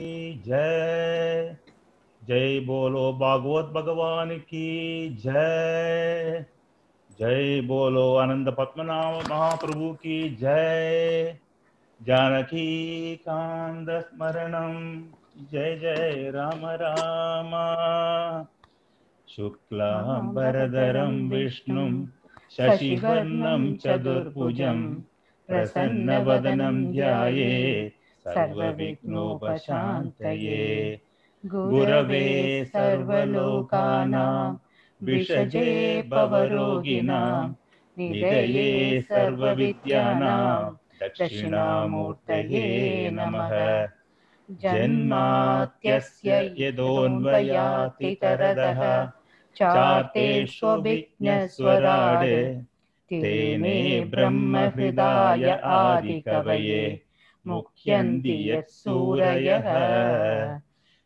की जय। जय बोलो भागवत भगवान की जय। जय बोलो आनंद पद्मनाभ महाप्रभु की जय। जानकी कांद स्मरणम जय जय राम राम। शुक्लांबरधरं विष्णुं शशिवर्णं चतुर्भुजं प्रसन्नवदनं ध्याये। सर्वविघ्नोपशान्तये गुरवे सर्वलोकानां, विषजे भवरोगिणां निधये सर्वविद्यानां, दक्षिणामूर्तये नमः। जन्मात्यस्य यदोन्वयातितरदः चातेष्वभिज्ञस्वराड् तेने ब्रह्महृदाय आदिकवये। मुह्यन्ति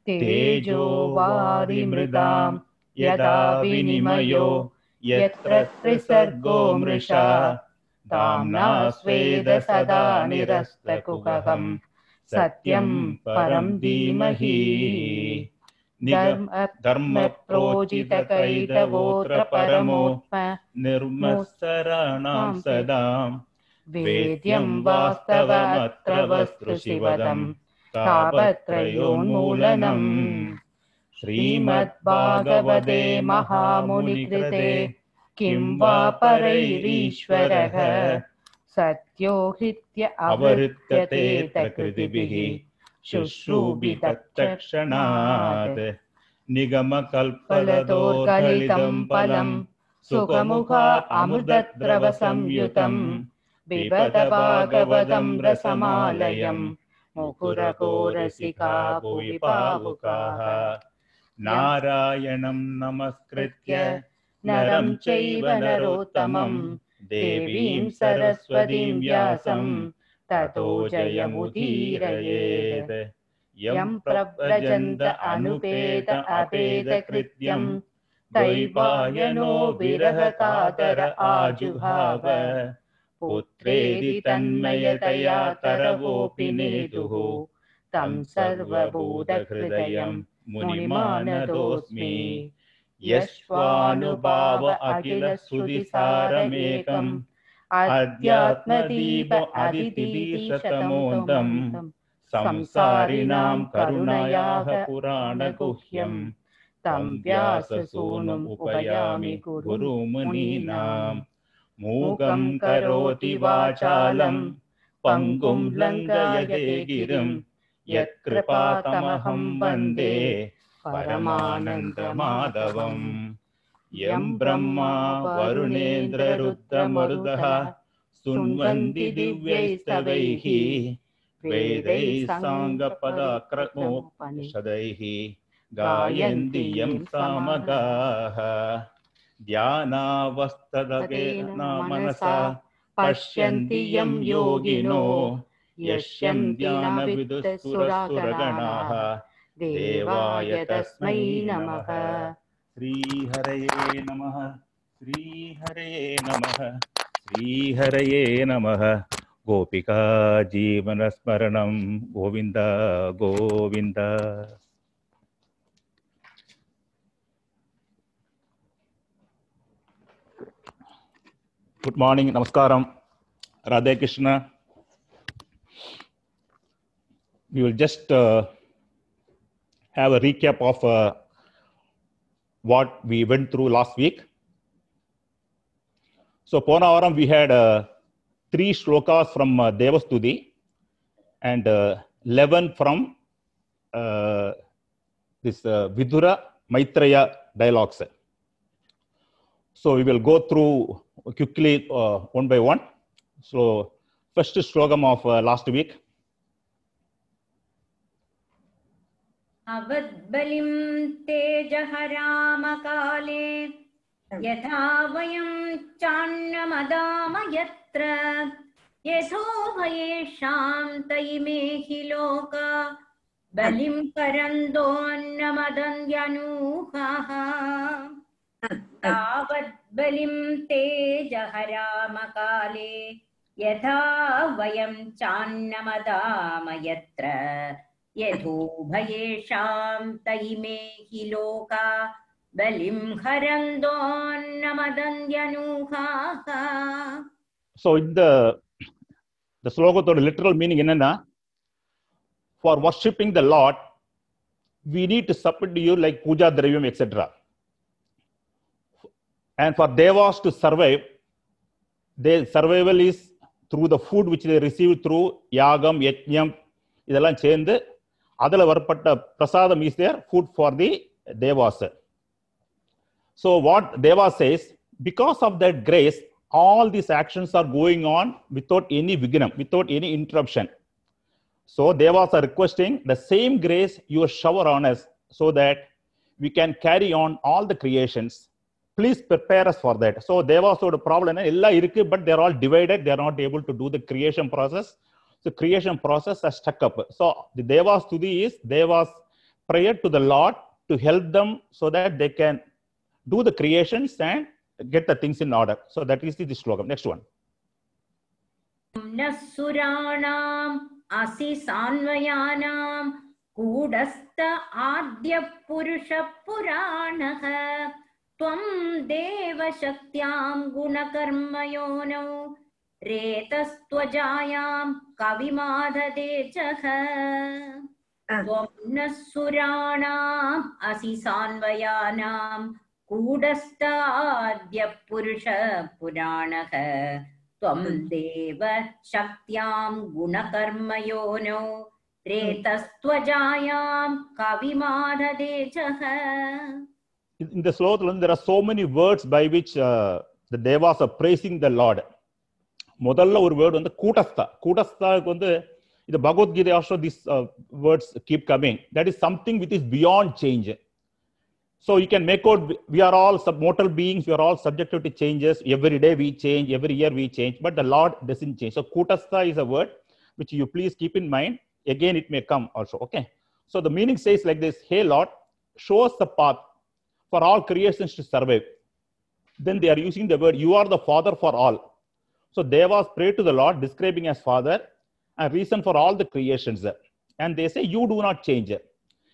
तेजो वारिमृदां यदा विनिमयो यत्र त्रिसर्गो मृषा। दाम्ना स्वेद सदा निरस्तकुहकम् सत्यं परं धीमहि। निगम धर्मप्रोजितकैतवोऽत्र परमो निर्मत्सराणां सदा वेद्यं वास्तवमत्र वस्तुशिवदं तावत्रयोन्मूलनम् श्रीमद्भागवते महामुनिकृते किं वा परैरीश्वरः? सत्यो हृत्य अवरुध्यते तकृतिभिः शुश्रूभितक्षणात् निगमकल्पलतोर्गलितं फलं सुखमुखा अमृतद्रवसंयुतं बिबद भागवतं रसमालयं। मुकुरकोरसिका भुवि पावुकाः नारायणं नमस्कृत्य नरं चैव नरोत्तमं। देवीं सरस्वतीं व्यासं। ततो जयमुदीरयेत्। यं प्रव्रजन्त अनुपेत अपेदकृत्यं दैवायनो विरहकातर आजुहाव। पुत्रेदि तन्मयतया तरवोऽपि नेदुः। तं सर्वभूतहृदयं मुनिमानदोऽस्मि। यश्वानुभाव अखिलश्रुतिसारमेकम्, अध्यात्मदीप अदितिशतमोदम् संसारिणां करुणयाः पुराणगुह्यं तं व्याससूनुम् उपयामि गुरुमुनीनां मूकं करोति वाचालं पङ्गुं लङ्घयते गिरिं यत्कृपातमहं वंदे परमानन्दमाधवम्। यं ब्रह्मा वरुणेन्द्ररुद्रमरुदः सुन्वन्ति दिव्यैस्तवैः वेदैः साङ्गपदाक्रमोपनिषदैः गायन्ति यं सामगाः। ध्यानावस्थदगेन मनसा पश्यन्ति यं योगिनो यश्यं ध्यानविदुःसुरसुरगणाः देवाय तस्मै नमः। श्रीहरये नमः। श्रीहरये नमः। श्रीहरये नमः। गोपिका जीवनस्मरणं। Govind Govind. Good morning, Namaskaram, Radhe Krishna. We will just uh, have a recap of uh, what we went through last week. So, Ponavaram, we had uh, three shlokas from uh, Devastuti and uh, 11 from uh, this uh, Vidura Maitreya dialogues. So, we will go through quickly uh, one by one. So, first slokam of uh, last week. अवद्बलिं तेजहरामकाले यथा वयं चान्नमदाम यत्र यथोभयेषां तयिमे हि बलिं करन्दोन्नमदन्यनूहः तावद्बलिं तेजहरामकाले यथा वयं चान्नमदाम यत्र यथोभयेषां तैमे हि लोका बलिं हरन्दोन्नमदन्यनूहाः ஸோ இந்த இந்த ஸ்லோகத்தோட லிட்டரல் மீனிங் என்னன்னா for worshipping the lord we need to submit to you like puja dravyam etc and for devas to survive their survival is through the food which they receive through yagam yajnam இதெல்லாம் சேர்ந்து அதுல வரப்பட்ட பிரசாதம் is there food for the devas so what deva says because of that grace all these actions are going on without any vignam without any interruption so Devas are requesting the same grace you shower on us so that we can carry on all the creations. Please prepare us for that. So Devas ஓட problem என்ன எல்லாம் இருக்கு but they're all divided. They're not able to do the creation process. So creation process has stuck up. So the Devas Tuti is Devas prayer to the Lord to help them so that they can do the creations and get the things in order. So that is the, the slogan. Next one. नः सुराणाम् असि सान्वयानां कूडस्थ आद्यः पुरुषः पुराणः त्वं देवशक्त्यां गुणकर्मयोनौ रेतस्त्वजायां कविमाददेचः त्वं नः सुराणाम् असि सान्वयानां कूडस्थ आद्यः पुरुषः पुराणः। त्वं देव शक्त्यां गुणकर्मयोनौ रेतस्त्वजायां कविमाददेचः in in the slogan there are so many words by which uh, the devas are praising the lord முதல்ல ஒரு வேர்டு வந்து கூட்டஸ்தா கூட்டஸ்தாவுக்கு வந்து இது Bhagavad Gita also this words keep coming that is something with is beyond change so you can make out we are all sub mortal beings we are all subjected to changes every day we change every year we change but the lord doesn't change so kutastha is a word which you please keep in mind again it may come also okay so the meaning says like this hey lord show us the path for all creations to survive. Then they are using the word you are the father for all. So devas pray to the lord describing as father a reason for all the creations. And they say you do not change.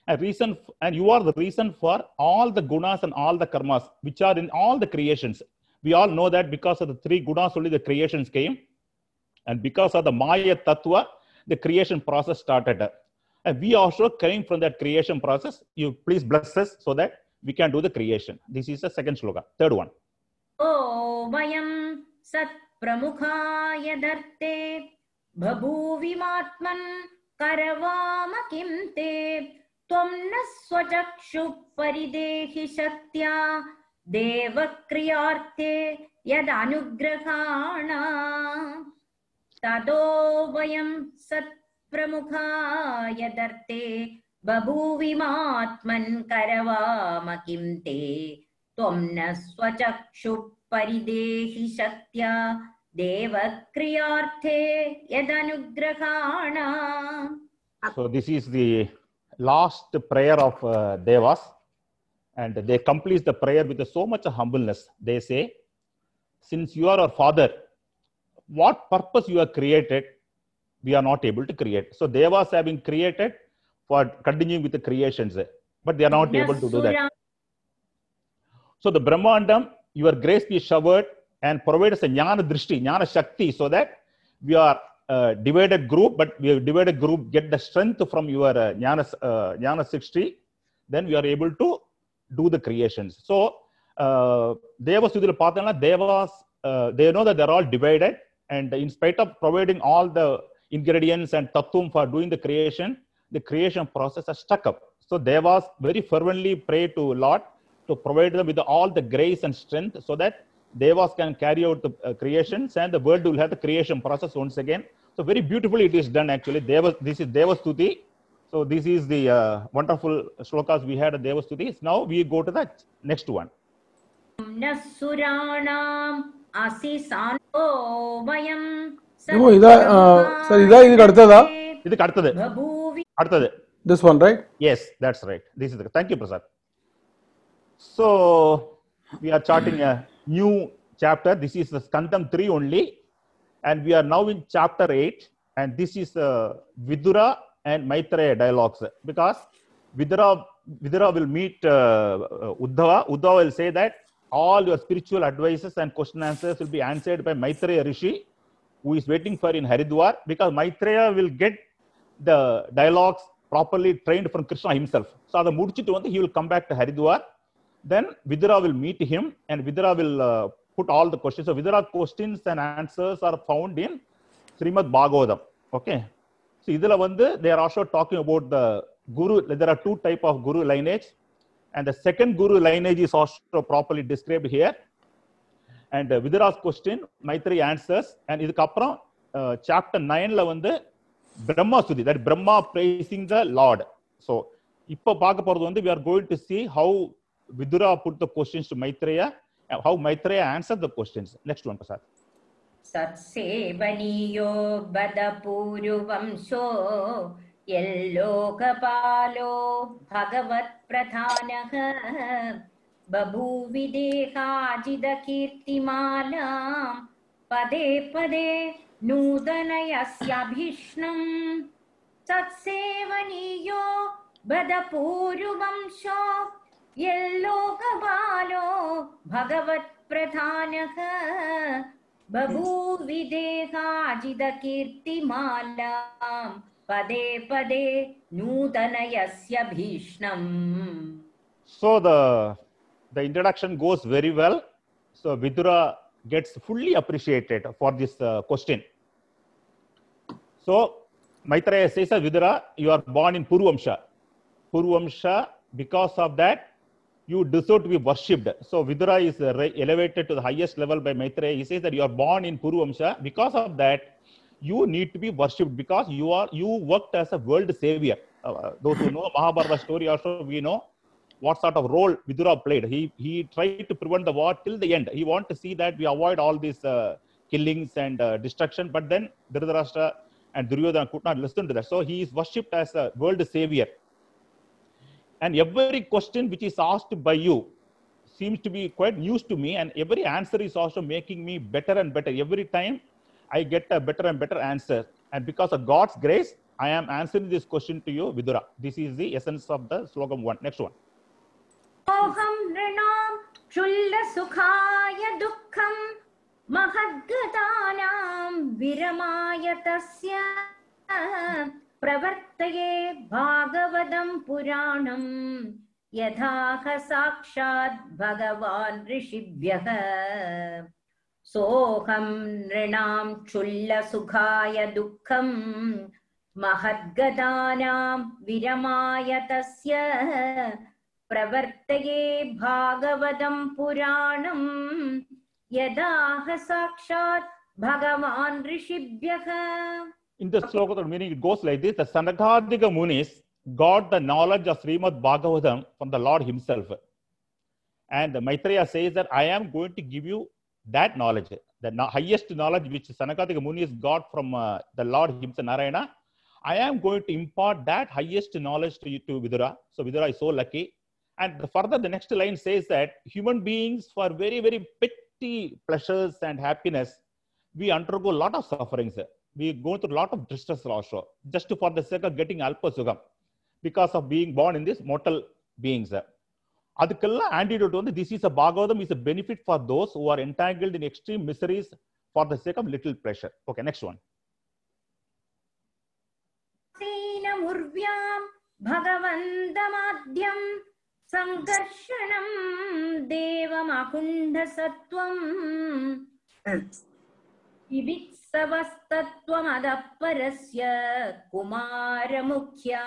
A reason and you are the reason for all the gunas and all the karmas which are in all the creations. We all know that because of the three gunas only the creations came. And because of the maya tattva the creation process started. And we also came from that creation process. You please bless us so that we can do the creation. This is the second slogan. Third one. ओ वयं सत्प्रमुखाय दर्ते बभूविमात्मन् करवाम किं ते? त्वं न स्वचक्षुः परिदेहि शक्त्या, देवक्रियार्थे यदनुग्रहाणा। ततो वयं सत्प्रमुखाय दर्ते बभूविमात्मन् करवाम किं ते त्वं न स्वचक्षुः परिदेहि शक्त्या देवक्रियार्थे यदनुग्रहाणा so this is the last prayer of uh, devas and they complete the prayer with so much humbleness they say since you are our father what purpose you have created we are not able to create so devas have been created for continuing with the creations but they are not yes, able to do that yeah. so the brahmandam your grace be showered and provide us a jnana drishti jnana shakti so that we are uh, divided group but we have divided group get the strength from your uh, jnana uh, jnana shakti then we are able to do the creations so uh, were sudhila pathana devas uh, they know that they're all divided and in spite of providing all the ingredients and tattum for doing the creation the creation process has stuck up. So Devas very fervently pray to Lord to provide them with all the grace and strength so that Devas can carry out the uh, creations and the world will have the creation process once again. So very beautifully it is done actually. Devas, this is Devastuti. So this is the uh, wonderful shlokas we had at Devastuti. Now we go to the next one. ಇದಕ್ಕೆ அடுத்தது அடுத்தது. This one right yes that's right this is thank you Prasad we we are a new new chapter this is skandham three only. And we are now in chapter 8 and this is uh, vidura and maitreya dialogues. Because vidura Vidura will meet uh, uh, Uddhava. Uddhava will say that all your spiritual advices and question answers will be answered by Maitreya Rishi, who is waiting for in Haridwar, because Maitreya will get the dialogues properly trained from Krishna himself. So, the முடிச்சிட்டு வந்து he will come back to Haridwar. Then Vidura will meet him and Vidura will uh, put all the questions. So, Vidura questions and answers are found in Srimad Bhagavatam. Okay. So, இதுல வந்து they are also talking about the Guru. There are two type of Guru lineage. And the second Guru lineage is also properly described here. And uh, Vidura's question, Maitri answers. And இதுக்கப்புறம் uh, chapter 9ல வந்து பிரம்மா ஸ்துதி that Brahma praising the lord so இப்போ பார்க்க போறது வந்து we are going to see how vidura put the questions to maitreya and how maitreya answered the questions next one prasad सत्सेवनीयो बदपूरुवंशो यल्लोकपालो भगवत्प्रधानः बभूविदेहाजिदकीर्तिमालां पदे पदे नूतनयस्याभीष्णम् सत्सेवनीयो बदपूरुवंशो यल्लोकपालो भगवत्प्रधानः। बभूविदेहाजिदकीर्तिमालां पदे पदे नूतनयस्य भीष्णम् so the the introduction goes very well. So vidura gets fully appreciated for this uh, question. So maitreya says uh, vidura you are born in purvamsha purvamsha because of that you deserve to be worshipped. So vidura is uh, elevated to the highest level by maitreya. He says that you are born in purvamsha because of that you need to be worshipped because you are you worked as a world savior. Uh, those who know mahabharata story also we know what sort of role Vidura played. He he tried to prevent the war till the end. He wanted to see that we avoid all these uh, killings and uh, destruction. But then Dhritarashtra and Duryodhana could not listen to that. So he is worshipped as a world savior. And every question which is asked by you seems to be quite news to me. And every answer is also making me better and better. Every time I get a better and better answer. And because of God's grace, I am answering this question to you, Vidura. This is the essence of the slogan one. Next one. मोहं नृणां क्षुल्लसुखाय दुःखं, महद्गतानां विरमाय तस्य प्रवर्तये भागवतं पुराणं। यथाह साक्षात् भगवान् ऋषिभ्यः। सोऽहं नृणां क्षुल्लसुखाय दुःखं, महद्गतानां विरमाय तस्य प्रवर्तये भागवतं पुराणं यदाह साक्षात् भगवान् ऋषिभ्यः In the sloka, meaning it goes like this: the Sanakadika Munis got the knowledge of Srimad Bhagavatam from the Lord Himself, and Maitreya says that I am going to give you that knowledge, the highest knowledge which Sanakadika Munis got from uh, the Lord Himself, Narayana. I am going to impart that highest knowledge to you to Vidura. So Vidura is so lucky. And the further, the next line says that human beings, for very, very petty pleasures and happiness, we undergo a lot of sufferings. We go through a lot of distress also, just for the sake of getting alpa sugam, because of being born in this mortal beings. அதுக்கெல்லாம் antidote வந்து this is a bhagavatam is a benefit for those who are entangled in extreme miseries for the sake of little pleasure okay next one सीनमुर्व्यां भगवन्तमाद्यं सङ्कर्षणं देवमकुण्ठसत्त्वम्। hmm. विवित्सवस्तत्त्वमदपरस्य कुमारमुख्या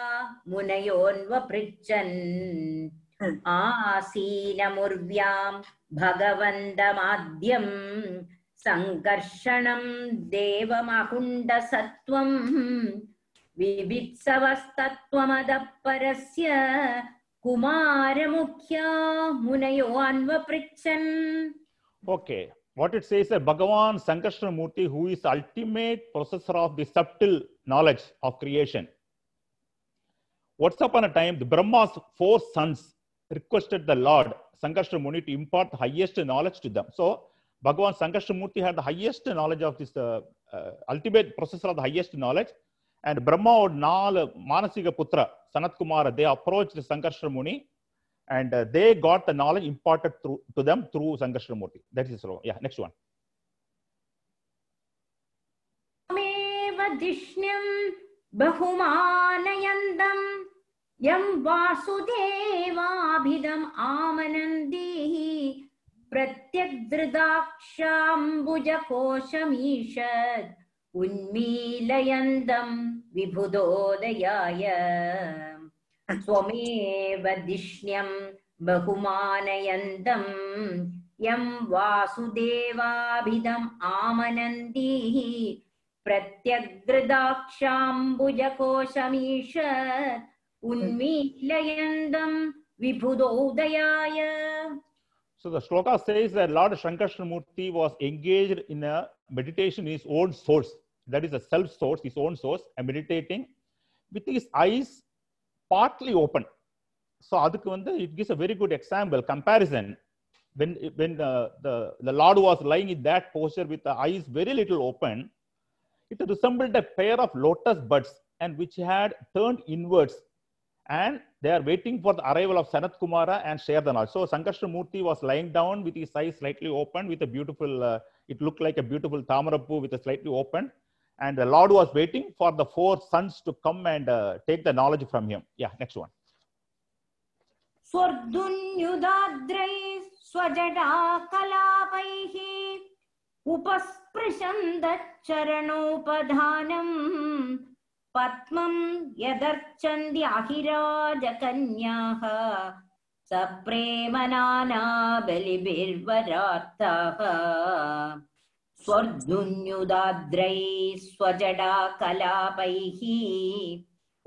मुनयोन्वपृच्छन्। hmm. आसीनमुर्व्यां भगवन्तमाद्यम् सङ्कर्षणं देवमकुण्ठसत्त्वम्। विवित्सवस्तत्त्वमदपरस्य कुमारमुख्या मुनयो अन्वपृच्छन् Okay. What it says that Bhagavan Sankarsana Murti, who is ultimate possessor of the subtle knowledge of creation. Once upon a time, the Brahma's four sons requested the Lord Sankarsana Muni to impart the highest knowledge to them. So, Bhagavan Sankarsana Murti had the highest knowledge of this uh, uh, ultimate possessor of the highest knowledge. And Brahma would Nal Manasiga Putra, Sanat Kumara, they approached Sankarsha Muni and uh, they got the knowledge imparted through, to them through Sankarshamurti. That is slow. Yeah, next one. जिष्ण्यं बहुमानयन्दं यं वासुदेवाभिदम् आमनन्दीः प्रत्यग्धृदाक्षाम्बुजकोशमीषत् उन्मीलयन्दम् विबुधोदयाय स्वमेव धिष्ण्यम् बहुमानयन्दम् यं वासुदेवाभिधम् आमनन्दीः प्रत्यग्दृदाक्षाम्बुजकोशमीषत् उन्मीलयन्दम् विबुधोदयाय So the sloka says that Lord Shankarshamurti was engaged in a meditation in his own source. That is a self source, his own source, and meditating with his eyes partly open. So அதுக்கு வந்து it gives a very good example, comparison. When, when the, the, the Lord was lying in that posture with the eyes very little open, it resembled a pair of lotus buds and which had turned inwards and they are waiting for the arrival of Sanat Kumara and share the knowledge. So Sankarsha Murti was lying down with his eyes slightly open with a beautiful, uh, it looked like a beautiful Tamarapu with a slightly open. And the Lord was waiting for the four sons to come and uh, take the knowledge from him. Yeah, next one. स्वर्धुन्युदाद्रैः स्वजडाकलापैः उपस्पृशन्दच्चरणोपधानम् पद्मं यदर्चन्द्याहिराजकन्याः सप्रेमनाना बलिभिर्वरार्ताः स्वर्धुन्युदाद्रैः स्वजडाकलापैः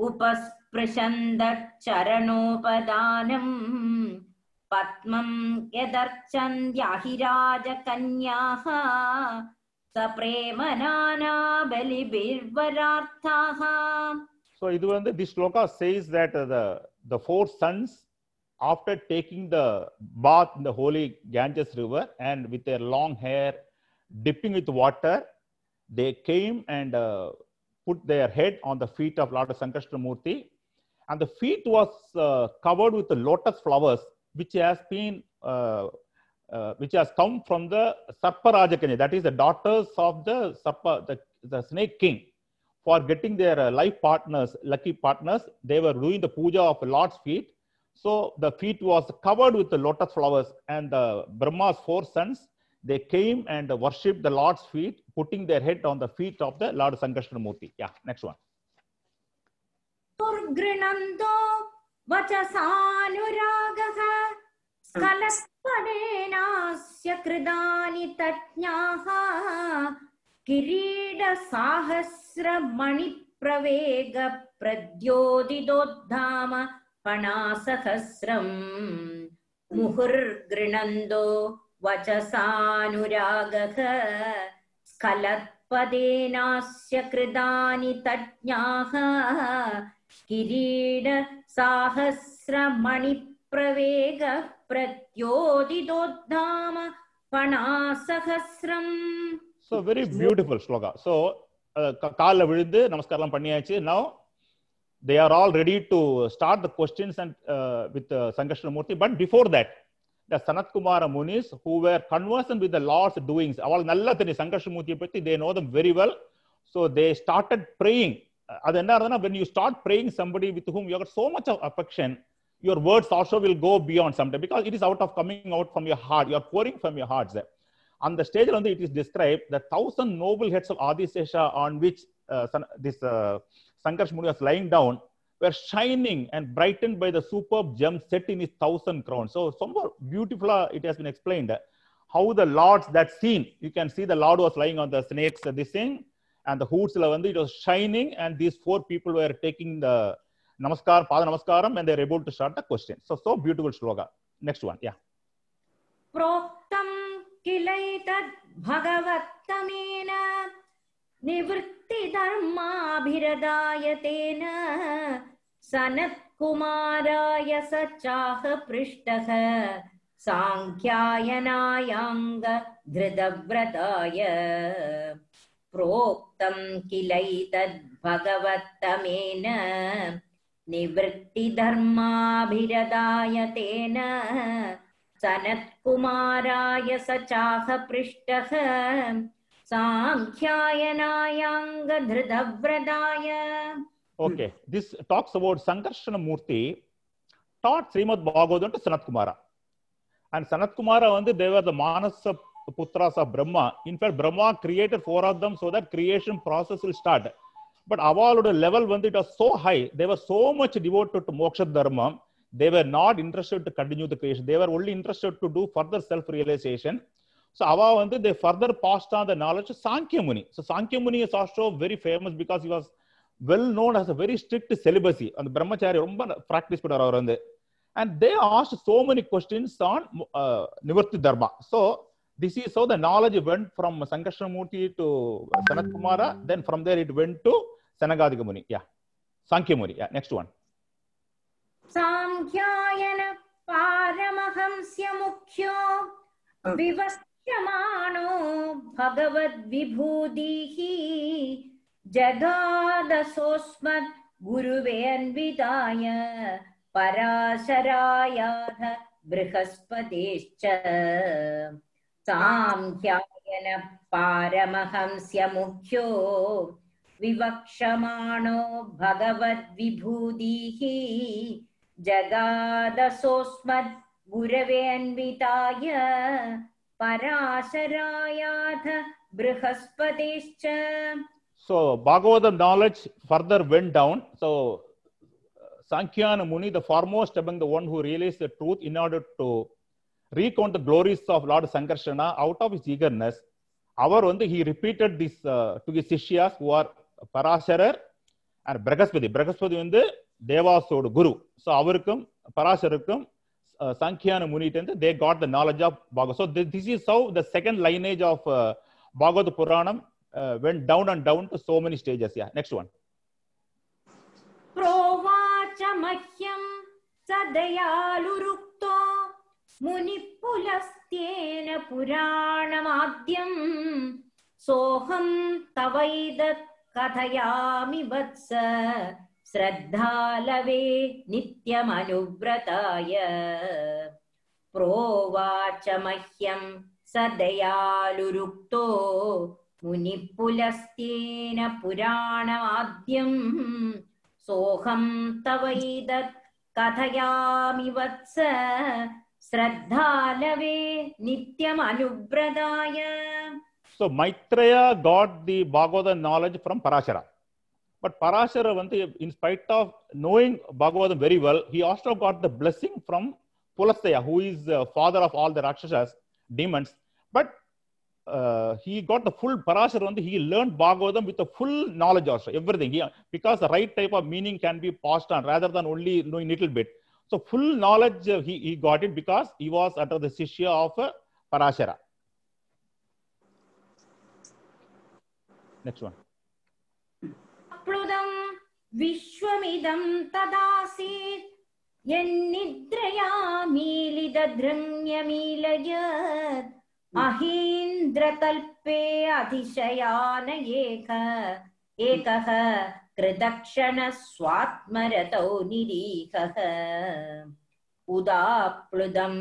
उपस्पृशन्दच्चरणोपदानम् पद्मं यदर्चन्द्याहिराजकन्याः सप्रेमनाना बलिभिर्वरार्ताः So இது வந்து this sloka says that uh, the, the four sons after taking the bath in the holy Ganges river and with their long hair dipping with water, they came and uh, put their head on the feet of Lord Sankarshamurti and the feet was uh, covered with lotus flowers which has been uh, uh, which has come from the Sarparajakanya, that is the daughters of the Sarpa, the, the snake king. For getting their uh, life partners, lucky partners, they were doing the puja of Lord's feet. So the feet was covered with the lotus flowers, and the Brahma's four sons they came and worshipped the Lord's feet, putting their head on the feet of the Lord Sankarshamurti. Yeah, next one. दुर्गृणन्दो वचसानुरागः स्खलत्वनेनास्य कृदानि तज्ञाः किरीडसाहस्रमणिप्रवेगप्रद्योदिदोद्धाम पणासहस्रम् मुहुर्गृणन्दो वचसानुरागः स्खलत्पदेनास्य कृदानि तज्ञाः किरीड साहस्रमणिप्रवेगः प्रत्योदिदोद्धाम पणासहस्रम् So very beautiful sloka. So uh, கா- கால்ல விழுந்து நமஸ்காரம் பண்ணியாச்சு. Now they are all ready to start the questions and uh, with uh, Sankarshamurti. But before that, the Sanat Kumara Munis who were conversant with the Lord's doings, அவள் நல்லா தெரியும் சங்கர்ஷமூர்த்தியை பத்தி they know them very well. So they started praying. அது என்ன ஆகுதுன்னா when you start praying somebody with whom you got so much of affection, your words also will go beyond sometimes because it is out of coming out from your heart. You are pouring from your hearts there. அந்த ஸ்டேஜ்ல வந்து it is describe the thousand noble heads of Adishesha on which this Sankarsh Muni was lying down were shining and brightened by the superb gem set in his thousand crowns. So, somewhat beautiful, uh, it has been explained uh, how the lords, that scene, you can see the lord was lying on the snakes, uh, this thing, and the hoods, uh, it was shining, and these four people were taking the namaskar, pada namaskaram, and they were able to start the question. So, so beautiful shloka. Next one, yeah. प्रोक्तं किलैतद् भगवत्तमेन निवृत्तिधर्माभिरदाय तेन सनत्कुमाराय स चाह पृष्टः साङ्ख्यायनायाङ्ग धृतव्रताय प्रोक्तं किलैतद्भगवत्तमेन निवृत्तिधर्माभिरदाय तेन सनत्कुमाराय स चाह पृष्टः साङ्ख्यायनायाङ्गधृतव्रताय Hmm. Okay, this talks about Sankarshana Murthy taught Srimad Bhagavatam to Sanat Kumara. And Sanat Kumara, vandu, they were the Manasa Putras of Brahma. In fact, Brahma created four of them so that creation process will start. But our level, when it was so high, they were so much devoted to Moksha Dharma, they were not interested to continue the creation. They were only interested to do further self realization. So Ava, vandu, they further passed on the knowledge to Sankhya Muni. So Sankhya Muni is also very famous because he was well known as a very strict celibacy அந்த பிரம்மச்சாரி ரொம்ப practice பண்ணுவார் அவர் வந்து and they asked so many questions on nivritti dharma so this is how the knowledge went from Sankarshamurthy to Sanatkumara then from there it went to Sanakadika muni யா சாங்கிய முனி யா next one சாங்கியாயன பாரமஹம்ஸ்ய முக்கியோ விவஸ்யமானோ பகவத் விபூதிஹி जगादसोऽस्मत् गुरुवेऽन्विताय पराशरायाथ बृहस्पतिश्च। तां ह्यायन पारमहंस्य मुख्यो विवक्षमाणो भगवद्विभूतिः। जगादसोऽस्मत् गुरवेऽन्विताय पराशरायाथ बृहस्पतिश्च। So Bhagavatam knowledge further went down. So Sankhya Muni, the foremost among the one who realized the truth in order to recount the glories of Lord Sankarsana out of his eagerness, அவர் வந்து he repeated this uh, to his sishyas who are Parashara and Brihaspati Brihaspati வந்து தேவாசோட குரு so அவருக்கும் பராசருக்கும் சங்கியான முனிட்டு வந்து they got the knowledge of Bhagavat so this is how the second lineage of Bhagavat Puranam uh, went down and down to so many stages. Yeah, next one. प्रोवाच मह्यं सदयालुरुक्तो मुनिपुलस्त्येन पुराणमाद्यं सोऽहं तवैदत् कथयामि वत्स श्रद्धालवे नित्यमनुव्रताय प्रोवाच मह्यं सदयालुरुक्तो मुनिपुलस्तेन पुराणाद्यम् सोऽहं तवैतत् कथयामि वत्स श्रद्धालवे नित्यमनुव्रताय So Maitreya got the Bhagavatam knowledge from Parashara. But Parashara, in spite of knowing Bhagavatam very well, he also got the blessing from pulasaya who is the father of all the Rakshasas, demons. But uh, he got the full parashar he learned Bhagavatam with a full knowledge also, everything. He, because the right type of meaning can be passed on rather than only knowing little bit. So full knowledge uh, he, he got it because he was under the Sishya of uh, Parashara. Next one. அப்ளுதம் விஸ்வமிதம் ததாசீத் என் நித்ரயா अहीन्द्रतल्पे अधिशयान एक एकः कृतक्षणः स्वात्मरतौ निरीहः उदाप्लुदं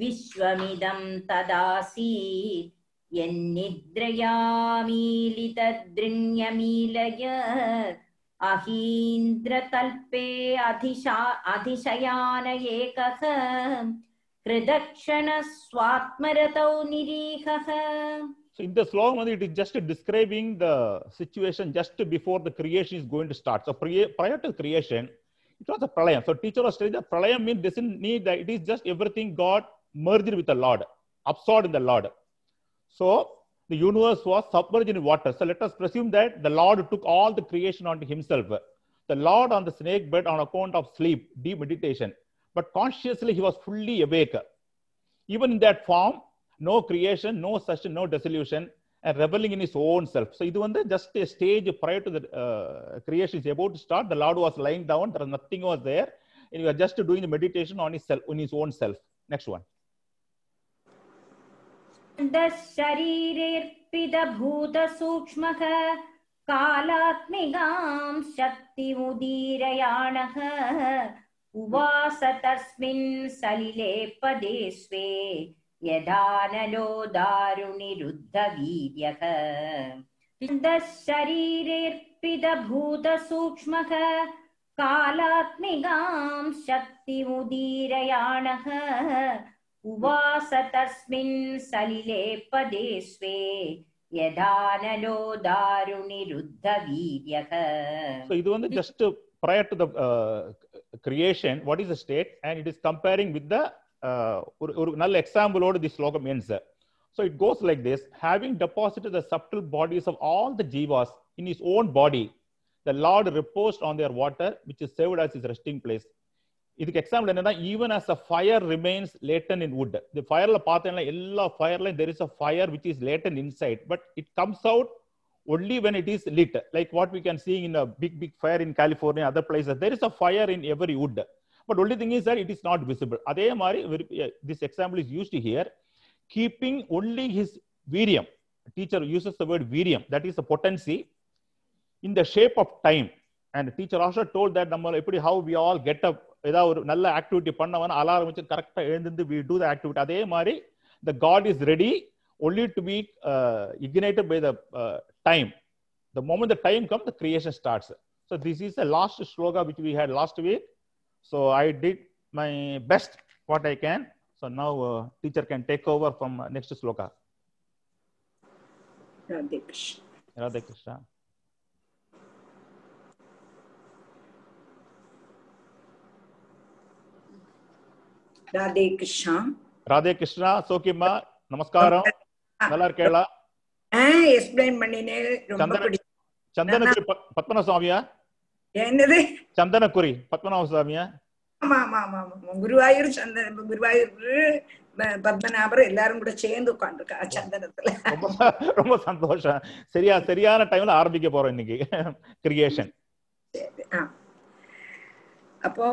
विश्वमिदं तदासीत् यन्निद्रयामीलितदृङ्यमीलयत् अहीन्द्रतल्पे अधिशा अधिशयान एकः So in the slogan, it is just describing the situation just before the creation is going to start. So prior to creation, it was a pralayam. So teacher was telling that pralayam means doesn't need that. It is just everything God merged with the Lord, absorbed in the Lord. So the universe was submerged in water. So let us presume that the Lord took all the creation onto himself. The Lord on the snake bed on account of sleep, deep meditation. But consciously he was fully awake. Even in that form, no creation, no such, no dissolution, and reveling in his own self. So இது வந்து just a stage prior to the uh, creation is about to start. The Lord was lying down, there was nothing was there. And you are just doing the meditation on his self, on his own self. Next one. शरीरेऽर्पितभूतसूक्ष्मः कालात्मिकां शक्तिमुदीरयाणः उवास तस्मिन् सलिले पदे स्वे यदानलो दारुणिरुद्धवीर्यः शरीरेऽर्पितभूतसूक्ष्मः कालात्मिकां शक्तिमुदीरयाणः उवास तस्मिन् सलिले पदे स्वे यदानलो दारुणिरुद्धवीर्यः So இது வந்து just prior to the uh, creation, what is the state? And it is comparing with the uh, ஒரு ஒரு நல்ல எக்ஸாம்பிளோடு தி ஸ்லோகம் ends. So it goes like this, having deposited the subtle bodies of all the jivas in his own body, the Lord reposed on their water, which is served as his resting place. இதுக்கு example என்னன்னா even as a fire remains latent in wood இந்த ஃபயர்ல பார்த்தீங்கன்னா எல்லா ஃபயர்லையும் there is a fire which is latent inside but it comes out only when it is lit like what we can see in a big big fire in california other places there is a fire in every wood but only thing is that it is not visible அதே mari this example is used here keeping only his virium teacher uses the word virium that is a potency in the shape of time and teacher also told that நம்ம எப்படி how we all get up ஏதாவது ஒரு நல்ல activity பண்ணவன alarm வச்சு கரெக்டா எழுந்து we do the activity அதே மாதிரி the god is ready only to be uh, ignited by the uh, time. The moment the time comes, the creation starts. So this is the last sloga which we had last week. So I did my best what I can. So now uh, teacher can take over from next sloka. Radhe Krishna. Radhe Krishna. Radhe Krishna. Radhe Krishna. So namaskaram. நல்லா இருக்கேளா explain பண்ணினே ரொம்ப பிடிக்கும் சந்தனக்குரி பத்மநாப சுவாமியா என்னது? சந்தனக்குரி பத்மநாப சுவாமியா ஆமா ஆமா ஆமா. ஆமா குருவாயூர் சந்தன குருவாயூர் பத்மநாபர் எல்லாரும் கூட சேர்ந்து உட்காந்துருக்கா சந்தனத்துல. ரொம்ப சந்தோஷம். சரியா சரியான டைம்ல ஆரம்பிக்க போறோம் இன்னைக்கு. கிரியேஷன். அப்போ.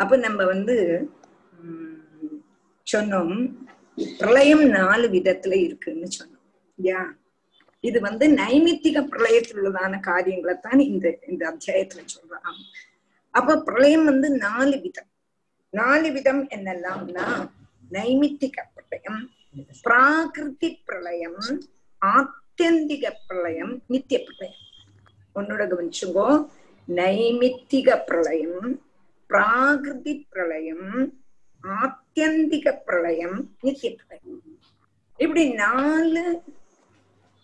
அப்போ நம்ம வந்து சொன்னோம் பிரளயம் நாலு விதத்துல இருக்குன்னு சொன்னோம். யா இது வந்து நைமித்திக பிரளயத்தில் உள்ளதான காரியங்களை தான் இந்த இந்த அத்தியாயத்துல சொல்றான் அப்ப பிரளயம் வந்து நாலு விதம். நாலு விதம் என்னெல்லாம்னா நைமித்திக பிரளயம் பிராகிருதி பிரளயம் ஆத்தியந்திக பிரளயம் நித்திய பிரளயம். உன்னோட கவனிச்சுங்கோ. நைமித்திக பிரளயம் பிராகிருதி பிரளயம் ஆத்தியந்திக பிரளயம் நித்திய பிரளயம் இப்படி நாலு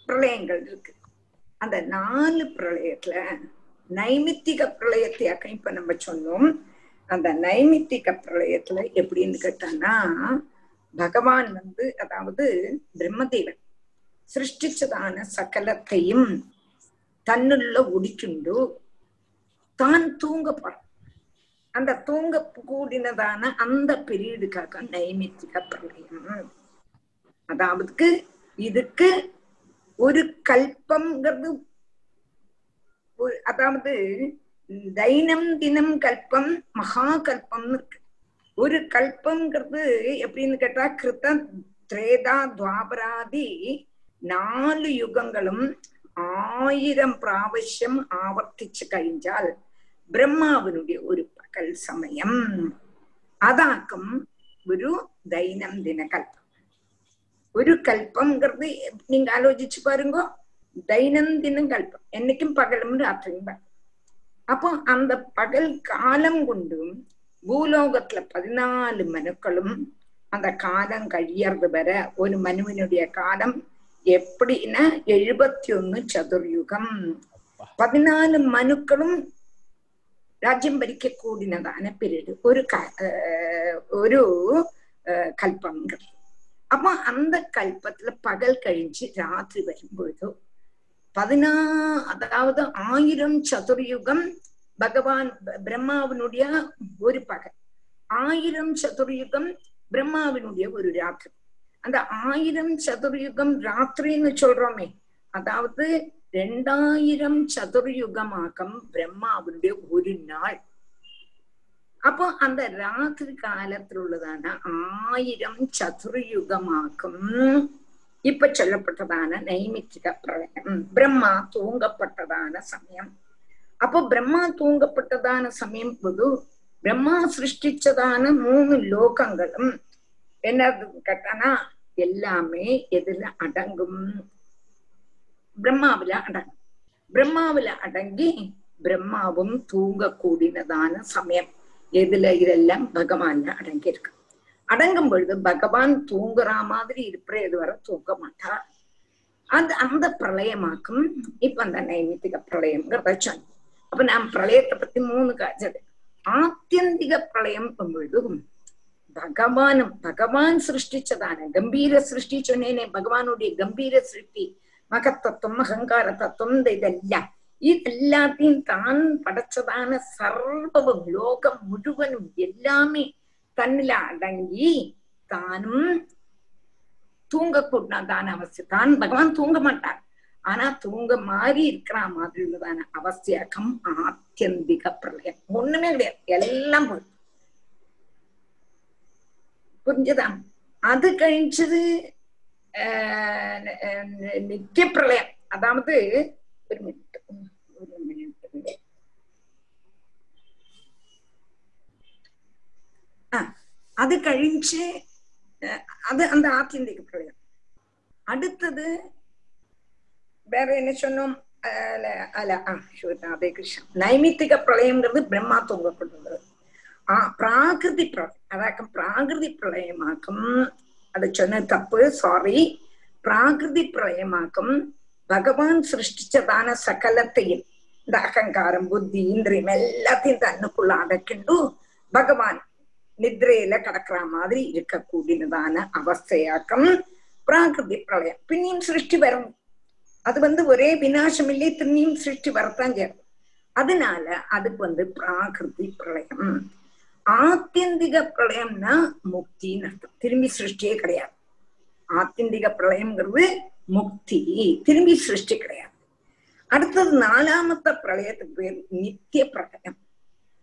பிரளயங்கள் இருக்கு. அந்த நாலு பிரளயத்துல நைமித்திக பிரளயத்தை இப்ப நம்ம சொன்னோம். அந்த நைமித்திக பிரளயத்துல எப்படின்னு கேட்டான்னா பகவான் வந்து அதாவது பிரம்மதேவன் சிருஷ்டிச்சதான சகலத்தையும் தன்னுள்ள ஒடிக்குண்டு தான் தூங்க போறான். அந்த தூங்க கூடினதான அந்த பீரியடுக்காக நைமித்திக பிரளயம் அதாவதுக்கு இதுக்கு ஒரு கல்பம்ங்கிறது அதாவது தைனம் தினம் கல்பம் மகா கல்பம்னு இருக்கு. ஒரு கல்பம்ங்கிறது எப்படின்னு கேட்டா கிருத்த திரேதா துவாபராதி நாலு யுகங்களும் ஆயிரம் பிராவசியம் ആവർത്തിച്ചു കഴിഞ്ഞാൽ பிரம்மாவினுடைய ஒரு மக்கள் சமயம். அதாக்கும் ஒரு தைனந்தின கல்பம் ഒരു കൽപ്പംകൃതി നിങ്ങൾ ആലോചിച്ച് പാരുങ്കോ ദൈനംദിനം കൽപ്പം എന്നയ്ക്കും പകലും രാത്രിയും പകൽ അപ്പൊ അന്ത പകൽ കാലം കൊണ്ടും ഭൂലോകത്തിലെ പതിനാല് മനുക്കളും அந்த காலம் கழியறது வர ஒரு மனுவினுடைய காலம் எப்படின்னா எழுபத்தி ஒன்னு சதுர்யுகம். பதினாலு மனுக்களும் രാജ്യം ഭരിക്കൂടിനതാണ് പീരീഡ് ഒരു ക- ഏർ ഒരു ഏർ കൽപ്പങ്ങൾ അപ്പൊ அந்த கல்பத்துல பகல் கழிஞ்சு ராத்திரி வரும்பொழுது பதினா அதாவது ஆயிரம் சதுர்யுகம் பகவான் ப- பிரம்மாவினுடைய ஒரு பகல் ஆயிரம் சதுர்யுகம் பிரம்மாவினுடைய ஒரு ராத்திரி அந்த ஆயிரம் சதுர்யுகம் ராத்திரின்னு சொல்றோமே அதாவது ரெண்டாயிரம் சதுர்யுகமாக்கம் பிரம்மாவுடைய ஒரு நாள். அப்போ அந்த ராத்திரி காலத்தில் உள்ளதான ஆயிரம் சதுர்யுகமாக்கும் இப்ப சொல்லப்பட்டதான நைமித்திக பிரளயம். பிரம்மா தூங்கப்பட்டதான சமயம். அப்போ பிரம்மா தூங்கப்பட்டதான சமயம் போது பிரம்மா சிருஷ்டிச்சதான மூணு லோகங்களும் என்ன கேட்டானா எல்லாமே எதுல அடங்கும். பிரம்மாவில அடங்கும் பிரம்மாவில அடங்கி பிரம்மாவும் தூங்க கூடினதான சமயம் எதுல இதெல்லாம் பகவான்ல அடங்கி இருக்கு அடங்கும் பொழுது பகவான் தூங்குற மாதிரி இருப்பற இதுவரை தூங்க மாட்டார் அந்த அந்த பிரளயமாக்கும் இப்ப அந்த நைமித்திக பிரளயம்ங்கிறத சொன்னேன் அப்ப நான் பிரளயத்தை பத்தி மூணு காய்ச்சது ஆத்தியந்திக பிரளயம் பொழுதும் பகவானும் பகவான் சிருஷ்டிச்சதான கம்பீர சிருஷ்டி சொன்னேனே பகவானுடைய கம்பீர சிருஷ்டி மகத்தத்துவம் அகங்கார தத்துவம் இந்த இதெல்லாம் இதெல்லாத்தையும் தான் படைச்சதான சர்வம் லோகம் முழுவனும் எல்லாமே தன்னில அடங்கி தானும் தூங்கக்கூடாதான அவசியம். தான் பகவான் தூங்க மாட்டார். ஆனா தூங்க மாறி இருக்கிற மாதிரி உள்ளதான அவசியகம் ஆத்தியந்திக பிரளயம். ஒண்ணுமே கிடையாது. எல்லாம் புரிஞ்சுதான் அது கழிச்சது ஆஹ் நித்திய பிரளயம் அதாவது ஒரு மினிட் ஒரு மினிட் அது கழிஞ்சு அது அந்த ஆத்தியந்திக பிரளயம் அடுத்தது வேற என்ன சொன்னோம் அல்ல அதே கிருஷ்ணன் நைமித்திக பிரளயம்ங்கிறது பிரம்மா தூங்கப்படுறது ஆஹ் பிராகிருதி பிரளயம் அதாக்கம் பிராகிருதி பிரளயமாக்கும் அதை சொன்ன தப்பு சாரி பிராகிருதி பிரளயமாக்கும் பகவான் சிருஷ்டிச்சதான சகலத்தையும் இந்த அகங்காரம் புத்தி இந்திரியம் எல்லாத்தையும் தன்னுக்குள்ள அடக்கிண்டு பகவான் நித்ரையில கிடக்குற மாதிரி இருக்கக்கூடியதான அவஸ்தையாக்கம் பிராகிருதி பிரளயம் பின்னியும் சிருஷ்டி வரும் அது வந்து ஒரே விநாசம் இல்லையே திரும்பியும் சிருஷ்டி வரத்தான் சேரும் அதனால அதுக்கு வந்து பிராகிருதி பிரளயம் ஆத்தியந்திக பிரளயம்னா முக்தின்னு அர்த்தம் திரும்பி சிருஷ்டியே கிடையாது. ஆத்தியந்திக பிரளயம்ங்கிறது முக்தி. திரும்பி சிருஷ்டி கிடையாது. அடுத்தது நாலாமத்த பிரளயத்துக்கு பேர் நித்திய பிரளயம்.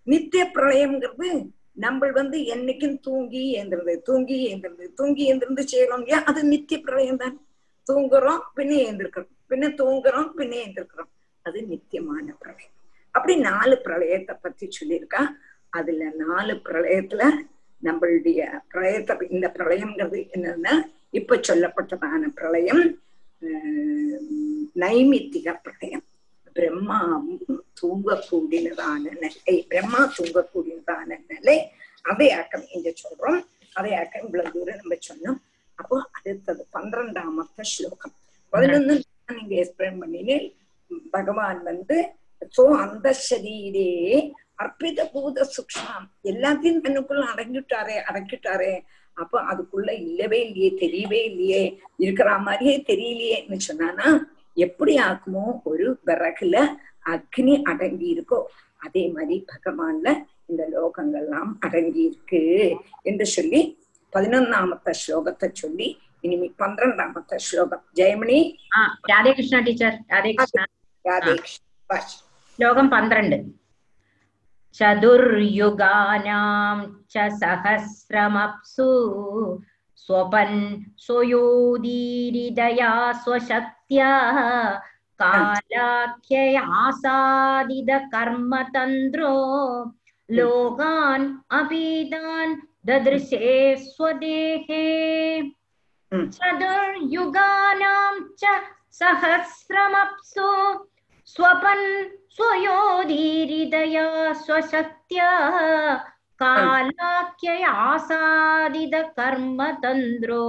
நித்திய பிரளயம்ங்கிறது நம்ம வந்து என்னைக்கும் தூங்கி ஏந்திருந்தது தூங்கி ஏந்திருந்தது தூங்கி ஏந்திருந்து செய்யறோம் இல்லையா? அது நித்திய பிரளயம் தான். தூங்குறோம் பின்ன ஏந்திருக்கிறோம். பின்ன தூங்குறோம் பின்ன ஏந்திருக்கிறோம். அது நித்தியமான பிரளயம். அப்படி நாலு பிரளயத்தை பத்தி சொல்லியிருக்கா. அதுல நாலு பிரளயத்துல நம்மளுடைய பிரளயத்தை இந்த பிரளயம்ங்கிறது என்னன்னா இப்ப சொல்லப்பட்டதான பிரளயம் நைமித்திக பிரளயம். பிரம்மாவும் தூங்கக்கூடியதான நிலை பிரம்மா தூங்கக்கூடியதான நிலை அதையாக்கம் இங்க சொல்றோம். அதையாக்கம் இவ்வளவு தூரம் நம்ம சொன்னோம். அப்போ அடுத்தது பன்னிரெண்டாமத்த ஸ்லோகம். பதினொன்னு நீங்க எக்ஸ்பிளைன் பண்ணினேன். பகவான் வந்து சோ அந்த சரீரே அற்பித பூத சுக்ஷாம். எல்லாத்தையும் தன்னுக்குள்ள அடங்கிட்டாரே அடக்கிட்டாரே. அப்ப அதுக்குள்ள இல்லவே இல்லையே தெரியவே இல்லையே இருக்கிற மாதிரியே தெரியலையேன்னு சொன்னானா எப்படி ஆக்குமோ ஒரு விறகுல அக்னி அடங்கி இருக்கோ அதே மாதிரி பகவான்ல இந்த லோகங்கள்லாம் அடங்கி இருக்கு என்று சொல்லி பதினொன்னாமத்த ஸ்லோகத்தை சொல்லி இனிமே பன்னிரண்டாமத்த ஸ்லோகம். ஜெயமணி? ராதே கிருஷ்ணா டீச்சர். ராதே கிருஷ்ணா. ராதே கிருஷ்ணா. ஸ்லோகம் பன்னிரண்டு. चतुर्युगानां च सहस्रमप्सु। स्वपन् स्वयोदीरिदया स्वशक्त्या। कालाख्ययासादिदकर्मतन्द्रो लोकान् अपीतान् ददृशे स्वदेहे। हम्म। चतुर्युगानां च सहस्रमप्सु। स्वपन् स्वयोधीरिदया स्वशक्त्या कालाख्ययासादितकर्मतन्द्रो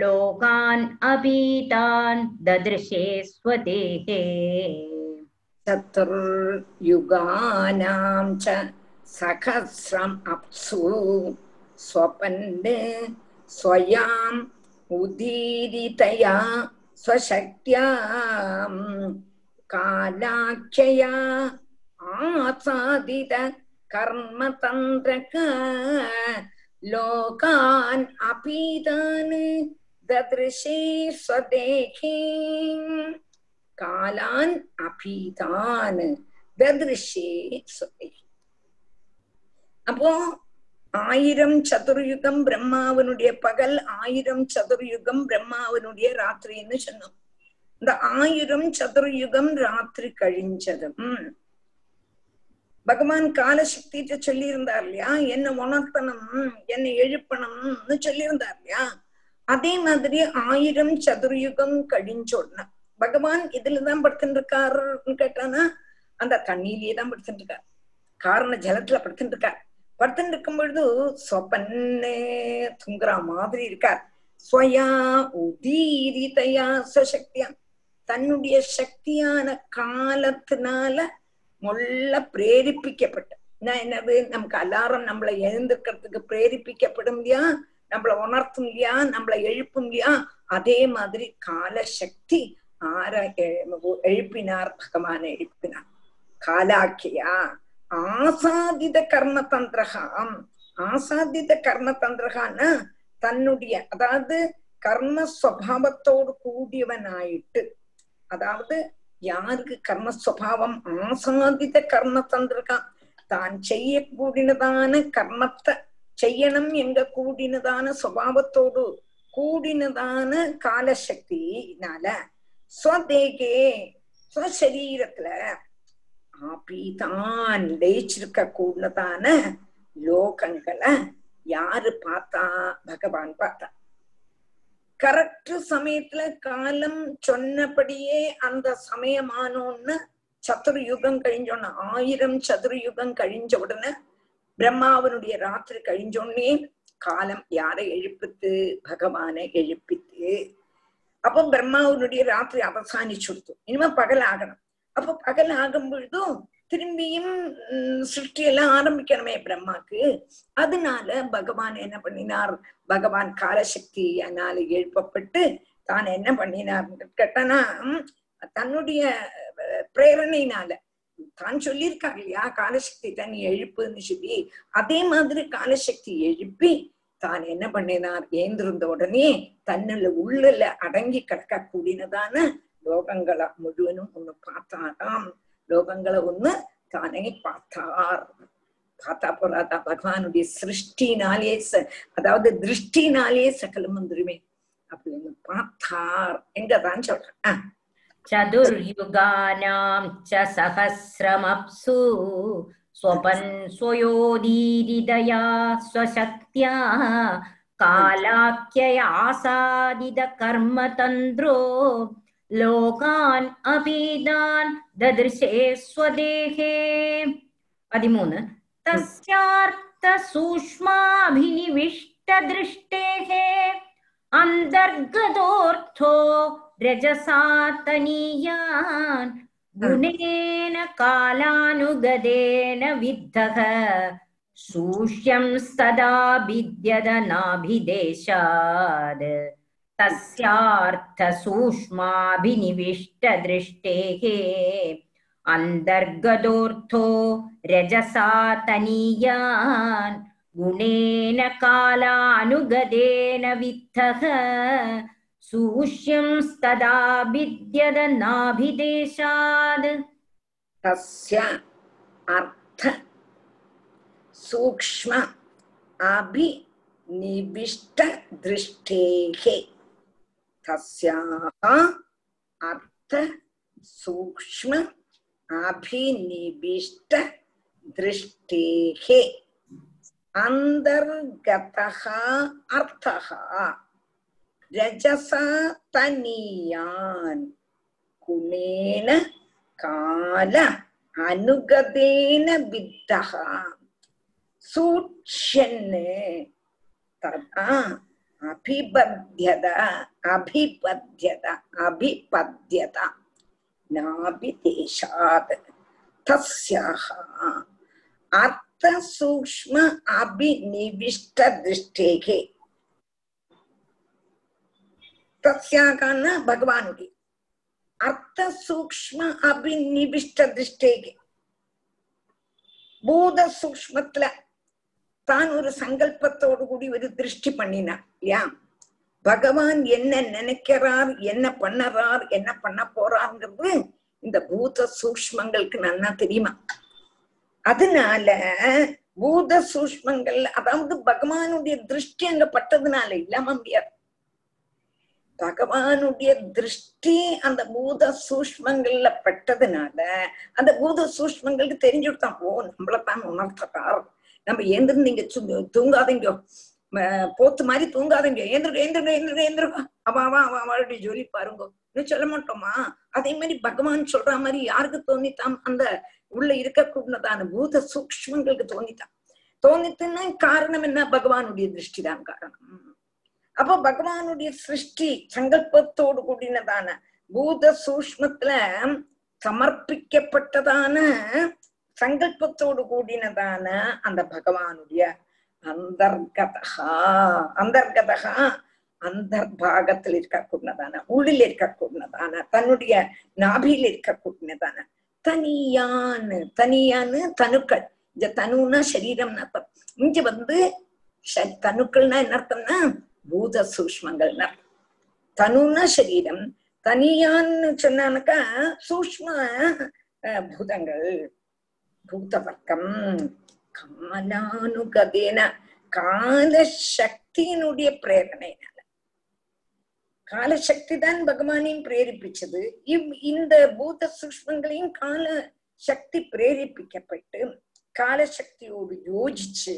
लोकान् अभीतान् ददृशे स्वदेहे चतुर्युगानां च सहस्रम् अप्सु स्वपन्ने स्वयाम् उदीरितया स्वशक्त्याम् कालाख्यया आसादित कर्मतन्त्रक लोकान् अपीतान् ददृशे स्वदेहे कालान् अपीतान् ददृशे स्वदेहे அப்போ ஆயிரம் சதுர்யுகம் பிரம்மாவனுடைய பகல் ஆயிரம் சதுர்யுகம் பிரம்மாவனுடைய ராத்திரின்னு சொன்னோம் இந்த ஆயிரம் சதுர்யுகம் ராத்திரி கழிஞ்சதும் பகவான் காலசக்திட்ட சொல்லி இருந்தார் இல்லையா? என்ன உணர்த்தணும் என்னை எழுப்பணும்னு சொல்லி இருந்தார் இல்லையா? அதே மாதிரி ஆயிரம் சதுர்யுகம் கழிஞ்சோடன பகவான் இதுலதான் படுத்துட்டு இருக்காருன்னு கேட்டானா அந்த தண்ணீரிலேயே தான் படுத்துட்டு இருக்கார் காரண ஜலத்துல படுத்துட்டு இருக்கார் படுத்துட்டு இருக்கும் பொழுது சொப்பன்னே தூங்குற மாதிரி இருக்கார். ஸ்வயா உதீரிதையா சசக்தியா. தன்னுடைய சக்தியான காலத்தினால மொள்ள பிரேரிப்பிக்கப்பட்ட. என்னது? நமக்கு அலாரம் நம்மளை எழுந்திருக்கிறதுக்கு பிரேரிப்பிக்கப்படும் இல்லையா? நம்மளை உணர்த்தும் இல்லையா? நம்மளை எழுப்பும் இல்லையா? அதே மாதிரி கால சக்தி ஆர எழுப்பினார் பகவான எழுப்பினார். காலாக்கியா? ஆசாதித கர்ம தந்திரகாம் ஆசாதித கர்ம தந்திரகான்னா தன்னுடைய அதாவது கர்ம ஸ்வபாவத்தோடு கூடியவனாயிட்டு அதாவது யாருக்கு கர்மஸ்வபாவம் ஆசாதித கர்ம தந்திரகாம் தான் செய்யக்கூடினதான கர்மத்தை செய்யணும் எங்க கூடினதான சுவாவத்தோடு கூடினதான காலசக்தினால ஸ்வதேகே ஸ்வசரீரத்துல ஆபிதான் லயிச்சிருக்க கூடதான லோகங்களை யாரு பார்த்தா? பகவான் பார்த்தா. கரெக்ட் சமயத்துல காலம் சொன்னபடியே அந்த சமயமானோன்னு சதுர்யுகம் கழிஞ்சோன்னு ஆயிரம் சதுர்யுகம் கழிஞ்ச உடனே பிரம்மாவனுடைய ராத்திரி கழிஞ்சோடனே காலம் யாரை எழுப்பித்து? பகவானை எழுப்பித்து. அப்போ பிரம்மாவனுடைய ராத்திரி அவசானிச்சுடுத்து. இனிமே பகல் ஆகணும். அப்போ பகல் ஆகும் பொழுதும் திரும்பியும் உம், சிருஷ்டி எல்லாம் ஆரம்பிக்கணுமே பிரம்மாக்கு. அதனால பகவான் என்ன பண்ணினார்? பகவான் காலசக்தியானால எழுப்பப்பட்டு தான் என்ன பண்ணினார்? கேட்டனா உம், தன்னுடைய பிரேரணையினால. தான் சொல்லியிருக்காரு இல்லையா? காலசக்தி தன் எழுப்புன்னு சொல்லி. அதே மாதிரி காலசக்தி எழுப்பி தான் என்ன பண்ணினார்? ஏந்திருந்த உடனே தன்னுள்ள உள்ளல அடங்கி கிடக்க கூடினதான லோகங்களை முழுவதும் ஒண்ணு பார்த்தாராம். லோகங்களை ஒண்ணு தானே பார்த்தார் பார்த்தா போறாதா பகவானுடைய சிருஷ்டினாலே ச- அதாவது திருஷ்டினாலே சகலம் வந்துருமே அப்படின்னு பார்த்தார் எங்கதான் சொல்றேன் ஆஹ் चतुर्युगानां च सहस्रमप्सु स्वपन् स्वयोदीरिदया स्वशक्त्या कालाख्ययासादिदकर्मतन्द्रो लोकान् अपीदान् ददृशे स्वदेहे पदिमून् तस्यार्थसूक्ष्माभिनिविष्टदृष्टेः अन्तर्गतोऽर्थो रजसा तनीयान् गुणेन कालानुगदेन विद्धः सूष्यंस्तदा भिद्यत नाभिदेशात् तस्यार्थसूक्ष्माभिनिविष्टदृष्टेः अन्तर्गतोऽर्थो रजसा तनीयान् गुणेन कालानुगदेन विद्धः सूष्यंस्तदा भिद्यत नाभिदेशात् तस्य अर्थ सूक्ष्म अभिनिविष्ट தஸ்யாக அர்த்த சூக்ம அபிநிபிஷ்ட திருஷ்டேகே அந்தர்கதா அர்த்தகா ரஜசா தனியான் குணேன கால அனுகதேன வித்தகா சூட்சன்னு ததா अभिपद्यत अभिपद्यत अभिपद्यत नाभिदेशात् तस्याः अर्थसूक्ष्म अभिनिविष्टदृष्टेः தஸ்யாகான்னா பகவானுடைய அர்த்த சூக்ம அபிநிவிஷ்ட திருஷ்டேகே பூத சூக்மத்துல தான் ஒரு சங்கல்பத்தோடு கூடி ஒரு திருஷ்டி பண்ணினான் இல்லையா? பகவான் என்ன நினைக்கிறார் என்ன பண்ணறார் என்ன பண்ண போறாருங்கிறது இந்த பூத சூக்மங்களுக்கு நன்னா தெரியுமா? அதனால பூத சூஷ்மங்கள் அதாவது பகவானுடைய திருஷ்டி அங்க பட்டதுனால இல்லாம முடியாது. பகவானுடைய திருஷ்டி அந்த பூத சூஷ்மங்கள்ல பட்டதுனால அந்த பூத சூஷ்மங்களுக்கு தெரிஞ்சு கொடுத்தான் ஓ நம்மளத்தான் உணர்த்தக்கார் நம்ம எந்திருந்து நீங்க சு- தூங்காதீங்க. போத்து மாதிரி தூங்காதீங்க. ஏந்திருக்க ஏந்திருக்க ஏந்திருக்க ஏந்திருக்க அவ அவ அவ அவளுடைய ஜோலி பாருங்க. இன்னும் சொல்ல மாட்டோமா? அதே மாதிரி பகவான் சொல்ற மாதிரி யாருக்கு தோணித்தான்? அந்த உள்ள இருக்கக்கூடதான பூத சூக்மங்களுக்கு தோணித்தான். தோணித்துன்னா காரணம் என்ன? பகவானுடைய திருஷ்டி தான் காரணம். அப்போ பகவானுடைய சிருஷ்டி சங்கல்பத்தோடு கூடினதான பூத சூஷ்மத்துல சமர்ப்பிக்கப்பட்டதான சங்கல்பத்தோடு கூடினதான அந்த பகவானுடைய அந்தர்கதா அந்தர்கதா அந்தர்பாகத்தில் இருக்கக்கூடியதான உள்ளில் இருக்கக்கூடியதான தன்னுடைய நாபியில் இருக்கக்கூடியதான தனியான்னு தனியான்னு தனுக்கள் இந்த தனுன்னா சரீரம்னு அர்த்தம். இங்க வந்து ச- தனுக்கள்னா என்ன அர்த்தம்னா பூத சூஷ்மங்கள்னா தனுன்னா சரீரம் தனியான்னு சொன்னானாக்கா சூஷ்ம அஹ், பூதங்கள். பூதவர்க்கம் காலானுகதேன கால சக்தியினுடைய பிரேரணையினால. காலசக்தி தான் பகவானையும் பிரேரிப்பிச்சது. இவ் இந்த பூத சூஷ்மங்களையும் கால சக்தி பிரேரிப்பிக்கப்பட்டு காலசக்தியோடு யோசிச்சு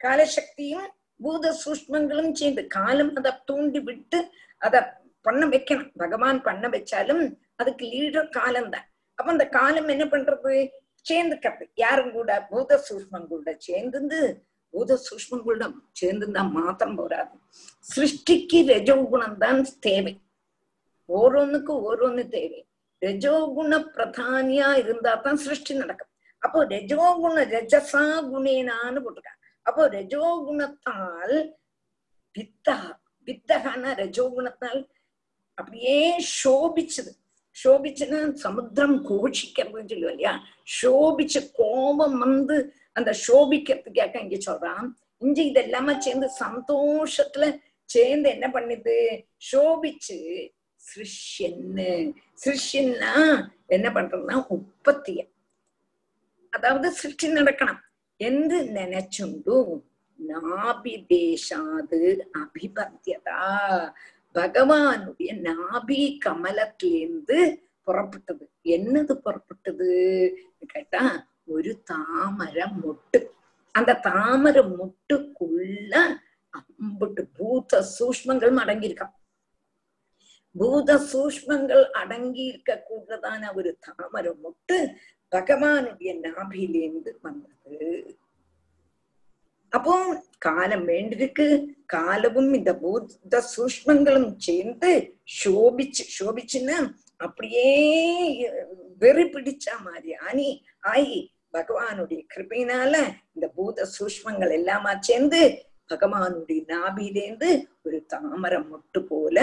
காலசக்தியும் பூத சூஷ்மங்களும் சேர்ந்து காலம் அதை தூண்டி விட்டு அதை பண்ண வைக்கணும். பகவான் பண்ண வச்சாலும் அதுக்கு லீடர் காலம் தான் அப்ப அந்த காலம் என்ன பண்றது? சேர்ந்துக்கிறது யாரும் கூட பூத சூஷ்மங்களோட சேர்ந்து பூத சூஷ்மங்களோட சேர்ந்துருந்தா மாத்திரம் போராது. சிருஷ்டிக்கு ரஜோகுணம் தான் தேவை. ஓரோன்னுக்கும் ஓரோன்னு தேவை. ரஜோகுண பிரதானியா இருந்தா தான் சிருஷ்டி நடக்கும். அப்போ ரஜோகுண ரஜசா குணேனான்னு போட்டிருக்காங்க. அப்போ ரஜோகுணத்தால் வித்தா வித்தகான ரஜோகுணத்தால் அப்படியே சோபிச்சது. சோபிச்சுன்னு சமுத்திரம் கோஷிக்கிறதுன்னு சொல்லுவோம் இல்லையா? சோபிச்சு கோபம் வந்து அந்த சோபிக்கிறதுக்காக இங்க சொல்றான். இங்க இதெல்லாம சேர்ந்து சந்தோஷத்துல சேர்ந்து என்ன பண்ணுது? சோபிச்சு சிருஷ்யன்னு. சிருஷ்யன்னா என்ன பண்றதுன்னா உற்பத்திய. அதாவது சிருஷ்டி நடக்கணும். என்று நினைச்சுண்டு நாபிதேசாது அபிபத்தியதா? பகவானுடைய நாபி கமலத்திலிருந்து புறப்பட்டது. என்னது புறப்பட்டது? கேட்டா ஒரு தாமர மொட்டு. அந்த தாமர மொட்டுக்குள்ள அம்புட்டு பூத சூஷ்மங்கள் அடங்கியிருக்கான் பூத சூஷ்மங்கள் அடங்கி இருக்க கூடதான ஒரு தாமர மொட்டு பகவானுடைய நாபியிலேந்து வந்தது. அப்போ காலம் வேண்டிருக்கு காலமும் இந்த பூத சூஷ்மங்களும் சேர்ந்து சோபிச்சு சோபிச்சுன்னா அப்படியே வெறி பிடிச்சா மாதிரி ஆனி ஆயி பகவானுடைய கிருபையினால இந்த பூத சூஷ்மங்கள் எல்லாமா சேர்ந்து பகவானுடைய நாபிலேந்து ஒரு தாமரம் மொட்டு போல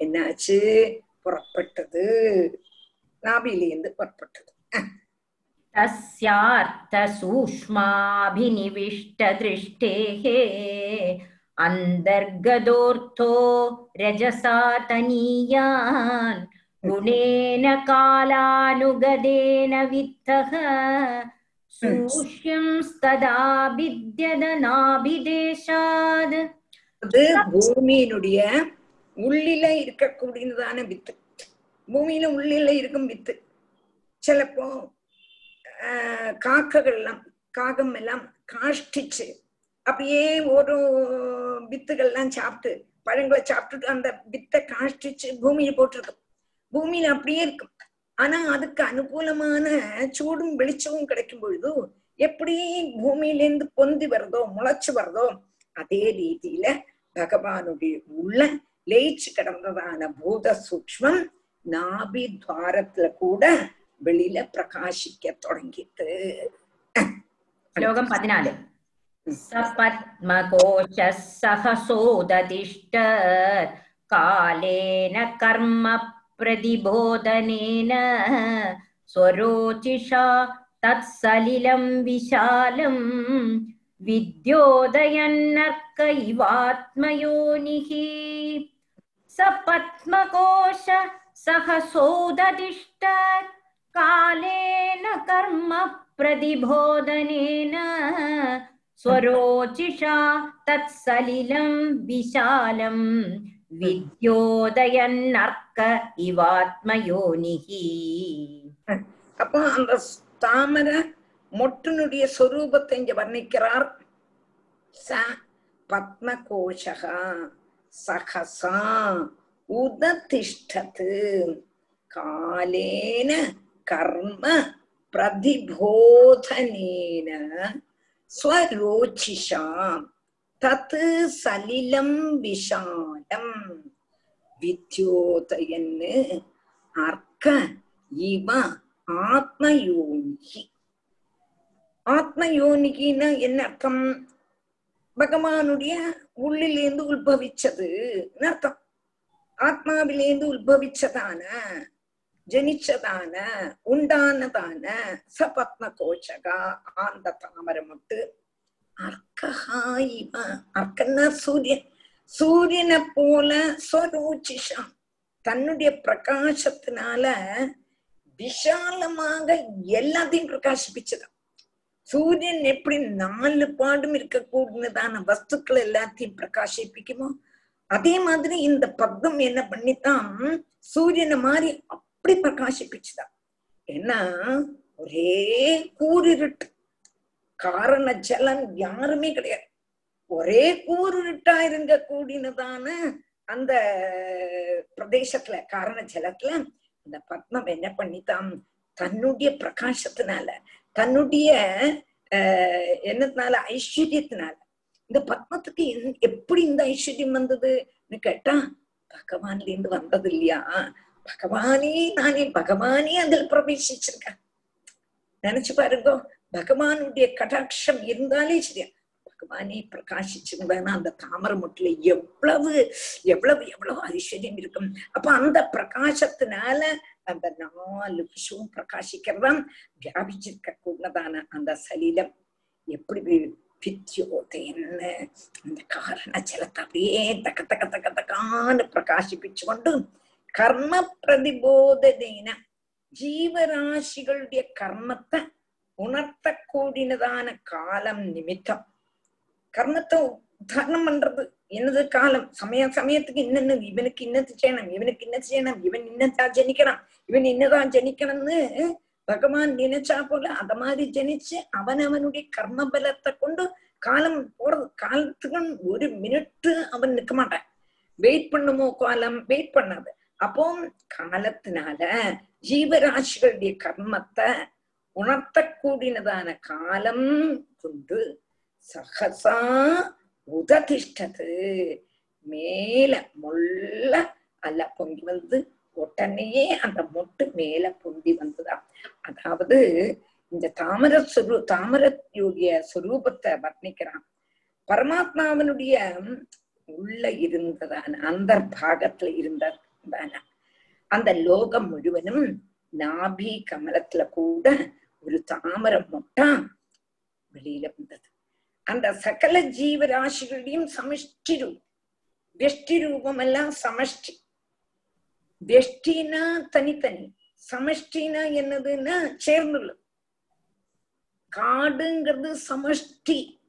என்னாச்சு புறப்பட்டது நாபிலேந்து புறப்பட்டது तस्यार्थसूक्ष्माभिनिविष्टदृष्टेः अन्तर्गतोऽर्थो रजसा तनीयान् गुणेन कालानुगदेन वित्तः सूक्ष्यंस्तदा भिद्यदनाभिदेशात् அது பூமியினுடைய உள்ளில இருக்கக்கூடியதான வித்து பூமியில உள்ளில இருக்கும் வித்து சிலப்போ ஆஹ் காக்ககள் எல்லாம் காகம் எல்லாம் காஷ்டிச்சு. அப்படியே ஒரு வித்துகள்லாம் சாப்பிட்டு பழங்களை சாப்பிட்டுட்டு அந்த வித்தை காஷ்டிச்சு பூமியில போட்டிருக்கும். பூமியில அப்படியே இருக்கும். ஆனா அதுக்கு அனுகூலமான சூடும் வெளிச்சமும் கிடைக்கும் பொழுது எப்படி பூமியிலேருந்து பொந்தி வருதோ முளைச்சு வருதோ அதே ரீதியில பகவானுடைய உள்ள லயிச்சு கிடந்ததான பூத சூக்மம் நாபி துவாரத்துல கூட വെളിയില് പ്രകാശിക്ക തുടങ്ങിയിട്ട് ശ്ലോകം പതിനാല് സപത്മകോശ സഹസോദതിഷ്ഠ കാലേന കർമ്മ പ്രതിബോധനേന സ്വരോചിഷ തത്സലിലം വിശാലം വിദ്യോദയന്നർക്ക ഇവാത്മയോനിഃ സപത്മകോശ സഹസോദതിഷ്ഠ कालेन कर्म प्रतिबोधनेन स्वरोचिषा तत्सलिलं विशालं विद्योदयन्नर्क इवात्मयोनिः அப்போ அந்த தாமர மொட்டினுடைய சொரூபத்தை இங்க வர்ணிக்கிறார் ச பத்மகோஷகா சகசா உததிஷ்டது காலேன கர்ம பிரதிபோதனேன ஸ்வரோச்சிஷா தத் சலிலம் விஷாலம் வித்யோதயன்னு அர்க்க இவ ஆத்மயோனிகி ஆத்மயோனிகின்னா என்ன அர்த்தம்? பகவானுடைய உள்ளிலேந்து உல்பவிச்சது. அர்த்தம்? ஆத்மாவிலேந்து உல்பவிச்சதான ஜனிச்சதான உண்டானதான சபத்ம கோச்சகா ஆந்த தாமரை மட்டு அர்க்கஹா இவ அர்க்கன்னா சூரியன் சூரியனை போல ஸ்வரூச்சிஷா தன்னுடைய பிரகாசத்தினால விஷாலமாக எல்லாத்தையும் பிரகாசிப்பிச்சதாம். சூரியன் எப்படி நாலு பாடும் இருக்கக்கூடியதான வஸ்துக்கள் எல்லாத்தையும் பிரகாசிப்பிக்குமோ அதே மாதிரி இந்த பக்தம் என்ன பண்ணித்தான் சூரியனை மாதிரி அப்படி பிரகாசிப்பிச்சுதான் ஏன்னா ஒரே கூறிருட்டு. காரண ஜலம் யாருமே கிடையாது. ஒரே கூருட்டா இருங்க கூடினதான அந்த பிரதேசத்துல காரண ஜலத்துல அந்த பத்மம் என்ன பண்ணித்தான்? தன்னுடைய பிரகாசத்தினால தன்னுடைய ஆஹ் என்னத்தினால? ஐஸ்வர்யத்தினால. இந்த பத்மத்துக்கு எப்படி இந்த ஐஸ்வர்யம் வந்ததுன்னு கேட்டா பகவான்ல இருந்து வந்தது இல்லையா? பகவானே தானே பகவானே அதில் பிரவேசிச்சிருக்கேன். நினைச்சு பாருங்க பகவானுடைய கடாட்சம் இருந்தாலே சரியா. பகவானே பிரகாசிச்சிருந்தானா அந்த தாமரை முட்டில எவ்வளவு எவ்வளவு எவ்வளவு ஐஸ்வர்யம் இருக்கும். அப்ப அந்த பிரகாசத்தினால அந்த நாலு விஷயம் பிரகாசிக்கிறதாம் வியாபிச்சிருக்க கூடதான அந்த சலீலம். எப்படி பித்தியோதேன்னு அந்த காரண ஜலத்தை அப்படியே தக்க தக்க தக்க தக்கான்னு பிரகாசிப்பிச்சு கொண்டு கர்ம பிரதிபோதனேன ஜீவராசிகளுடைய கர்மத்தை உணர்த்தக்கூடியதான காலம் நிமித்தம் கர்மத்தை உத்தாரணம் பண்றது என்னது காலம் சமய சமயத்துக்கு இன்னென்ன இவனுக்கு இன்னது செய்யணும் இவனுக்கு இன்னது செய்யணும் இவன் இன்னதான் ஜனிக்கணும் இவன் இன்னதான் ஜனிக்கணும்னு பகவான் நினைச்சா போல அத மாதிரி ஜனிச்சு அவன் அவனுடைய கர்ம பலத்தை கொண்டு காலம் போறது காலத்துக்கு ஒரு மினிட்டு அவன் நிற்க மாட்டான் வெயிட் பண்ணுமோ காலம் வெயிட் பண்ணாது அப்போ காலத்தினால ஜீவராசிகளுடைய கர்மத்தை உணர்த்தக்கூடியதான காலம் கொண்டு சகசா உததிஷ்டது. மேல முள்ள அல்ல பொங்கி வந்து உடனேயே அந்த மொட்டு மேல பொங்கி வந்துதான் அதாவது இந்த தாமர சுரு தாமரயுடைய சுரூபத்தை வர்ணிக்கிறான். பரமாத்மாவனுடைய உள்ள இருந்ததான அந்த பாகத்துல இருந்ததான அந்த லோகம் முழுவதும் நாபி கமலத்துல கூட ஒரு தாமர மொட்டா வெளியில வந்தது. அந்த சகல ஜீவராசிகளையும் சமஷ்டி ரூபம் வெஷ்டி ரூபம் எல்லாம் சமஷ்டி. வெஷ்டினா தனித்தனி சமஷ்டினா என்னதுன்னா சேர்ந்துள்ளது. காடுங்கிறது சமஷ்டி.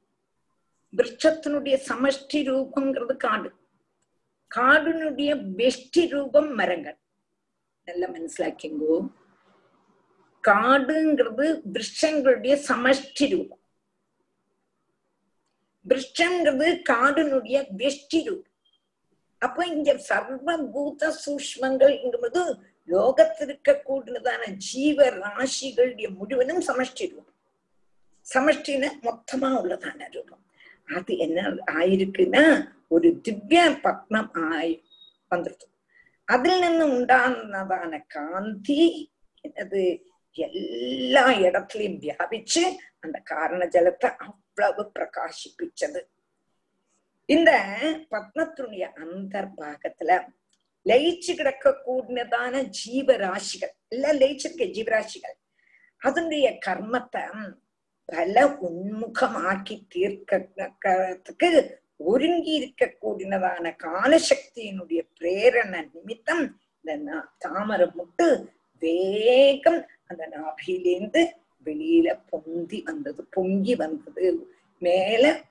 விருட்சத்தினுடைய சமஷ்டி ரூபங்கிறது காடு. காடுனுடைய வெஷ்டி ரூபம் மரங்கள். நல்லா மனசிலாக்கிங்கோ. காடுங்கிறது விருஷங்களுடைய சமஷ்டி ரூபம். விருஷங்கிறது காடுனுடைய வெஷ்டி ரூபம். அப்ப இங்க சர்வபூத சூஷ்மங்கள்ங்கிறது லோகத்திற்க கூடினதான ஜீவ ராசிகளுடைய முழுவதும் சமஷ்டி ரூபம். சமஷ்டின மொத்தமா உள்ளதான ரூபம். அது என்ன ஆயிருக்குன்னா ஒரு திவ்ய பத்மம் ஆய் வந்துருது அதில் നിന്ന് உண்டானதான காந்தி என்னது எல்லா இடத்துலயும் வியாபிச்சு அந்த காரண ஜலத்தை அவ்வளவு பிரகாசிப்பிச்சது இந்த பத்மத்தினுடைய அந்தர்பாகத்துல லயிச்சு கிடக்க கூடினதான ஜீவராசிகள் எல்லாம் லயிச்சிருக்க ஜீவராசிகள் அதனுடைய கர்மத்தை பல உன்முகமாக்கி தீர்க்கிறதுக்கு ஒருங்கி இருக்கக்கூடியதான காலசக்தியினுடைய பிரேரண நிமித்தம் இந்த தாமரை முட்டு வேகம் அந்த நாபிலேந்து வெளியில பொந்தி வந்தது பொங்கி வந்தது. மேல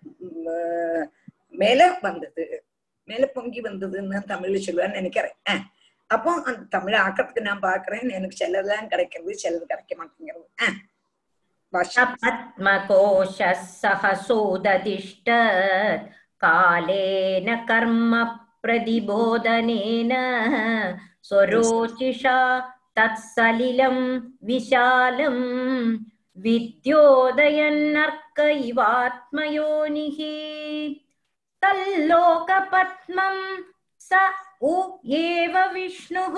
மேல வந்தது. மேல பொங்கி வந்ததுன்னு தமிழ்ல சொல்லுவான்னு நினைக்கிறேன். அப்போ அந்த தமிழ் ஆக்கிறதுக்கு நான் பாக்குறேன். எனக்கு சிலதெல்லாம் கிடைக்கிறது சிலது கிடைக்க மாட்டேங்கிறது. ஆஹ் पद्मकोशः सहसोदतिष्ठ कालेन कर्म प्रतिबोधनेन स्वरोचिषा तत्सलिलं विशालं विद्योदयन्नर्क इवात्मयोनिः तल्लोकपद्मं स उ एव विष्णुः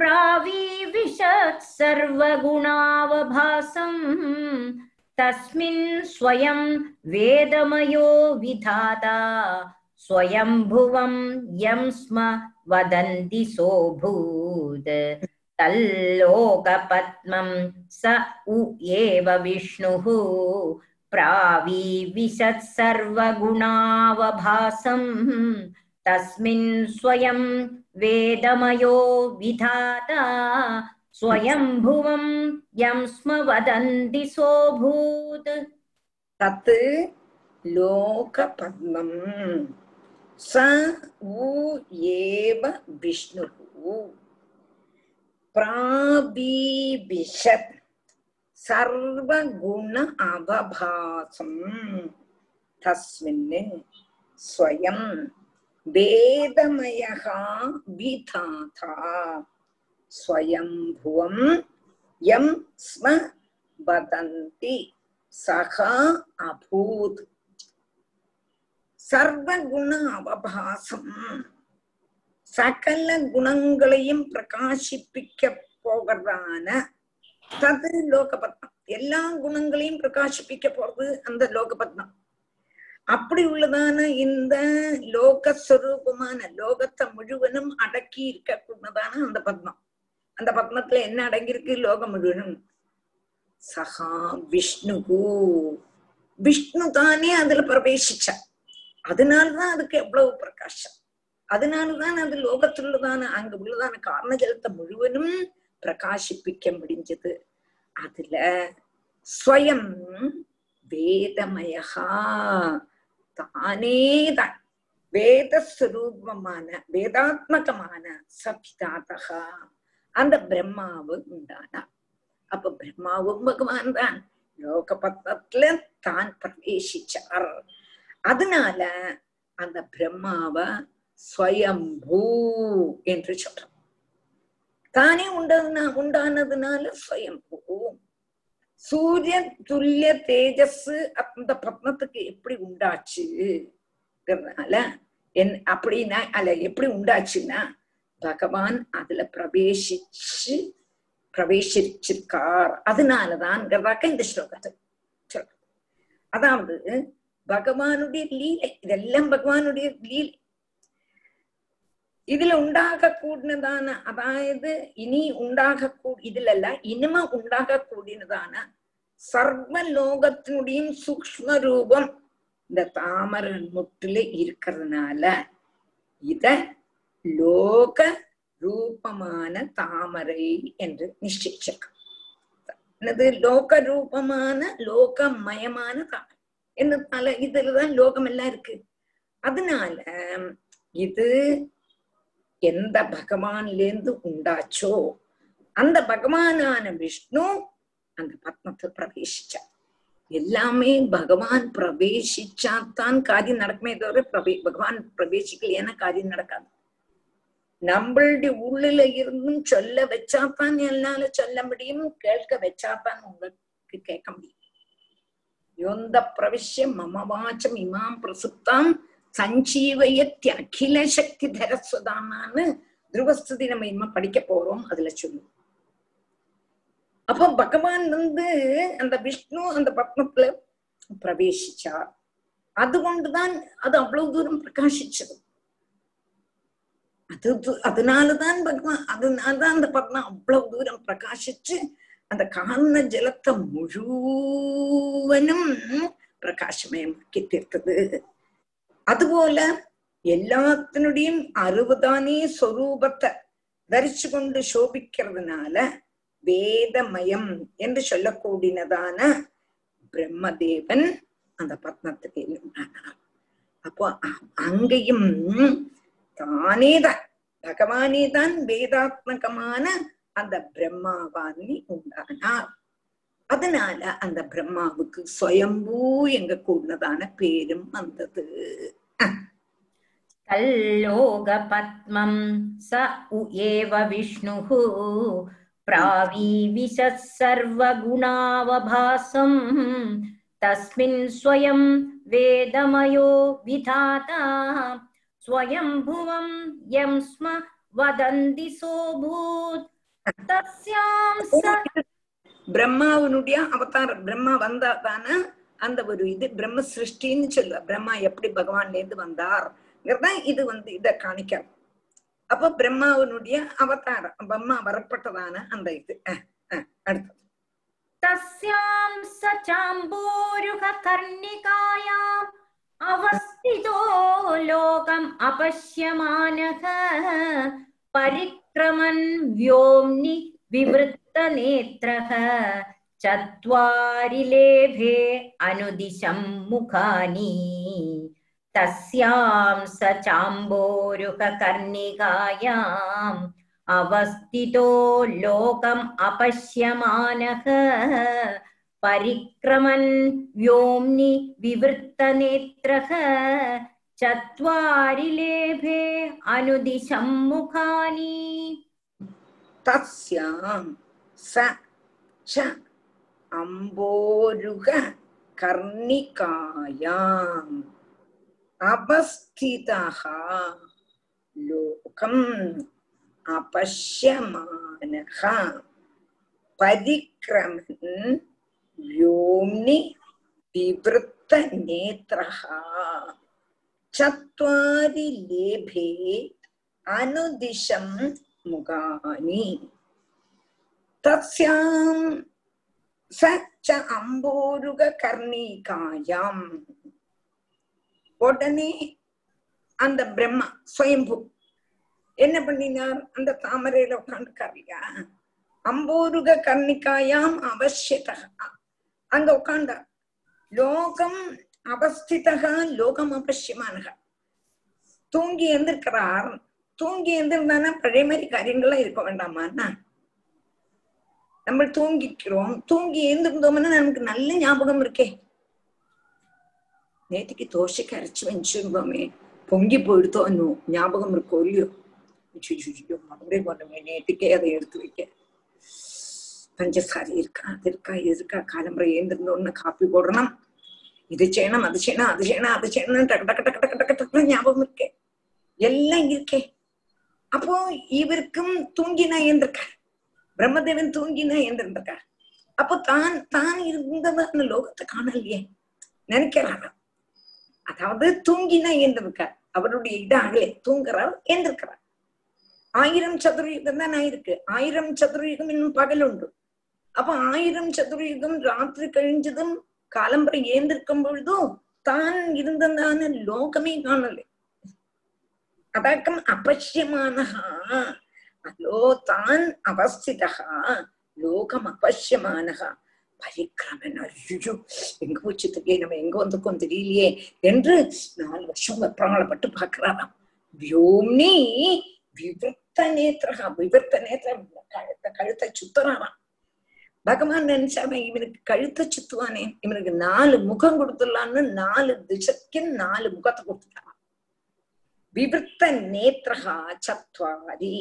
प्रावीविशत् सर्वगुणावभासम् तस्मिन् स्वयं वेदमयो विधाता स्वयम्भुवं यं स्म वदन्ति सोऽभूत् तल्लोकपद्मं स उ एव विष्णुः प्रावीविशत् सर्वगुणावभासम् तस्मिन् स्वयं वेदमयो विधाता स्वयम्भुवं यं स्म वदन्ति सोऽभूत् तत् लोकपद्मम् स उ एव विष्णुः प्राबीबिशत् सर्वगुण अवभासम् तस्मिन् स्वयं வேதமயः விதாதா ஸ்வயம்புவம் யம் ஸ்ம வதந்தி சகா அபூத் சர்வகுண அவபாசம் சகல குணங்களையும் பிரகாசிப்பிக்க போகிறதான தது லோகபத்னம் எல்லா குணங்களையும் பிரகாசிப்பிக்க போறது அந்த லோகபத்னம் அப்படி உள்ளதான இந்த லோகஸ்வரூபமான லோகத்தை முழுவதும் அடக்கி இருக்கக்கூடியதான அந்த பத்மம். அந்த பத்மத்துல என்ன அடங்கியிருக்கு லோகம் முழுவதும்? சகா விஷ்ணுகு. விஷ்ணு தானே அதுல பிரவேசிச்ச. அதனாலதான் அதுக்கு எவ்வளவு பிரகாசம். அதனாலதான் அது லோகத்துள்ளதான அங்க உள்ளதான காரண ஜலத்தை முழுவதும் பிரகாசிப்பிக்க முடிஞ்சது. அதுல ஸ்வயம் தானே தான். வேதஸ்வரூபமான வேதாத்மகமான சபிதாதகா. அந்த பிரம்மாவு உண்டானா. அப்ப பிரம்மாவும் பகவான் தான். லோக பத்மத்துல தான் பிரவேசிச்சார். அதனால அந்த பிரம்மாவ ஸ்வயம்பூ என்று சொல்றோம். தானே உண்டதுனா உண்டானதுனால ஸ்வயம்பூ. சூரிய துல்லிய தேஜஸ் அந்த பத்மத்துக்கு எப்படி உண்டாச்சுங்கிறதுனால என் அப்படின்னா அல்ல எப்படி உண்டாச்சுன்னா பகவான் அதுல பிரவேசிச்சு பிரவேசிச்சிருக்கார். அதனாலதான்ங்கிறதாக்க இந்த ஸ்லோகத்தை சொல்ற அதாவது பகவானுடைய லீலை இதெல்லாம் பகவானுடைய லீலை. இதுல உண்டாக கூடினதான அதாவது இனி உண்டாக கூ இதுல இல்ல இனிமே உண்டாக கூடினதான சர்வ லோகத்தினுடைய சூக்ம ரூபம் இந்த தாமரை முட்டுல இருக்கிறதுனால இத லோக ரூபமான தாமரை என்று நிச்சயிச்சிருக்க என்னது? லோக ரூபமான லோகமயமான தாமரை. என்னனால இதுலதான் லோகம் எல்லாம் இருக்கு. அதனால இது எந்த பகவான்லேருந்து உண்டாச்சோ அந்த பகவானான விஷ்ணு அந்த பத்மத்தில் பிரவேசிச்சார் எல்லாமே பகவான் பிரவேசிச்சாத்தான் காரியம் நடக்குமே தவிர பிரவே பகவான் பிரவேசிக்கலையான காரியம் நடக்காது. நம்மளுடைய உள்ளில இருந்தும் சொல்ல வச்சாத்தான் என்னால சொல்ல முடியும் கேட்க வச்சாத்தான் உங்களுக்கு கேட்க முடியும். யோந்த பிரவிஷ்ய மமவாச்சம் இமாம் பிரசுப்தாம். சஞ்சீவயத்தி அகில சக்தி தரஸ்வதான்னு துருவஸ்துதி நம்ம இனிமே படிக்க போறோம் அதுல சொல்லுவோம். அப்ப பகவான் வந்து அந்த விஷ்ணு அந்த பத்மத்துல பிரவேசிச்சார் அது கொண்டுதான் அது அவ்வளவு தூரம் பிரகாசிச்சது. அது அதனாலதான் பகவான் அதனாலதான் அந்த பத்மம் அவ்வளவு தூரம் பிரகாசிச்சு அந்த காரண ஜலத்தை முழுவனும் பிரகாசமயமாக்கி தீர்த்தது. അതുപോലെ എല്ലാത്തിനുടെയും അറിവുതാனே സ്വരൂപத்தை தரிச்சு கொண்டு சோபிக்கிறதுனால வேதமயம் என்று சொல்லக்கூடினதான பிரம்மதேவன் அந்த பத்மத்துக்கு எழுந்தானார் அப்போ அங்கேயும் தானே தான் பகவானே தான் வேதாத்மகமான அந்த பிரம்மாவான் உண்டானார் அதனால அந்த பிரம்மாவுக்கு சுயம்பூ எங்க கூடதான பேரும் வந்தது. கல்லோக பத்மம் ச ஏவ விஷ்ணுஹு பிராவீவிஷ சர்வகுணாவபாசம். தஸ்மின் ஸ்வயம் வேதமயோ விதாதா. ஸ்வயம்புவம் யம் ஸ்ம வதந்தி சோபூத். தஸ்யாம் பிரம்மாவினுடைய அவதாரம் பிரம்மா வந்தாதான அந்த ஒரு இது பிரம்ம சிருஷ்டின்னு சொல்லுவ பிரம்மா எப்படி பகவான்ல இருந்து வந்தார்ங்கிறத இது வந்து இத காணிக்க அப்ப பிரம்மாவினுடைய அவதாரம் பிரம்மா வரப்பட்டதான அந்த இது அஹ், அஹ், அடுத்தது तस्यां स चाम्बोरुहकर्णिकायाम् अवस्थितो लोकम् अपश्यमानः परिक्रमन् व्योम्नि दीप्तनेत्रः चत्वारि लेभे अनुदिशं मुखानि। तस्यां स चाम्बोरुककर्णिकायाम् अवस्थितो लोकम् अपश्यमानः। परिक्रमन् व्योम्नि विवृत्तनेत्रः चत्वारि लेभे अनुदिशं मुखानि। तस्याम् ச ச அம்போருக கர்ணிகாயாம். அபஸ்திதஹ லோகம் அபஷ்யமானஹ. பதிக்ரமன் யோம்னி விவருத்த நேத்ரஹ. சத்வாரி லேபே அனுதிஷம் முகானி. தஸ்யாம் சச்ச அம்போருக கர்ணிகாயாம் உடனே அந்த பிரம்மா சுயம்பு என்ன பண்ணினார்? அந்த தாமரையில உட்காந்துருக்கார் இல்லையா அம்போருக கர்ணிகாயாம் அவசியதா. அங்க உட்காண்டார் லோகம் அவஸ்திதா லோகம் அவசியமானகா. தூங்கி எழுந்திருக்கிறார். தூங்கி எழுந்திருந்தானா? பழைய மாதிரி காரியங்கள்லாம் இருக்க வேண்டாமான்னா நம்ம தூங்கிக்கிறோம் தூங்கி எழுந்திருந்தோம்னா நமக்கு நல்ல ஞாபகம் இருக்கே நேற்றுக்கு தோசைக்கு அரைச்சு வச்சிருந்தோமே பொங்கி போயிடுத்தோ இன்னும் ஞாபகம் இருக்கோ இல்லையோ ஐயோ, மறுபடியும் போனோமே நேற்றுக்கே அதை எடுத்து வைக்க பஞ்சசாரி இருக்கா அது இருக்கா இது இருக்கா காலம்புரை ஏந்திருந்தோன்னு காப்பி போடணும் இது செய்யணும் அது செய்யணும் அது செய்யணும் அது செய்யணும் டக்கு டக்கு டக்கு டக்கு டக்கு டக்கு ஞாபகம் இருக்கே எல்லாம் இருக்கே அப்போ இவருக்கும் தூங்கினா ஏந்திருக்கார் பிரம்மதேவன் தூங்கினா ஏந்திருந்திருக்கார் அப்போ தான் தான் இருந்ததான லோகத்தை காணலையே. நினைக்கிறாராம் அதாவது தூங்கினா ஏந்திருக்கார் அவருடைய இது தூங்குறார் ஏந்திருக்கிறார் ஆயிரம் சதுரயுகம் தான் ஆயிருக்கு. ஆயிரம் சதுரயுகம் இன்னும் பகல் உண்டு. அப்ப ஆயிரம் சதுரயுகம் ராத்திரி கழிஞ்சதும் காலம்பரை ஏந்திருக்கும் பொழுதும் தான் இருந்ததான லோகமே காணலை. அதக்கம் அபஷ்யமானஹா. அலோதான் அவஸ்திதா லோகம் அவசியமானகா பரிக்கிரமன் அய்யோ எங்க போச்சு நம்ம எங்க வந்திருக்கோம் தெரியலையே என்று நாலு வருஷம் வெப்பராளப்பட்டு பாக்குறாராம் வியோம்னி விவர்த்த நேத்திரகா விவர்த்த நேத்திரம் கழுத்தை கழுத்தை சுத்துறாராம் பகவான் நினைச்சாவன் இவனுக்கு கழுத்தை சுத்துவானே இவனுக்கு நாலு முகம் கொடுத்துடலான்னு நாலு திசைக்கு நாலு முகத்தை கொடுத்துட்டான் விவர்த்த நேத்திரகா சத்வாரி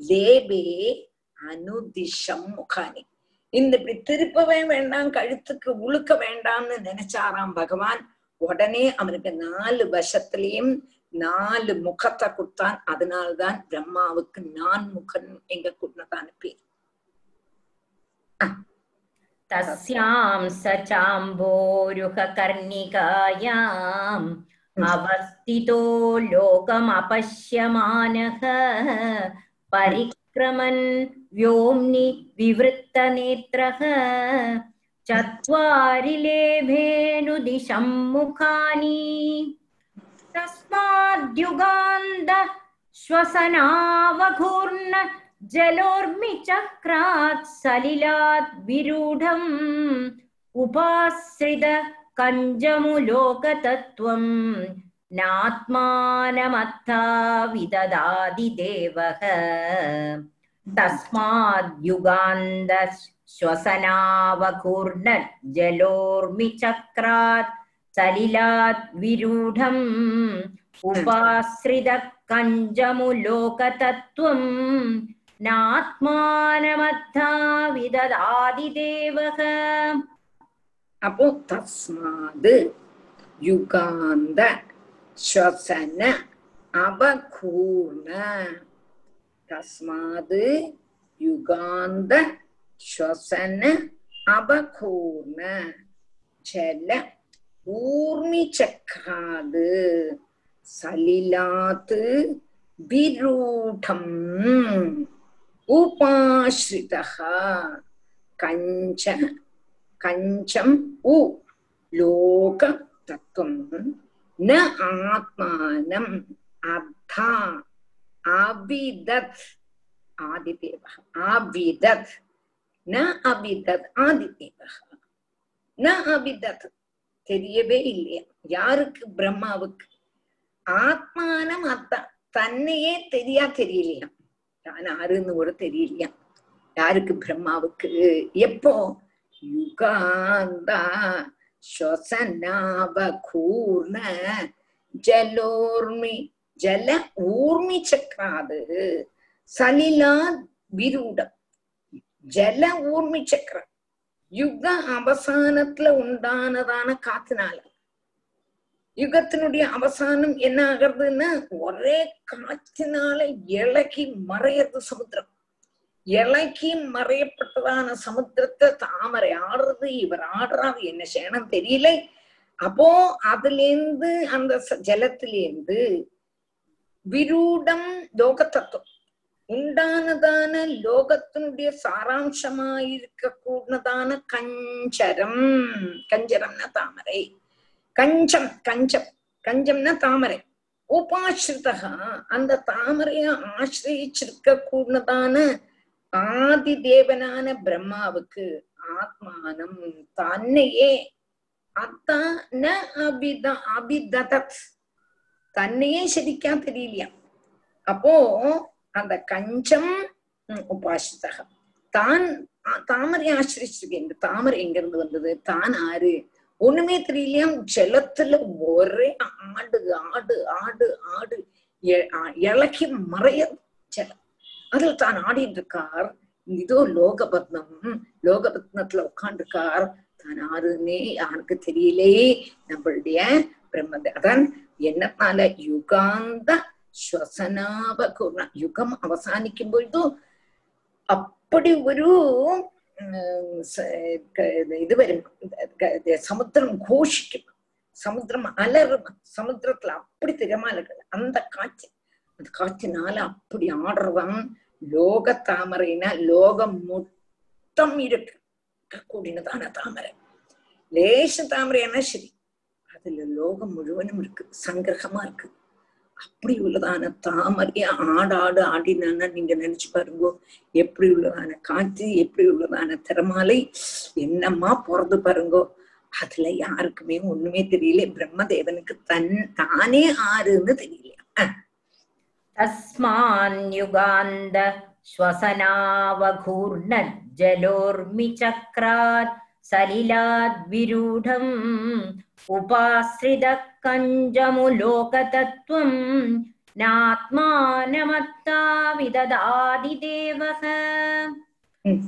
லேபே அனுதிஷம் முகானி இந்த இப்படி திருப்பவே வேண்டாம் கழுத்துக்கு உழுக்க வேண்டாம்னு நினைச்சாராம் பகவான் உடனே அவனுக்கு நாலு வசத்திலையும் நாலு முகத்தை கொடுத்தான் அதனால்தான் பிரம்மாவுக்கு நான் முகன் எங்க கொடுத்ததான பேர் तस्यां स चाम्बोरुहकर्णिकायाम् अवस्थितो लोकमपश्यमानः परिक्रमन् व्योम्नि विवृत्तनेत्रः। चत्वारि लेभेनुदिशं मुखानि तस्माद्युगान्त श्वसनावघूर्ण जलोर्मिचक्रात् सलिलात् विरूढम् उपाश्रित कञ्जमुलोकतत्त्वं नात्मानमत्था विददाति देवः तस्माद्युगान्ध श्वसनावकूर्णजलोर्मिचक्रात् सलिलात् विरूढम् उपाश्रितः कञ्जमुलोकतत्त्वं नात्मानमत्था विददाति देवः அப்போ தஸ்மாது யுகாந்த ஸ்வசன அவகூர்ண தஸ்மாது யுகாந்த ஸ்வசன அவகூர்ண ஜல ஊர்மி சக்கராது சலிலாத்து விரூடம் உபாஸ்ரிதः கஞ்ச கஞ்சம் உ லோக தத்துவம் ந ஆத்மானம் அர்த்தா அவிதத் ஆதிதேவ அவிதத் ந அவிதத் ஆதிதேவ ந அவிதத் தெரியவே இல்லையா யாருக்கு பிரம்மாவுக்கு ஆத்மானம் அத்தா தன்னையே தெரியா தெரியலையா நான் ஆறுன்னு கூட தெரியலையா யாருக்கு பிரம்மாவுக்கு எப்போ யுகாந்தா श्वसनावघूर्न ஜலோர்மி ஜல ஊர்மி சக்கராது. சலிலா விருடம். ஜல ஊர்மி சக்கரம். யுக அவசானத்துல உண்டானதான காத்துனால. யுகத்தினுடைய அவசானம் என்ன ஆகிறதுன்னா ஒரே காற்றினால இலகி மறையறது சமுத்திரம். இலக்கி மறையப்பட்டதான சமுத்திரத்தை தாமரை ஆடுறது இவர் ஆடுறாரு என்ன செய்யணும் தெரியல. அப்போ அதுலேருந்து அந்த ஜலத்திலேருந்து விரூடம் லோக தத்துவம் உண்டானதான லோகத்தினுடைய சாராம்சமாயிருக்க கூடதான கஞ்சரம். கஞ்சரம்னா தாமரை. கஞ்சம் கஞ்சம். கஞ்சம்னா தாமரை. உபாசிரிதா அந்த தாமரைய ஆசிரியிச்சிருக்க கூடதான ஆதி தேவனான பிரம்மாவுக்கு ஆத்மானம் தன்னையே அத்தான அபித அபிததத். தன்னையே சரிக்கா தெரியலையா? அப்போ அந்த கஞ்சம் உபாசித்தக தான் தாமரை ஆசிரிச்சிருக்கேன் இந்த தாமரை எங்க இருந்து வந்தது? தான் ஆறு. ஒண்ணுமே தெரியலையாம் ஜலத்துல ஒரே ஆடு ஆடு ஆடு ஆடு இலக்கி மறைய ஜலம் அதுல தான் ஆடிட்டு இருக்கார் இதோ லோகபத்னம் லோகபத்னத்துல உட்காந்துருக்கார் தான் ஆறுன்னே யாருக்கு தெரியலே நம்மளுடைய பிரம்ம அதான் എന്നത്താല യുഗാന്ത ശ്വസനാപകൂർണ യുഗം അവസാനിക്കുമ്പോഴത്തും അപ്പടി ഒരു ഉം, സ- ക- ഇത് വരും ക- ഇത് സമുദ്രം ഘോഷിക്കും சமுத்திரம் அலறும் சமுத்திரத்துல அப்படி திரமாலைகள் அந்த காற்று அந்த காற்றினால அப்படி ஆடுறவன் லோக தாமரைனா லோகம் மொத்தம் இருக்கு கூடினதான தாமரை. லேச தாமரைன்னா சரி அதுல லோகம் முழுவதும் இருக்கு சங்கிரகமா இருக்கு. அப்படி உள்ளதான தாமரைய ஆடாடு ஆடினான்னா நீங்க நினைச்சு பாருங்க எப்படி உள்ளதான காற்று எப்படி உள்ளதான திறமாலை என்னம்மா போறது பாருங்கோ. அதுல யாருக்குமே ஒண்ணுமே தெரியல பிரம்மதேவனுக்கு தன் தானே ஆறுன்னு தெரியல अस्मान्युगान्ध श्वसनावघूर्णज्जलोर्मिचक्रात् सलिलाद्विरूढम् उपाश्रितः कञ्जमुलोकतत्त्वम् नात्मानमत्ता विददादिदेवः hmm.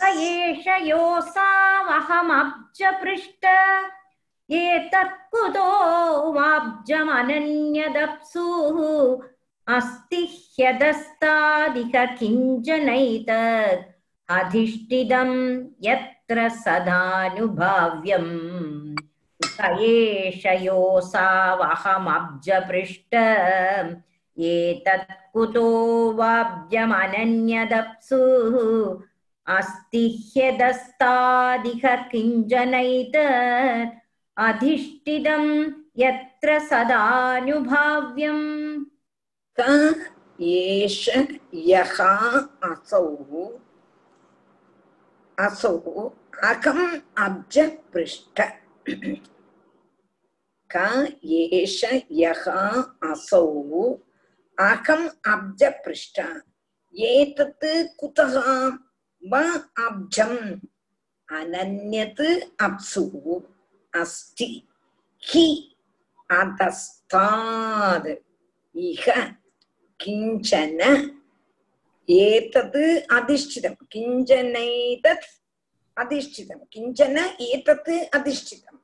स एष योऽसामहमब्जपृष्ट एतत्कुतो माब्जमनन्यदप्सुः अस्ति ह्यदस्तादिह किञ्चनैतत् अधिष्ठितं यत्र सदानुभाव्यम्। स एष योऽसावहमब्जपृष्ठ। एतत् कुतो वाब्जमनन्यदप्सुः। अस्ति ह्यदस्तादिह किञ्चनैतत् अधिष्ठितं यत्र सदानुभाव्यम्। த ஏஷ யகா அசௌ அசௌ அகம் அப்ஜ பிருஷ்ட க ஏஷ யகா அசௌ அகம் அப்ஜ பிருஷ்ட ஏதத்து குதகா வ அப்ஜம் அனன்யத் அப்சு அஸ்தி ஹி அதஸ்தாத் இக கிஞ்சன ஏதது அதிஷ்டிதம் கிஞ்சனைதத் அதிஷ்டிதம் கிஞ்சன ஏதத்து அதிஷ்டிதம்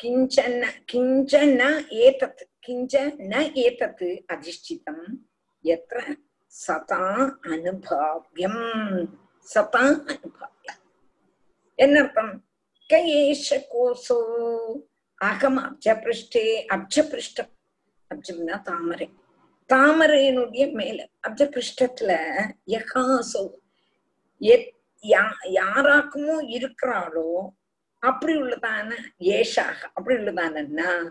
கிஞ்சன கிஞ்சன ஏதத் கிஞ்சன ஏதத் அதிஷ்டிதம் எத்திர சதா அனுபாவியம் சதா அனுபாவியம் என்னர்த்தம் கயேஷ கோசோ அகம் அப்ஜபிருஷ்டே அப்ஜபிருஷ்டம் அப்ஜம்னா தாமரை தாமரையினுடைய மேல அப்ஜபிருஷ்டத்துல யகாசோ யா- யாராக்குமோ இருக்கிறாளோ அப்படி உள்ளதான ஏஷாக அப்படி உள்ளதான நான்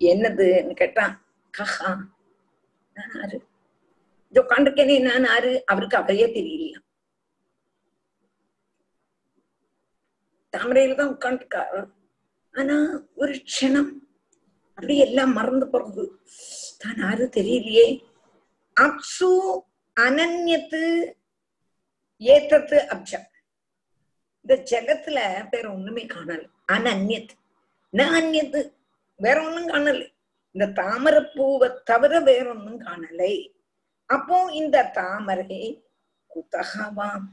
என்னதுன்னு கேட்டா கஹா நான் ஆறு இது உட்காந்துருக்கேனே நான் ஆறு அவருக்கு அவரையே தெரியலையா? தாமரையில தான் உட்காந்துருக்காரு ஆனா ஒரு க்ஷணம் அப்படி எல்லாம் மறந்து போறது. தான் யாரு தெரியலையே. அப்சு அனன்யத்து ஏத்தத்து அப்ஜம் இந்த ஜகத்துல வேற ஒண்ணுமே காணல அனன்யத்து ந அந்நியத்து வேற ஒண்ணும் காணல இந்த தாமரை பூவை தவிர வேற ஒண்ணும் காணலை அப்போ இந்த தாமரை குத்தகவாம்.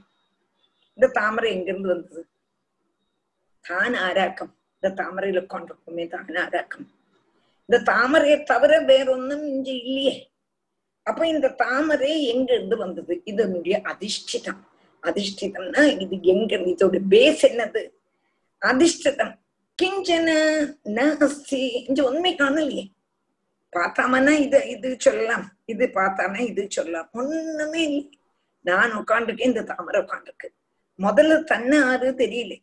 இந்த தாமரை எங்கிருந்து வந்தது? தான் ஆராக்கம். இந்த தாமரையில உட்காந்துருக்குமே தான் ஆராக்கம். இந்த தாமரையை தவிர வேறொன்னும் இங்க இல்லையே. அப்ப இந்த தாமரை எங்க இருந்து வந்தது? இதனுடைய அதிஷ்டிதம். அதிஷ்டிதம்னா இது எங்க இதோட பேஸ் என்னது? அதிஷ்டிதம். கிஞ்சன நாஸ்தி இங்க உண்மை காணலையே. பார்த்தாமன்னா இது இது சொல்லலாம். இது பார்த்தானா இது சொல்லலாம். ஒண்ணுமே இல்லை. நான் உட்காந்துருக்கேன் இந்த தாமரை உட்காந்துருக்கு முதல்ல தன்னை ஆறு தெரியல.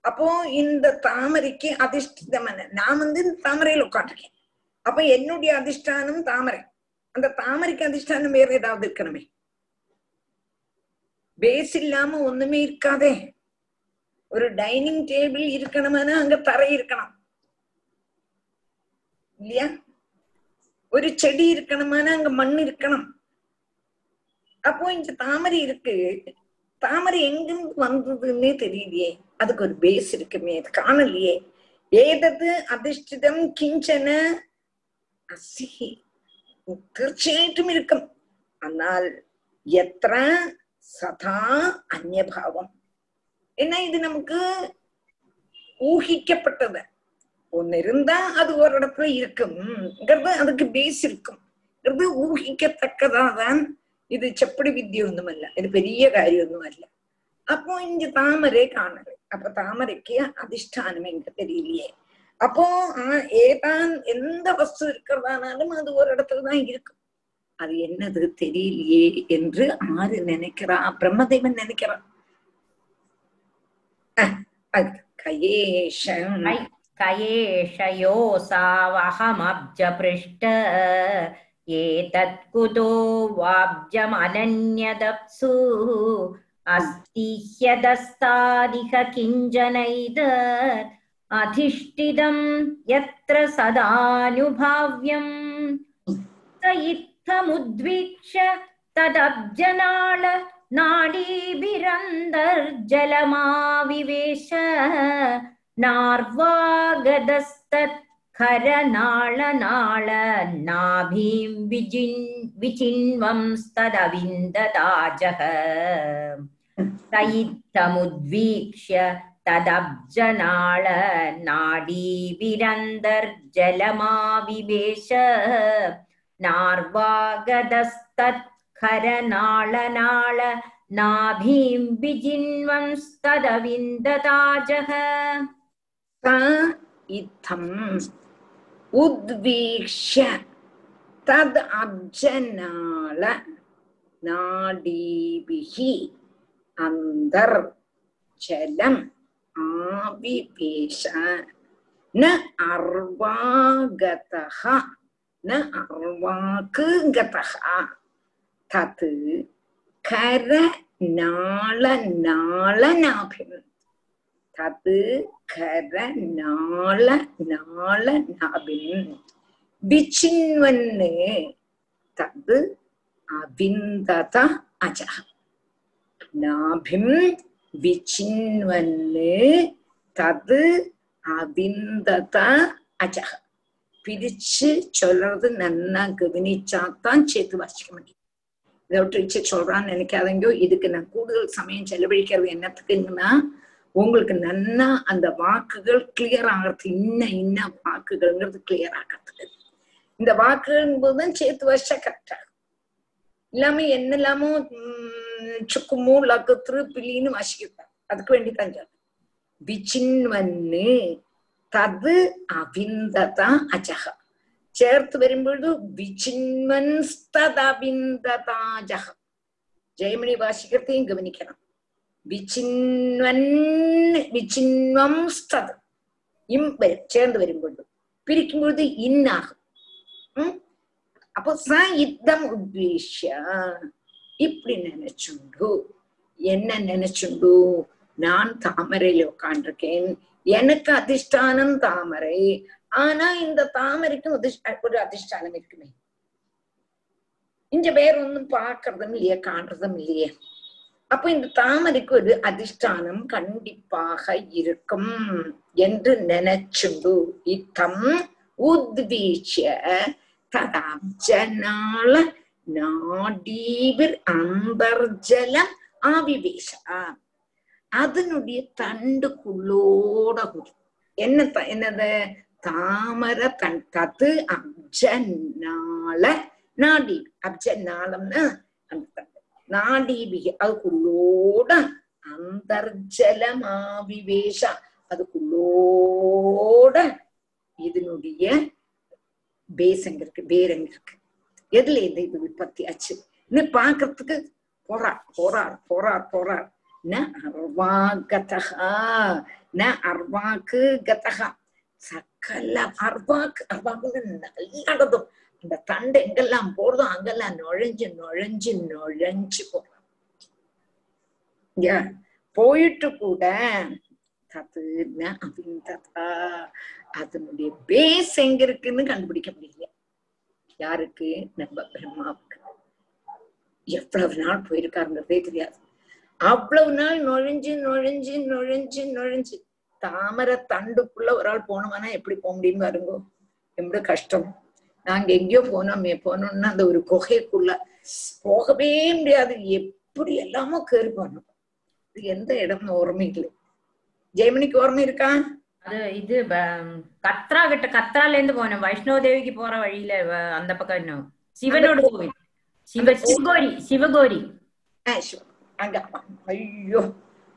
அப்போ இந்த தாமரைக்கு அதிஷ்டிதமான நான் வந்து இந்த தாமரையில உட்காந்துருக்கேன் அப்ப என்னுடைய அதிஷ்டானம் தாமரை. அந்த தாமரைக்கு அதிஷ்டானம் வேற ஏதாவது இருக்கணுமே. பேஸ் இல்லாம ஒண்ணுமே இருக்காதே. ஒரு டைனிங் டேபிள் இருக்கணும்னா அங்க தரை இருக்கணும் இல்லையா? ஒரு செடி இருக்கணும்னா அங்க மண் இருக்கணும் அப்போ இங்க தாமரை இருக்கு. தாமரை எங்கிருந்து வந்ததுன்னே தெரியலையே. அதுக்கு ஒரு பேஸ் இருக்குமே. அது காணலையே. ஏதது அதிஷ்டிதம் கிஞ்சன அசி തീർച്ചയായിട്ടും ഇരിക്കും എന്നാൽ എത്ര സദാ അന്യഭാവം എന്നാ ഇത് നമുക്ക് ஊகிக்கப்பட்டது ஒன்னு இருந்தா அது ஒரு இடத்துல இருக்கும்ங்கிறது அதுக்கு பேஸ் இருக்கும்ங்கிறது ஊகிக்கத்தக்கதாதான் இது செப்படி வித்திய ஒண்ணுமல்ல இது பெரிய കാര്യമൊന്നുമല്ല அப்போ இங்க தாமரை காணல அப்ப தாமரைக்கு அதிஷ்டானம் எங்க தெரியலையே அப்போ ஏதான் எந்த வஸ்து இருக்கிறதானாலும் அது ஒரு இடத்துலதான் இருக்கும். அது என்னது தெரியலையே என்று ஆறு நினைக்கிறா பிரம்மதேவன் நினைக்கிறான். கயேஷம். கயேஷயோசாவஹமப்ஜபிருஷ்ட ஏதத் குதோ வாப்ஜமனன்யதப்சு. அஸ்திஹ்யதஸ்தானிக கிஞ்சனைதத் अधिष्ठितं यत्र सदानुभाव्यम्। स इत्थमुद्वीक्ष्य तदब्जनाळ नाडीभिरन्तर्जलमाविवेश। नार्वागदस्तत् नाभीं विजिन् विचिन्वंस्तदविन्ददाजः। स इत्थमुद्वीक्ष्य तदब्जनाळ नाडीभिरन्तर्जलमाविवेश नार्वागदस्तत् खरनाळनाळ नाभीं विजिन्वंस्तदविन्ददाजः स इत्थम् उद्वीक्ष्य तद् अब्जनाल नाडीभिः अन्तर्जलम् ஆவிபீஷ ந அர்வாகதா ந அர்வாக்குகதா தத் கர நாள நாளநாபிம் தத் கர நாள நாளநாபிம் விச்சின்வன்னு விச்சின்வன்னு தது அபிந்தத அஜக பிரிச்சு சொல்றது நன்னா கவனிச்சாதான் சேர்த்து வாசிக்க முடியும். இதை விட்டு சொல்றான்னு நினைக்காதங்கோ இதுக்கு நான் கூடுதல் சமயம் செலவழிக்கிறது என்னத்துக்குங்கன்னா உங்களுக்கு நன்னா அந்த வாக்குகள் கிளியர் ஆகிறது இன்ன இன்ன வாக்குகள்ங்கிறது கிளியர் ஆகிறதுக்கு. இந்த வாக்குகள் போதுதான் சேர்த்து வருஷம் கரெக்டா இல்லாம என்னெல்லாமோ உம் ചുക്കുമൂളക്കത്ര പിളീന്ന് നശിക്കുന്ന അതുക്ക് വേണ്ടി തന്നെയാണ് വിചിൻവന്ന് തത് അഭിന്ദത അജഹ ചേർത്ത് വരുമ്പോഴത് വിചിൻവൻസ്തദഭിന്ദതാജഹ ജയമണി ഭാഷികത്തെയും ഗമനിക്കണം വിചിൻവൻ വിചിൻവം സ്തത് ഇം വരും ചേർന്ന് വരുമ്പോഴത് പിരിക്കുമ്പോഴത് ഇന്നാകും അപ്പൊ സ യുദ്ധം ഉദ്ദേശ இப்படி நினைச்சுண்டு. என்ன நினைச்சுண்டு? நான் தாமரையில உட்காண்டிருக்கேன் எனக்கு அதிஷ்டானம் தாமரை. ஆனா இந்த தாமரைக்கும் ஒரு அதிஷ்டானம் இருக்குமே. இங்க வேற ஒன்னும் பாக்குறதும் இல்லையே காண்றதும் இல்லையே. அப்ப இந்த தாமரைக்கு ஒரு அதிஷ்டானம் கண்டிப்பாக இருக்கும் என்று நினைச்சுண்டு. இத்தம் உத்வீச்ச ததாம் ஜனால നാഡീവിർ അന്തർജലം ആവിവേശ அதனுடைய தண்டுக்குள்ளோட கூடி என்ன த- என்னது தாமர தன் தது அப்ஜனால நாடி அப்ஜநாளம்னா அந்த தண்டு. நாடீபிக அதுக்குள்ளோட அந்தர்ஜலமாவிவேஷ அதுக்குள்ளோட இதனுடைய பேஸ் எங்க இருக்கு வேர் எங்க இருக்கு எதுல இந்த இது விற்பத்தி ஆச்சு? இன்னும் பாக்குறதுக்கு போறார் போறார் போறார் போறார். ந அர்வாகதா ந அர்வாக்கு கதகா சக்கல அர்வாக்கு அர்வாக்கு நல்லதும். அந்த தண்டு எங்கெல்லாம் போறதோ அங்கெல்லாம் நுழைஞ்சு நுழைஞ்சு நுழைஞ்சு போறான் போயிட்டு கூட ததுன்னா அதனுடைய பேஸ் எங்க இருக்குன்னு கண்டுபிடிக்க முடியல. யாருக்கு? நம்ம பிரம்மாவுக்கு. எவ்வளவு நாள் போயிருக்காருங்கிறதே தெரியாது. அவ்வளவு நாள் நுழைஞ்சு நுழைஞ்சு நுழைஞ்சு நுழைஞ்சு தாமரை தண்டுக்குள்ள ஒரு ஆள் போனோம்னா எப்படி போக முடியும் பாருங்கோ? எவ்வளவு கஷ்டம். நாங்க எங்கேயோ போனோம் போனோம்னா அந்த ஒரு குகைக்குள்ள போகவே முடியாது. எப்படி எல்லாமோ கேറി போனோம். இது எந்த இடம் ஓர்மை இல்லை. ஜெயமணிக்கு ஓர்மை இருக்கான் அது இது கத்ரா கிட்ட கத்ரால இருந்து போனோம் வைஷ்ணவ தேவிக்கு போற வழியில அந்த பக்கம் இன்னும் சிவனோட கோவில் சிவ சிவகோரி சிவகோரி அங்க ஐயோ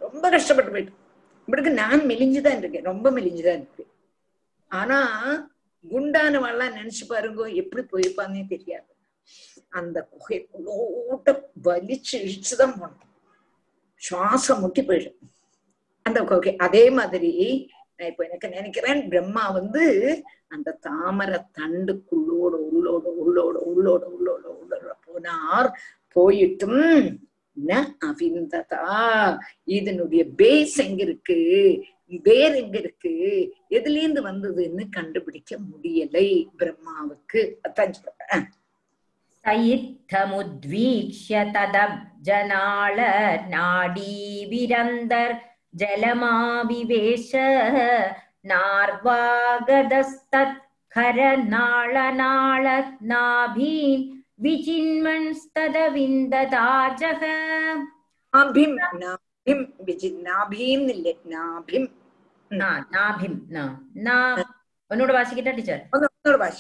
ரொம்ப கஷ்டப்பட்டு போயிட்டு இப்படிக்கு நான் மெலிஞ்சுதான் இருக்கேன் ரொம்ப மெலிஞ்சுதான் இருக்கேன் ஆனா குண்டானவெல்லாம் நினைச்சு பாருங்க எப்படி போயிருப்பாங்கன்னே தெரியாது அந்த குகைக்குள்ளோட்ட வலிச்சு இழிச்சுதான் போனோம் சுவாசம் முட்டி போயிடும் அந்த குகை அதே மாதிரி நான் இப்ப எனக்கு நினைக்கிறேன் பிரம்மா வந்து அந்த தாமரை தண்டுக்குள்ளோட உள்ளோட உள்ளோட உள்ளோட உள்ளோட உள்ளோட போனார். போயிட்டும் அவிந்ததா. இதனுடைய பேஸ் எங்க இருக்கு? வேர் எங்க இருக்கு? எதுல இருந்து வந்ததுன்னு கண்டுபிடிக்க முடியலை பிரம்மாவுக்கு. அதான் சொல்றேன். சயித்தமுத்வீக்ஷ நாடி நாடீவிரந்தர் जलमाविवेश नार्वागदस्तत्खरनाळनाळ नाभीन् विचिन्वंस्तदविन्ददाजः നാഭിം നാഭിം വിജി നാഭീന്നില്ലേ നാഭിം ആ, നാഭിം ന, നാ ഒന്നുകൂടെ വാസിക്കട്ടെ ടീച്ചർ ഒന്ന് ഒന്നുകൂടെ ഭാഷ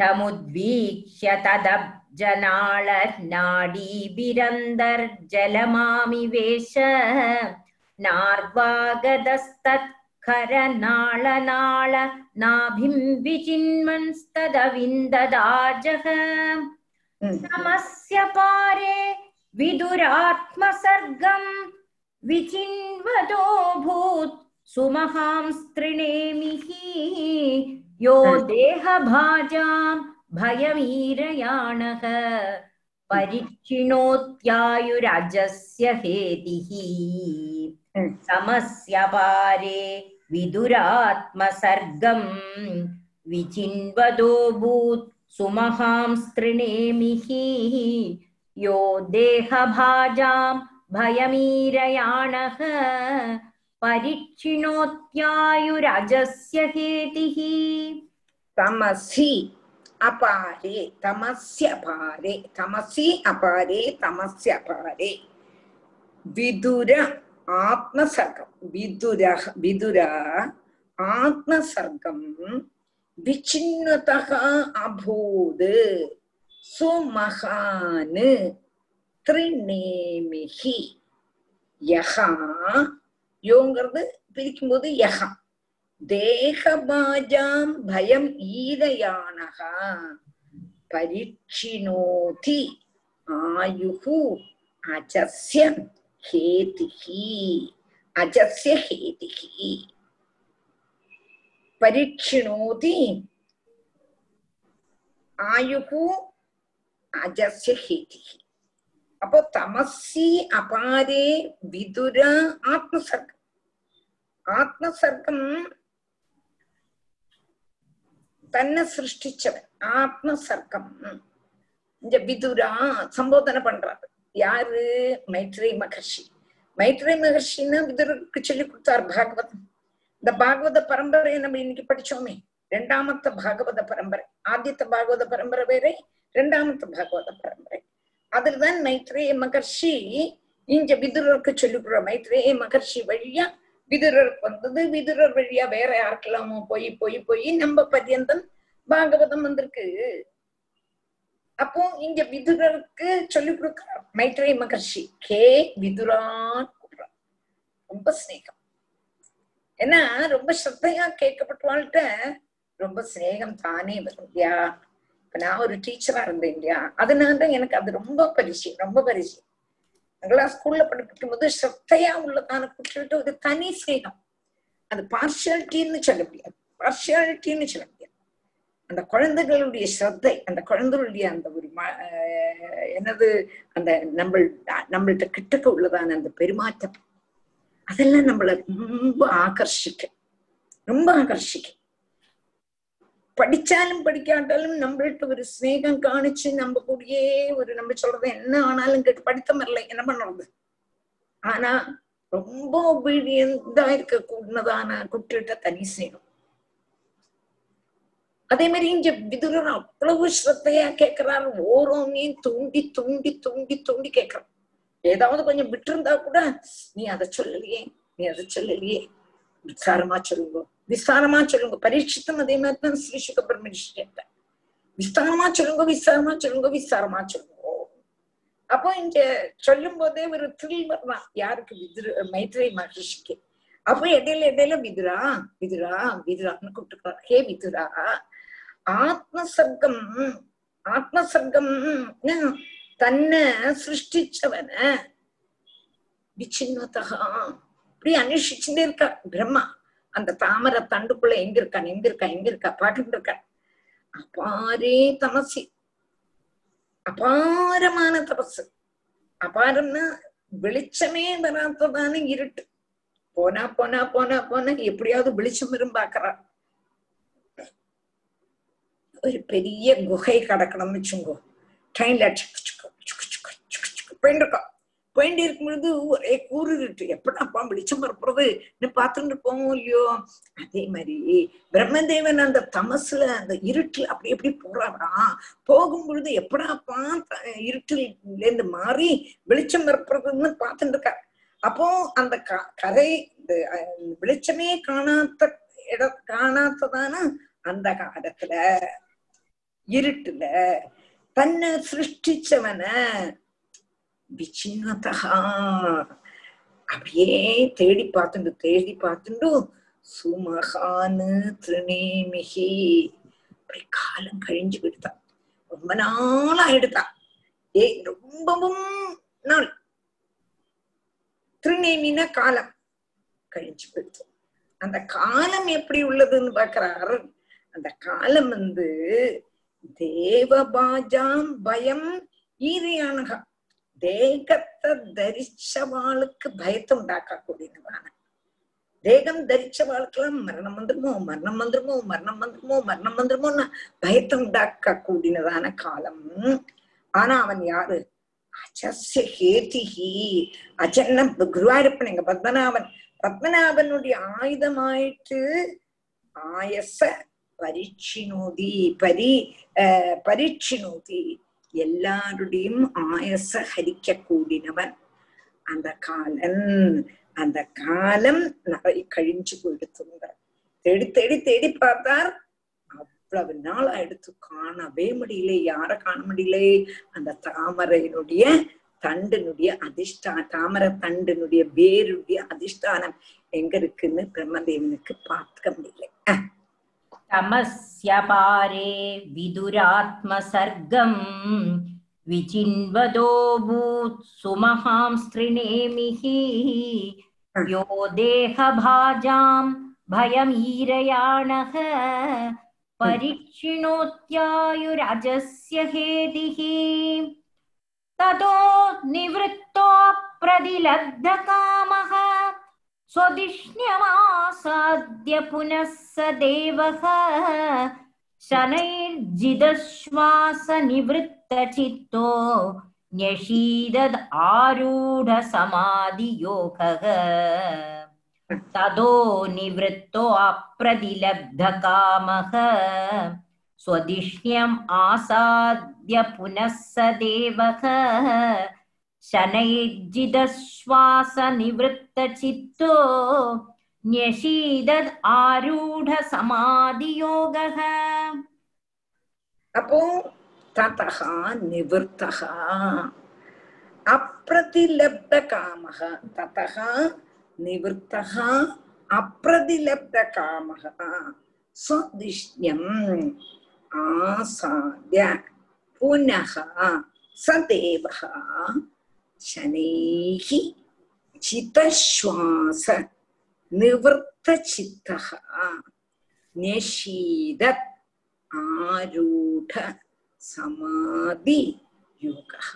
समुद्वीक्ष्य तदब्जनाळ नाडीभिरन्तर्जलमामिवेश नार्वागदस्तत्खरनाळनाळ नाभिं विचिन्वंस्तदविन्ददाजः नमस्य पारे विदुरात्मसर्गम् विचिन्वदोऽभूत् सुमहांस्त्रिणेमिः यो देहभाजां भयमीरयाणः परिक्षिणोत्यायुरजस्य हेतिः। समस्यपारे विदुरात्मसर्गम् विचिन्वदोऽभूत् सुमहांस्तृणेमिः यो देहभाजां भयमीरयाणः परिक्षिणोत्यायुरजस्य हेतिः। तमसि अपारे, तमस्य अपारे, तमसि अपारे, तमस्य अपारे। विदुर ஆத்மசர்க்கம். விதுரக விதுரா ஆத்மசர்க்கம் விச்சின்னதா அபூது சுமகானு திரிநேமிகி. யகா யோங்கிறது பிரிக்கும்போது யகா. தேகபாஜாம் பயம் ஈரயானகா பரீட்சினோதி ஆயுகு அஜஸ்யன். ஹேதிகி அஜஸ்ய ஹேதிகி பரீட்சிணோதி ஆயுகு அஜஸ்ய ஹேதிகி അപ്പോ തമസി അപാരേ വിതുര ആത്മസർഗം ആത്മസർഗം തന്നെ സൃഷ്ടിച്ചവൻ ആത്മസർഗം இந்த விதுரா சம்போதனை பண்றாரு யாரு? மைத்ரி மகர்ஷி. மைத்ரே மகர்ஷின்னு இதற்கு சொல்லி கொடுத்தார் பாகவதம். இந்த பாகவத பரம்பரையை நம்ம இன்னைக்கு படிச்சோமே. ரெண்டாமத்த பாகவத பரம்பரை. ஆதித்த பாகவத பரம்பரை வேற ரெண்டாமத்த பாகவத பரம்பரை. அதுதான் மைத்ரேய மகர்ஷி இங்க விதுரருக்கு சொல்லி கொடுற மைத்ரேய மகர்ஷி வழியா விதுரருக்கு வந்தது. விதுரர் வழியா வேற யாருக்கெல்லாமோ போய் போய் போய் நம்ம பரியந்தம் பாகவதம் வந்திருக்கு. அப்போ இங்க விதுரனுக்கு சொல்லி கொடுக்கிறார் மைத்ரேய மகர்ஷி கே விதுரான் ரொம்ப ஸ்நேகம் ஏன்னா ரொம்ப ஸ்ரத்தையா கேட்கப்பட்டவாள்கிட்ட ரொம்ப சிநேகம் தானே வரும் இல்லையா? இப்ப நான் ஒரு டீச்சரா இருந்தேன் இல்லையா? அதனால எனக்கு அது ரொம்ப பரிச்சயம் ரொம்ப பரிச்சயம் நாங்களாம் ஸ்கூல்ல படிக்கும் போது ஸ்ரத்தையா உள்ளதான குட்டிகிட்ட ஒரு தனி சிநேகம். அது பார்ஷியாலிட்டின்னு சொல்ல முடியாது. பார்ஷியாலிட்டின்னு சொல்ல அந்த குழந்தைகளுடைய ஸ்ரத்தை அந்த குழந்தைகளுடைய அந்த ஒரு ம- என்னது அந்த நம்ம நம்மள்கிட்ட கிட்டக்க உள்ளதான அந்த பெருமாற்றம். அதெல்லாம் நம்மளை ரொம்ப ஆகர்ஷிக்கும் ரொம்ப ஆகர்ஷிக்கும் படிச்சாலும் படிக்காட்டாலும் நம்மள்கிட்ட ஒரு ஸ்நேகம் காணிச்சு நம்ம கூடயே ஒரு நம்ம சொல்றது என்ன ஆனாலும் கேட்டு படித்த மாதிரில என்ன பண்ணுறது? ஆனா ரொம்ப ஒபீடியந்தா இருக்க கூடதான குட்டிட்ட தனி ஸ்நேகம் அதே மாதிரி இங்க விதுரர் அவ்வளவு ஸ்ரத்தையா கேட்கிறார் ஓரோனையும் தூண்டி தூண்டி தூண்டி தூண்டி கேட்கிறான் ஏதாவது கொஞ்சம் விட்டிருந்தா கூட நீ அதை சொல்லலையே நீ அதை சொல்லலையே. விசாரமா சொல்லுங்க. விசாரமா சொல்லுங்க. பரீட்சித்தும் அதே மாதிரி தான் ஸ்ரீ சுக கேட்டேன் விஸ்தாரமா சொல்லுங்க விஸ்தாரமா சொல்லுங்க விஸ்தாரமா சொல்லுங்க. அப்போ இங்க சொல்லும் போதே ஒரு த்ரில் வரலாம் யாருக்கு? விதுரு மைத்ரி மகர்ஷிக்கு. அப்போ இடையில இடையில விதுரா விதுரா விதுரான்னு கூப்பிட்டுக்கிறார் ஹே விதுரா ஆத்மசர்க்கம் ஆத்மசர்க்கம் தன்னை சிருஷ்டிச்சவன விச்சின்னதா இப்படி அன்வேஷிச்சுட்டே இருக்கா பிரம்மா. அந்த தாமரை தண்டுக்குள்ள எங்க இருக்கான் எங்க இருக்கா எங்க இருக்கா பாட்டு இருக்கா அபாரே தமசி. அபாரமான தபசு அபாரம்னா வெளிச்சமே வராததான இருட்டு. போனா போனா போனா போனா எப்படியாவது வெளிச்சம் வரும் பாக்குறான் ஒரு பெரிய குகை கடக்கணும்னு வச்சுங்கோ. ட்ரெயின்ல போயிட்டு போயிட்டு இருக்கும் பொழுது ஒரே கூறு இருக்கு எப்படாப்பா வெளிச்சம் வரப்போறது? பார்த்துட்டு போவோம் இல்லையோ? அதே மாதிரி பிரம்மதேவன் அந்த தமசுல அந்த இருட்டில் அப்படி எப்படி போறாரா? போகும் பொழுது எப்படாப்பா இருட்டில் இருந்து மாறி வெளிச்சம் பரப்புறதுன்னு பார்த்துட்டு இருக்கார். அப்போ அந்த க- கரை இந்த வெளிச்சமே காணாத்த இடம் காணாத்ததான அந்த காலத்துல இருட்டுல தன்னை சிருஷ்டிச்சவன. விச்சின்னதா அப்படியே தேடி பார்த்துண்டு தேடி பார்த்துண்டு சுமகான்னு திருநேமிகி. அப்படி காலம் கழிஞ்சு விடுதா ரொம்ப நாளா எடுத்தா. ஏ ரொம்பவும் நாள். திருநேமின காலம் கழிஞ்சு விடுது அந்த காலம் எப்படி உள்ளதுன்னு பாக்குறார் அந்த காலம் வந்து தேவபாஜாம் பயம் ஈரியானகா. தேகத்தை தரிச்சவாளுக்கு பயத்தை உண்டாக்கக்கூடியതാണ് தேகம் தரிச்சவாளுக்கெல்லாம் மரணம் வந்துருமோ மரணம் வந்துருமோ மரணம் வந்துருமோ மரணம் வந்துருமோன்னு பயத்தை உண்டாக்க கூடினதான காலம். ஆனா அவன் யாரு? அஜஸ்ய ஹேதிஹி. அஜன்ன குருவாயிருப்பன் எங்க பத்மநாபன். பத்மநாபனுடைய ஆயுதமாயிட்டு ஆயச பரீட்சினோதி பரி அஹ், பரீட்சினோதி எல்லாருடையும் ஆயச ஹரிக்க கூடினவன் அந்த காலன் அந்த காலம் நிறைய கழிஞ்சு போயிடுத்துங்க தேடி தேடி தேடி பார்த்தார் அவ்வளவு நாள் எடுத்து காணவே முடியல யார காண முடியல அந்த தாமரையினுடைய தண்டினுடைய அதிர்ஷ்டா தாமரை தண்டினுடைய வேருடைய அதிஷ்டானம் எங்க இருக்குன்னு பிரம்மதேவனுக்கு பார்க்க முடியல तमस्य पारे विदुरात्मसर्गम् विचिन्वदो भूत् सुमहांस्त्रिनेमिः यो देहभाजां भयमीरयाणः परिक्षिणोत्यायुरजस्य हेदिः ततो निवृत्तो स्वधिष्ण्यमासाद्य पुनः स देवः। शनैर्जिदश्वासनिवृत्तचित्तो न्यषीदद् आरूढसमाधियोगः। ततो निवृत्तो अप्रतिलब्धकामः। स्वधिष्ण्यम् आसाद्य पुनः स देवः शनैर्जिदश्वासनिवृत्तचित्तो न्यषीदद् आरूढसमाधियोगः। अपो ततः निवृत्तः। अप्रतिलब्धकामः ततः निवृत्तः। अप्रतिलब्धकामः स्वदिष्ण्यम् आसाद्य। पुनः सदेवः। शनैः चितश्वास निवृत्तचित्तः न्यषीदत् ஆரூட சமாதி யோகः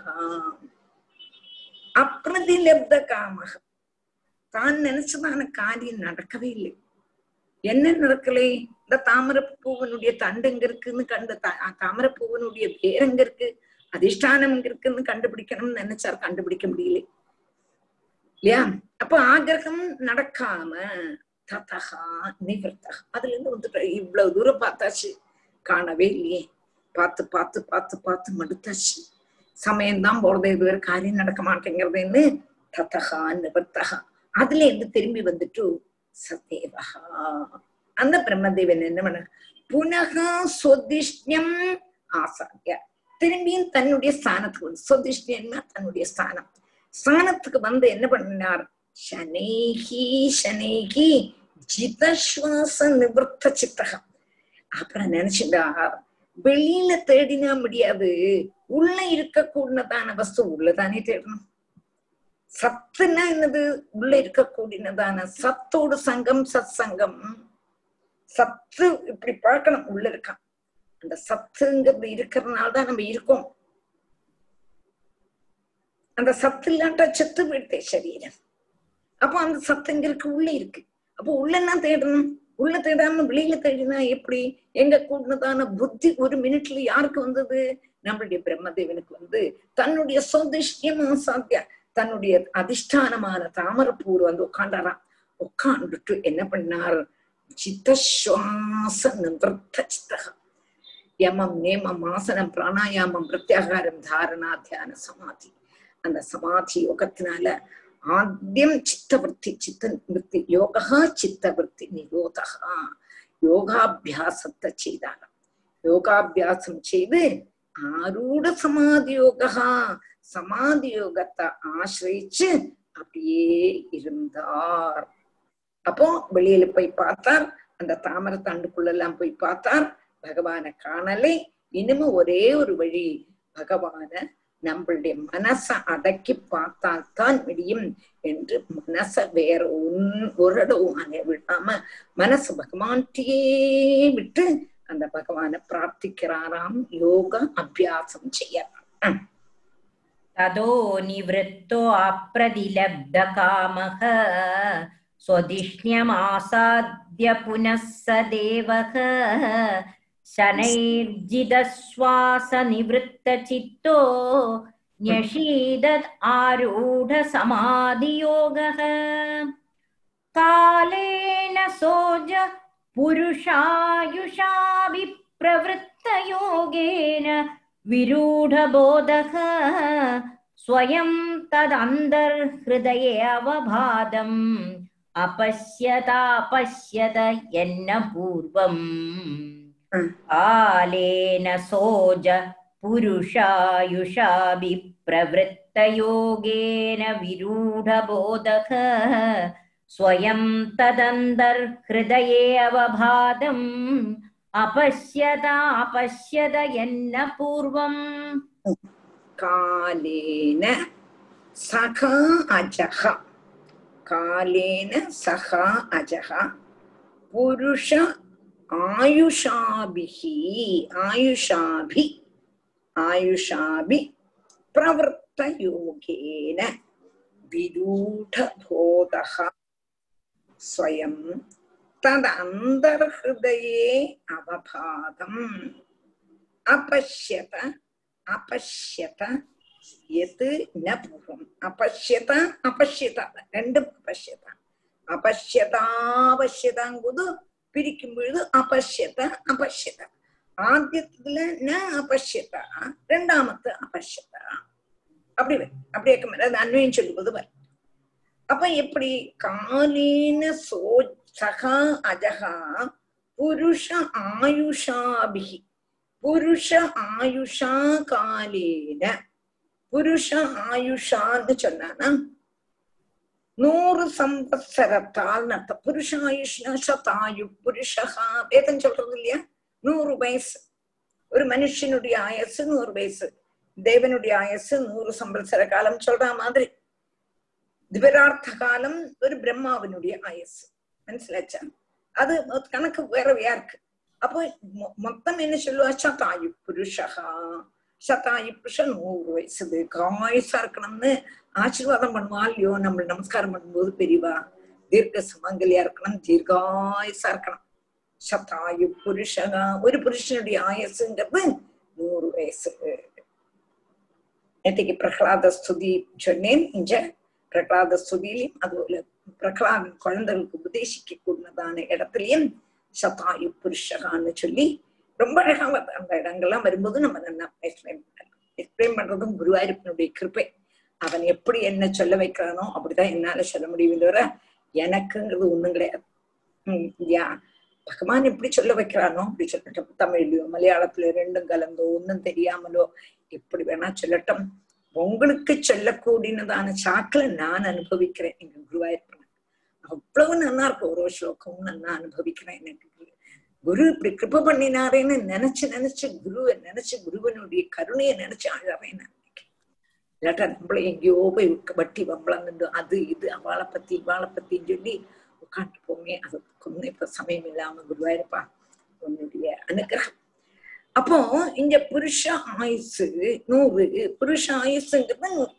அப்பிரதிலப்த காமக தான் நினைச்சதான காரியம் நடக்கவே இல்லை என்ன நடக்கலை இந்த தாமரப்பூவனுடைய தண்டு எங்க இருக்குன்னு கண்டு தா- தாமரப்பூவனுடைய பேர் எங்க இருக்கு அதிஷ்டானம் இருக்குன்னு கண்டுபிடிக்கணும்னு நினைச்சார் கண்டுபிடிக்க முடியல. இல்லையா? அப்ப ஆகிரகம் நடக்காம ததகா நிவர்த்தகா அதுல இருந்து வந்துட்டு இவ்வளவு தூரம் பார்த்தாச்சு. காணவே இல்லையே. பார்த்து பார்த்து பார்த்து பார்த்து மடுத்தாச்சு. சமயம்தான் போறது இதுவரை காரியம் நடக்க மாட்டேங்கிறதுன்னு ததகா நிவர்த்தகா அதுல இருந்து திரும்பி வந்துட்டு சதேவகா அந்த பிரம்மதேவன் என்ன பண்ண புனகா சொதிஷ்யம் ஆசாரிய திரும்பியும் தன்னுடைய ஸ்தானத்துக்கு வந்து சொதிஷ்யம்னா தன்னுடைய ஸ்தானம். ஸ்தானத்துக்கு வந்து என்ன பண்ணினார்? சனேகி சனேகி ஜிதஸ்வாச நிவர்த்த சித்தகம். அப்புறம் நினைச்சுட்டா வெளியில தேடினா முடியாது. உள்ள இருக்க கூடினதான வஸ்து உள்ளதானே தேடணும். சத்துனா என்னது? உள்ள இருக்க கூடினதான சத்தோடு சங்கம் சத் சங்கம் சத்து இப்படி பார்க்கணும் உள்ள இருக்கான். அந்த சத்துங்கிறது இருக்கிறதுனால தான் நம்ம இருக்கோம். அந்த சத்து இல்லாட்டா செத்து போயிட்டே சரீரம். அப்போ அந்த சத்துங்கிறதுக்கு உள்ள இருக்கு. அப்போ உள்ள என்ன தேடணும்? உள்ள தேடாம வெளியில தேடினா எப்படி? எங்க கூடதான புத்தி ஒரு மினிட்ல யாருக்கு வந்தது? நம்மளுடைய பிரம்மதேவனுக்கு வந்து தன்னுடைய சௌதிஷ்யமா சாத்தியா தன்னுடைய அதிஷ்டானமான தாமரப்பூர் வந்து உட்காண்டாராம் உட்காந்துட்டு என்ன பண்ணார்? சித்தஸ்வாச நிவர்த்த சித்தகம். யமம் நேமம் ஆசனம் பிராணாயாமம் பிரத்யாகாரம் தாரணா தியான சமாதி அந்த சமாதி யோகத்தினால ஆத்தியம் சித்தவருத்தி சித்த விற்பி யோகா சித்தவருத்தி நிரோதகா யோகாபியாசத்தை செய்தாராம். யோகாபியாசம் செய்து ஆரூட சமாதி யோகா சமாதி யோகத்தை ஆசிரிச்சு அப்படியே இருந்தார். அப்போ வெளியில போய் பார்த்தார் அந்த தாமரை தாண்டுக்குள்ள எல்லாம் போய் பார்த்தார் பகவானை காணலை இனிமே ஒரே ஒரு வழி பகவான நம்மளுடைய மனச அடக்கி பார்த்தால்தான் முடியும் என்று மனச வேற ஒன் ஒரு இடவும் அங்கே விடாம மனசு பகவான்கிட்டயே விட்டு அந்த பகவானை பிரார்த்திக்கிறாராம் யோக அபியாசம் செய்யறாம் ततो निवृत्तो अप्रतिलब्धकामः स्वधिष्ण्यमासाद्य पुनः स देवः शनैर्जितश्वासनिवृत्तचित्तो न्यषीदत् आरूढसमाधियोगः कालेन सोज पुरुषायुषाभिप्रवृत्तयोगेन विरूढबोधः स्वयं तदन्तर्हृदये अवभादम् अपश्यतापश्यत यन्न पूर्वम् कालेन सोज पुरुषायुषाभिप्रवृत्तयोगेन विरूढबोधः स्वयं तदन्तर्हृदये अवभादम् अपश्यतापश्यत यन्न पूर्वम् कालेन सह अजः कालेन सह अजः पुरुष आयुषाभिः आयुषाभि आयुषाभि प्रवृत्तयोगेन विरूढबोधः स्वयं तदन्तर्हृदये अवभातम् अपश्यत अपश्यत எது ந பூர்வம் அபஷ்யத அபஷ்யத ரெண்டும் அபஷ்யத அபஷ்யதாபஷ்யதாங்குது பிரிக்கும் பொழுது அபஷ்யத அபஷ்யத. ஆத்தியத்துல ந அபஷ்யத ரெண்டாமத்து அபஷ்யத. அப்படி வரும். அப்படி இருக்க மாதிரி அது அன்வயம் சொல்லுவது வரும். அப்ப எப்படி? காலீன சோ சகா அஜகா புருஷ ஆயுஷாபிகி புருஷ ஆயுஷா காலேன. புருஷ ஆயுஷான்னு சொன்னானா நூறு சம்பத்சரத்தால் நத்த புருஷ புருஷகா வேதம் சொல்றது இல்லையா நூறு வயசு ஒரு மனுஷனுடைய ஆயசு நூறு வயசு தேவனுடைய ஆயசு நூறு சம்பத்சர காலம் சொல்ற மாதிரி திவரார்த்த காலம் ஒரு பிரம்மாவினுடைய ஆயசு மனசிலாச்சா அது கணக்கு வேறவையா இருக்கு அப்போ மொத்தம் என்ன சொல்லுவா சதாயு புருஷகா சதாயு புருஷன் நூறு வயசு காயசா இருக்கணும்னு ஆசீர்வாதம் பண்ணுவா இல்லையோ நம்ம நமஸ்காரம் பண்ணும்போது பெரியவா தீர்க்க சுமங்கலியா இருக்கணும் தீர்காயசா இருக்கணும். சதாயு புருஷகா ஒரு புருஷனுடைய ஆயசுங்கிறது நூறு வயசு நேற்றுக்கு பிரகலாத ஸ்துதி சொன்னேன் இஞ்ச பிரகலாத ஸ்துதியிலையும் அதுபோல பிரகலாதன் குழந்தைகளுக்கு உபதேசிக்க கூடதான இடத்துலயும் சதாயு புருஷகான்னு சொல்லி ரொம்ப அழகாக அந்த இடங்கள்லாம் வரும்போது நம்ம நல்லா எக்ஸ்பிளைன் பண்ணலாம். எக்ஸ்பிளைன் பண்றதும் குருவாயூரப்பனுடைய கிருப்பை. அவன் எப்படி என்ன சொல்ல வைக்கிறானோ அப்படிதான் என்னால சொல்ல முடியும் தவிர எனக்குங்கிறது ஒண்ணும் கிடையாது. உம் யா பகவான் எப்படி சொல்ல வைக்கிறானோ அப்படி சொல்லட்டும். தமிழ்லயோ மலையாளத்திலயோ ரெண்டும் கலந்தோ ஒன்னும் தெரியாமலோ எப்படி வேணா சொல்லட்டும். உங்களுக்கு சொல்லக்கூடியதான சாக்கில நான் அனுபவிக்கிறேன் எங்க குருவாயிருப்பேன் அவ்வளவு நல்லா இருக்கும். ஒரு ஸ்லோகமும் நல்லா அனுபவிக்கிறேன் எனக்கு. குரு இப்படி கிருப்ப பண்ணினாரேன்னு நினைச்சு நினைச்சு குருவை நினைச்சு குருவனுடைய கருணையை நினைச்சு அழறேன் நான். இல்லாட்டா நம்மள எங்கேயோ போய் வட்டி வம்பளம் கண்டு அது இது அவளை பத்தி இவாளை பத்தின்னு சொல்லி உட்காந்து போமே அது கொஞ்சம் இப்ப சமயம் இல்லாம குருவாயிருப்பா உன்னுடைய அனுகிரகம் அப்போ இங்க புருஷ ஆயுசு நூறு புருஷ ஆயுசுங்கிறது நூறு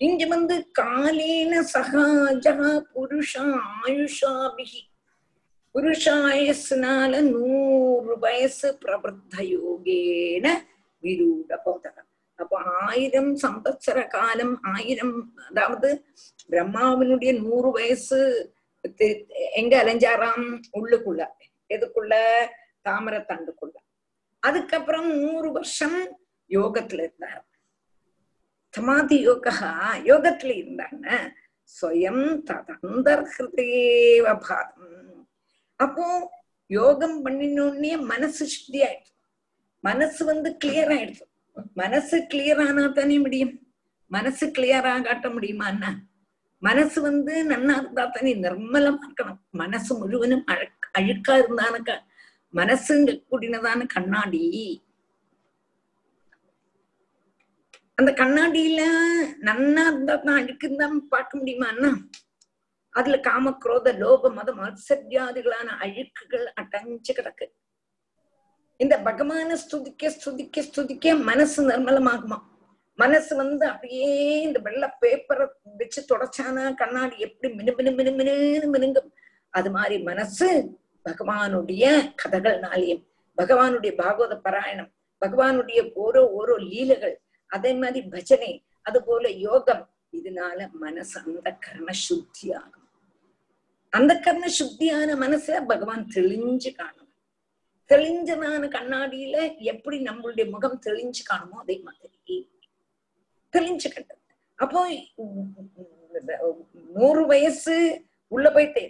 இங்க வந்து காலேன சகாஜா புருஷ ஆயுஷாபிகி புருஷாயசுனால நூறு வயசு பிரபத்த யோகேன விரூட போதகம் அப்போ ஆயிரம் சம்பத்சர காலம் ஆயிரம் அதாவது பிரம்மாவினுடைய நூறு வயசு எங்க அலைஞ்சாராம்? உள்ளுக்குள்ள. எதுக்குள்ள? தாமரத்தண்டுக்குள்ள அதுக்கப்புறம் நூறு வருஷம் யோகத்துல இருந்தார். சமாதி யோகா யோகத்துல இருந்தாங்க ஸ்வயம் ததந்தர்ஹதேவ பாதம். அப்போ யோகம் பண்ணினோடனே மனசு சுத்தி ஆயிடுச்சு மனசு வந்து கிளியர் ஆயிடுச்சு. மனசு கிளியர் ஆனா தானே முடியும்? மனசு கிளியர் ஆகாட்ட முடியுமான்னா மனசு வந்து நன்னா இருந்தா தானே நிர்மலமா இருக்கணும். மனசு முழுவதும் அழக் அழுக்கா இருந்தானுக்க மனசுங்க கூடினதான கண்ணாடி. அந்த கண்ணாடியில நன்னா இருந்தா தான் அழுக்குன்னு பார்க்க முடியுமான்னா அதுல காம குரோத லோப மத மத்சரியாதிகளான அழுக்குகள் அடைஞ்சு கிடக்கு. இந்த பகவான ஸ்துதிக்க ஸ்துதிக்க ஸ்துதிக்க மனசு நிர்மலமாகுமா? மனசு வந்து அப்படியே இந்த வெள்ள பேப்பரை வச்சு தொடச்சானா கண்ணாடி எப்படி மினு மினு மினு மினுன்னு மினுங்கும். அது மாதிரி மனசு பகவானுடைய கதைகள்னாலேயும் பகவானுடைய பாகவத பாராயணம் பகவானுடைய ஓரோ ஓரோ லீலைகள் அதே மாதிரி பஜனை அது போல யோகம். இதனால மனசு அந்த கர்ண சுத்தி ஆகும் அந்த கர்ண சுத்தியான மனசை பகவான் தெளிஞ்சு காணும். தெளிஞ்சதான கண்ணாடியில எப்படி நம்மளுடைய முகம் தெளிஞ்சு காணுமோ அதே மாதிரி தெளிஞ்சு கண்டது அப்போ நூறு வயசு உள்ள போயிட்டே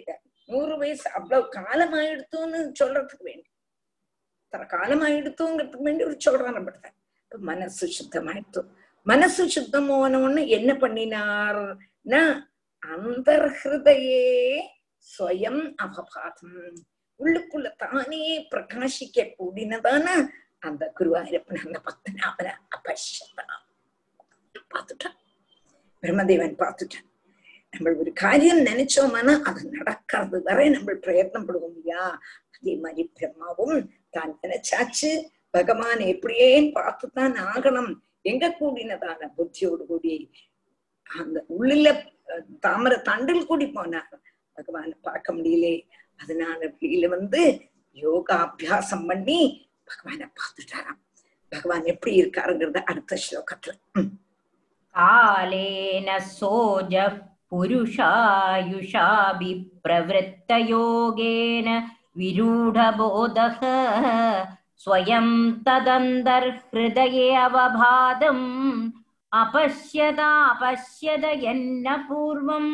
நூறு வயசு அவ்வளவு காலம் ஆயிடுத்தோன்னு சொல்றதுக்கு வேண்டி. தர காலம் ஆயிடுத்தோங்கிறதுக்கு வேண்டி ஒரு சொல்றான் அப்படித்தான் இப்ப மனசு சுத்தமாயிடுத்து. மனசு சுத்தமானவன்னு என்ன பண்ணினார்னா அந்தர்ஹிருதையே ஸ்வயம் அபபாதம். உள்ளுக்குள்ள தானே பிரகாசிக்க கூடினதான அந்த குருவாயூரப்பன் அந்த பத்மநாபன அபஷத்தான் பார்த்துட்டான் பிரம்மதேவன் பார்த்துட்டான் நம்ம ஒரு காரியம் நினைச்சோம்னா அது நடக்கிறது வரை நம்ம பிரயத்னம் படுவோம் இல்லையா அதே மாதிரி பிரம்மாவும் தான் நினைச்சாச்சு. பகவான் எப்படியே பார்த்துதான் ஆகணும். எங்க கூடினதான புத்தியோடு கூடி அந்த உள்ளில தாமரை தண்டில் கூடி போனார். பகவான பார்க்க முடியலே. அதனால வெளியில வந்து யோகா அபியாசம் பண்ணி பகவானை பார்த்துட்டாராம் பகவான் எப்படி இருக்காருங்கிறத அடுத்த ஸ்லோகத்துல உம் कालेन सोजः पुरुषायुषाभिप्रवृत्तयोगेन विरूढबोधः स्वयं तदन्तर्हृदये अवभादम् अपश्यदापश्यद यन्न पूर्वम्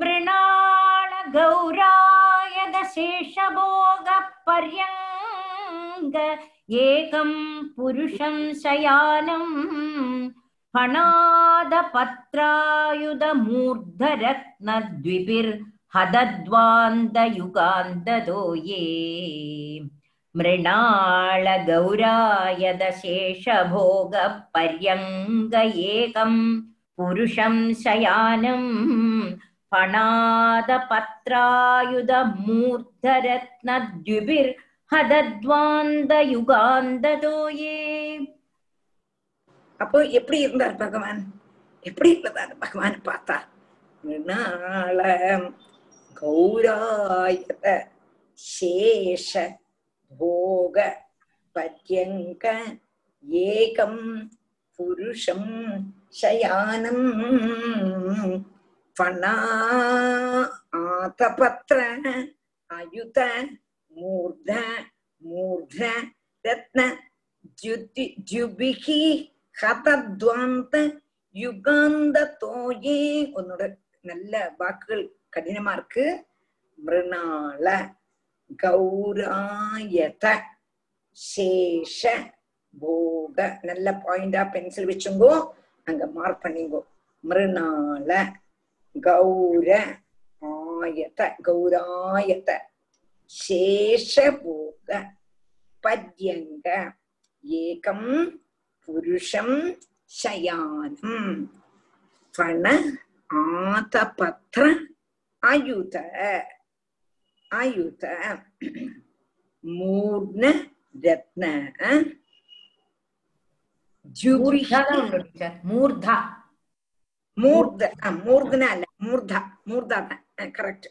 मृणालगौरायदशेषभोगः पर्यङ्ग एकं पुरुषं शयानम् फणादपत्रायुधमूर्धरत्नद्विभिर्हदद्वान्दयुगान्ददो ये मृणालगौरायदशेषभोगपर्यङ्ग एकं पुरुषं शयानम् பணாதபத்ராயுதமூர்த்தரத்னத்விபிர்ஹதத்வாந்தயுகாந்ததோயே அப்போ எப்படி இருந்தார் பகவான்? எப்படி இருந்தார் பகவான் பார்த்தா கௌராயத சேஷ போக பத்யங்க ஏகம் புருஷம் சயானம் ஃபணா ஆதபத்ர அயுத மூர்த மூர்த ரத்ன ஜுதி ஜுபிகி ஹதத்வாந்த யுகாந்த தோயே. உன்னோட நல்ல வாக்குகள் கடினமா இருக்கு. மிருணாள கௌராயத சேஷ போக. நல்ல பாயிண்டா பென்சில் வச்சுங்கோ. அங்க மார்க் பண்ணிங்கோ. மிருணாள கௌர ஆயத கௌராயத சேஷபோக பத்யங்க ஏகம் புருஷம் சயானம் பண ஆதபத்ர அயுத அயுத மூர்ண ரத்ன ஜூர்தா மூர்தா மூர்த மூர்தனா இல்ல மூர்தா மூர்தா தான் கரெக்ட்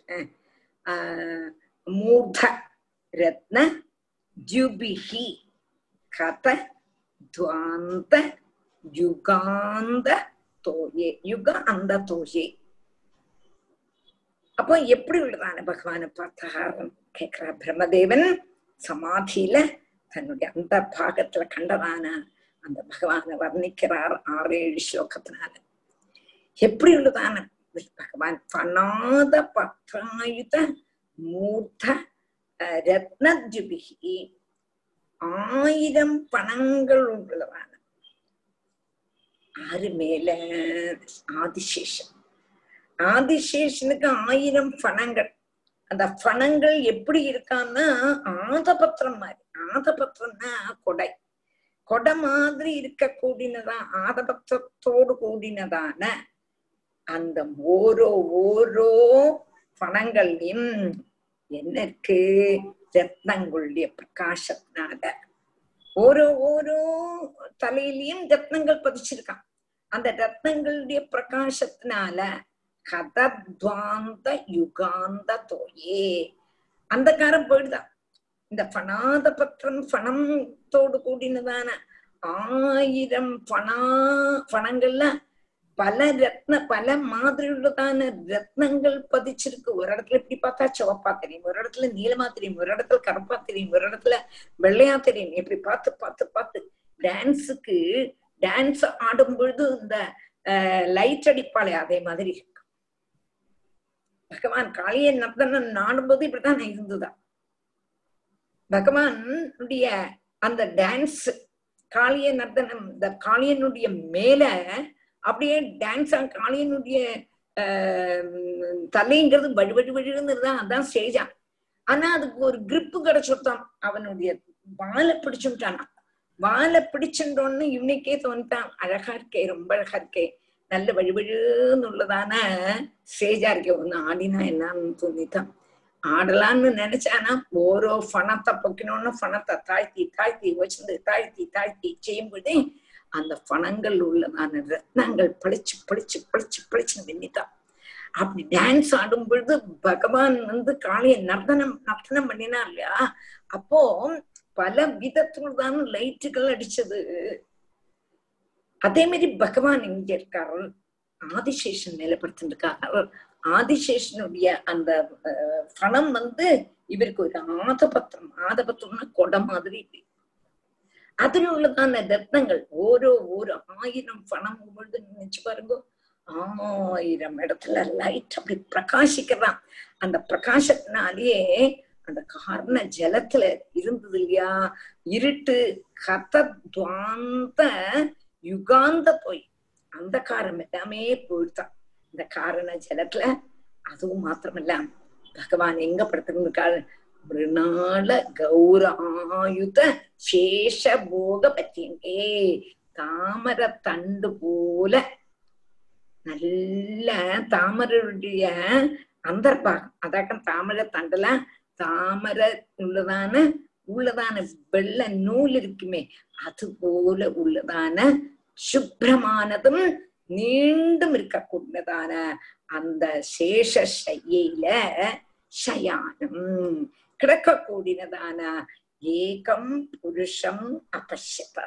மூர்த ரத்ன ஜுபிஹி கத துவாந்த யுகாந்த தோயே யுக அந்த தோயே அப்போ எப்படி உள்ளதான பகவான பார்த்தகாரம் கேக்குறா பிரம்மதேவன் சமாதியில தன்னுடைய அந்த பாகத்துல கண்டதான அந்த பகவான வர்ணிக்கிறார் ஆறு ஏழு ஸ்லோகத்தினால எப்படி உள்ளதான பகவான் பண்ணாத பத்ராயுத மூர்த்த ரத்னஜுபிகி ஆயிரம் பணங்கள் உள்ளதான ஆறு மேல ஆதிசேஷன். ஆதிசேஷனுக்கு ஆயிரம் பணங்கள். அந்த பணங்கள் எப்படி இருக்கான்னா ஆதபத்திரம் மாதிரி. ஆதபத்திரம்னா கொடை. கொடை மாதிரி இருக்க கூடினதா ஆதபத்திரத்தோடு கூடினதான அந்த ஓரோ ஓரோ பணங்களையும் எனக்கு ரத்னங்களுடைய பிரகாசத்தினால. ஓரோ ஓரோ தலையிலயும் ரத்னங்கள் பதிச்சிருக்கான். அந்த ரத்னங்களுடைய பிரகாசத்தினால கதத்வாந்த யுகாந்த தோயே. அந்த காரம் போயிடுதான். இந்த பணாத பத்திரம் பணத்தோடு கூடினதான ஆயிரம் பணா பணங்கள்ல பல ரத்ன பல மாதிரி உள்ளதான ரத்னங்கள் பதிச்சிருக்கு. ஒரு இடத்துல இப்படி பார்த்தா சிவப்பா தெரியும் ஒரு இடத்துல நீளமா தெரியும் ஒரு இடத்துல கருப்பா தெரியும் ஒரு இடத்துல வெள்ளையா தெரியும். இப்படி பார்த்து பார்த்து பார்த்து டான்ஸுக்கு டான்ஸ் ஆடும் பொழுது இந்த லைட் அடிப்பாளே அதே மாதிரி இருக்கு பகவான் காளிய நர்த்தனம் நாடும்போது இப்படிதான் இருந்துதான் பகவானுடைய அந்த டான்ஸ் காளிய நர்தனம் இந்த காளியனுடைய மேல அப்படியே டான்ஸ் காளியனுடைய தலைங்கிறது வழி வழி வழின்னு அதான் ஸ்டேஜா ஆனா அதுக்கு ஒரு கிரிப்பு கிடைச்சுட்டான் அவனுடைய வாழை பிடிச்சுட்டானா. வாழை பிடிச்சுட்டோன்னு இவனுக்கே தோணிட்டான். அழகா இருக்கே ரொம்ப அழகா இருக்கே. நல்ல வழி ஸ்டேஜா இருக்கே. ஒண்ணு ஆடினா என்னன்னு தோணிட்டான். ஆடலாம்னு நினைச்சானா ஓரோ பணத்தை பொக்கினோன்னு பணத்தை தாழ்த்தி தாழ்த்தி வச்சிருந்து தாழ்த்தி தாழ்த்தி செய்யும்போதே அந்த பணங்கள் உள்ள அந்த ரத்னங்கள் பளிச்சு பளிச்சு பளிச்சு பளிச்சுன்னு வெண்ணித்தான் அப்படி டான்ஸ் ஆடும் பொழுது பகவான் வந்து காளைய நர்த்தனம் நர்த்தனம் பண்ணினா இல்லையா? அப்போ பல விதத்துல தான் லைட்டுகள் அடிச்சது. அதே மாதிரி பகவான் இங்க இருக்காரு. ஆதிசேஷன் நிலைப்படுத்திருக்காரு ஆதிசேஷனுடைய அந்த பணம் வந்து இவருக்கு ஒரு ஆதபத்திரம் ஆதபத்திரம்னா கொடை மாதிரி அதுல உள்ளதான ரத்னங்கள். ஓரோ ஒரு ஆயிரம் பணம் பொழுது நினைச்சு பாருங்க. ஆயிரம் இடத்துல லைட் அப்படி பிரகாசிக்கிறான். அந்த பிரகாசத்தினாலேயே அந்த காரண ஜலத்துல இருந்தது இல்லையா? இருட்டு கதத்வாந்த யுகாந்த போய் அந்த காரம் எல்லாமே போயிட்டான் இந்த காரண ஜலத்துல அதுவும் மாத்திரமல்ல. பகவான் எங்க படுத்திருந்திருக்காரு? மிருணால கௌர ஆயுத சேஷ போக பற்றியங்கே தாமர தண்டு போல நல்ல தாமரையுடைய அந்தர்பாகம் அதாக்கம் தாமரை தண்டுல தாமரை உள்ளதான உள்ளதான வெள்ள நூல் இருக்குமே அது போல உள்ளதான சுப்ரமானதும் நீண்டும் இருக்கக்கூடியதான அந்த சேஷ சையில சயானம் கிடக்கக்கூடியதான ஏகம் புருஷம் அபஷ்யதா.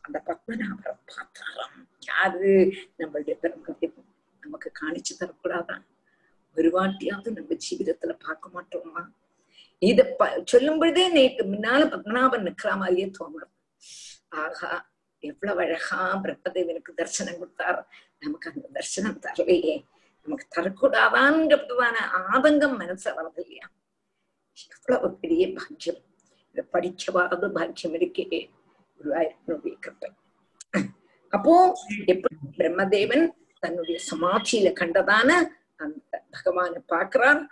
அந்த பத்மநாபரை பார்த்தாராம் யாரு? நம்மளுடைய பெருமதிப்பு நமக்கு காணிச்சு தரக்கூடாதான் ஒரு வாட்டியாவது நம்ம ஜீவிதத்துல பார்க்க மாட்டோமா? இத ப சொல்லும் பொழுதே நேற்று முன்னால பத்மநாபன் நிக்கிற மாதிரியே தோணுது ஆகா எவ்வளவு அழகா பிரம்மதேவனுக்கு தரிசனம் கொடுத்தார். நமக்கு அந்த தரிசனம் தரலையே. நமக்கு தரக்கூடாதான்ங்கிறதுதான ஆதங்கம் மனசு வரது இல்லையா இவ்வளவு பெரிய பாக்கியம். இதை படிக்கவாத பாக்கியம் இருக்கே. குருவாயிருடைய கிருப்பை. அப்போ எப்படி பிரம்மதேவன் தன்னுடைய சமாட்சியில கண்டதான அந்த பகவான பாக்குறார்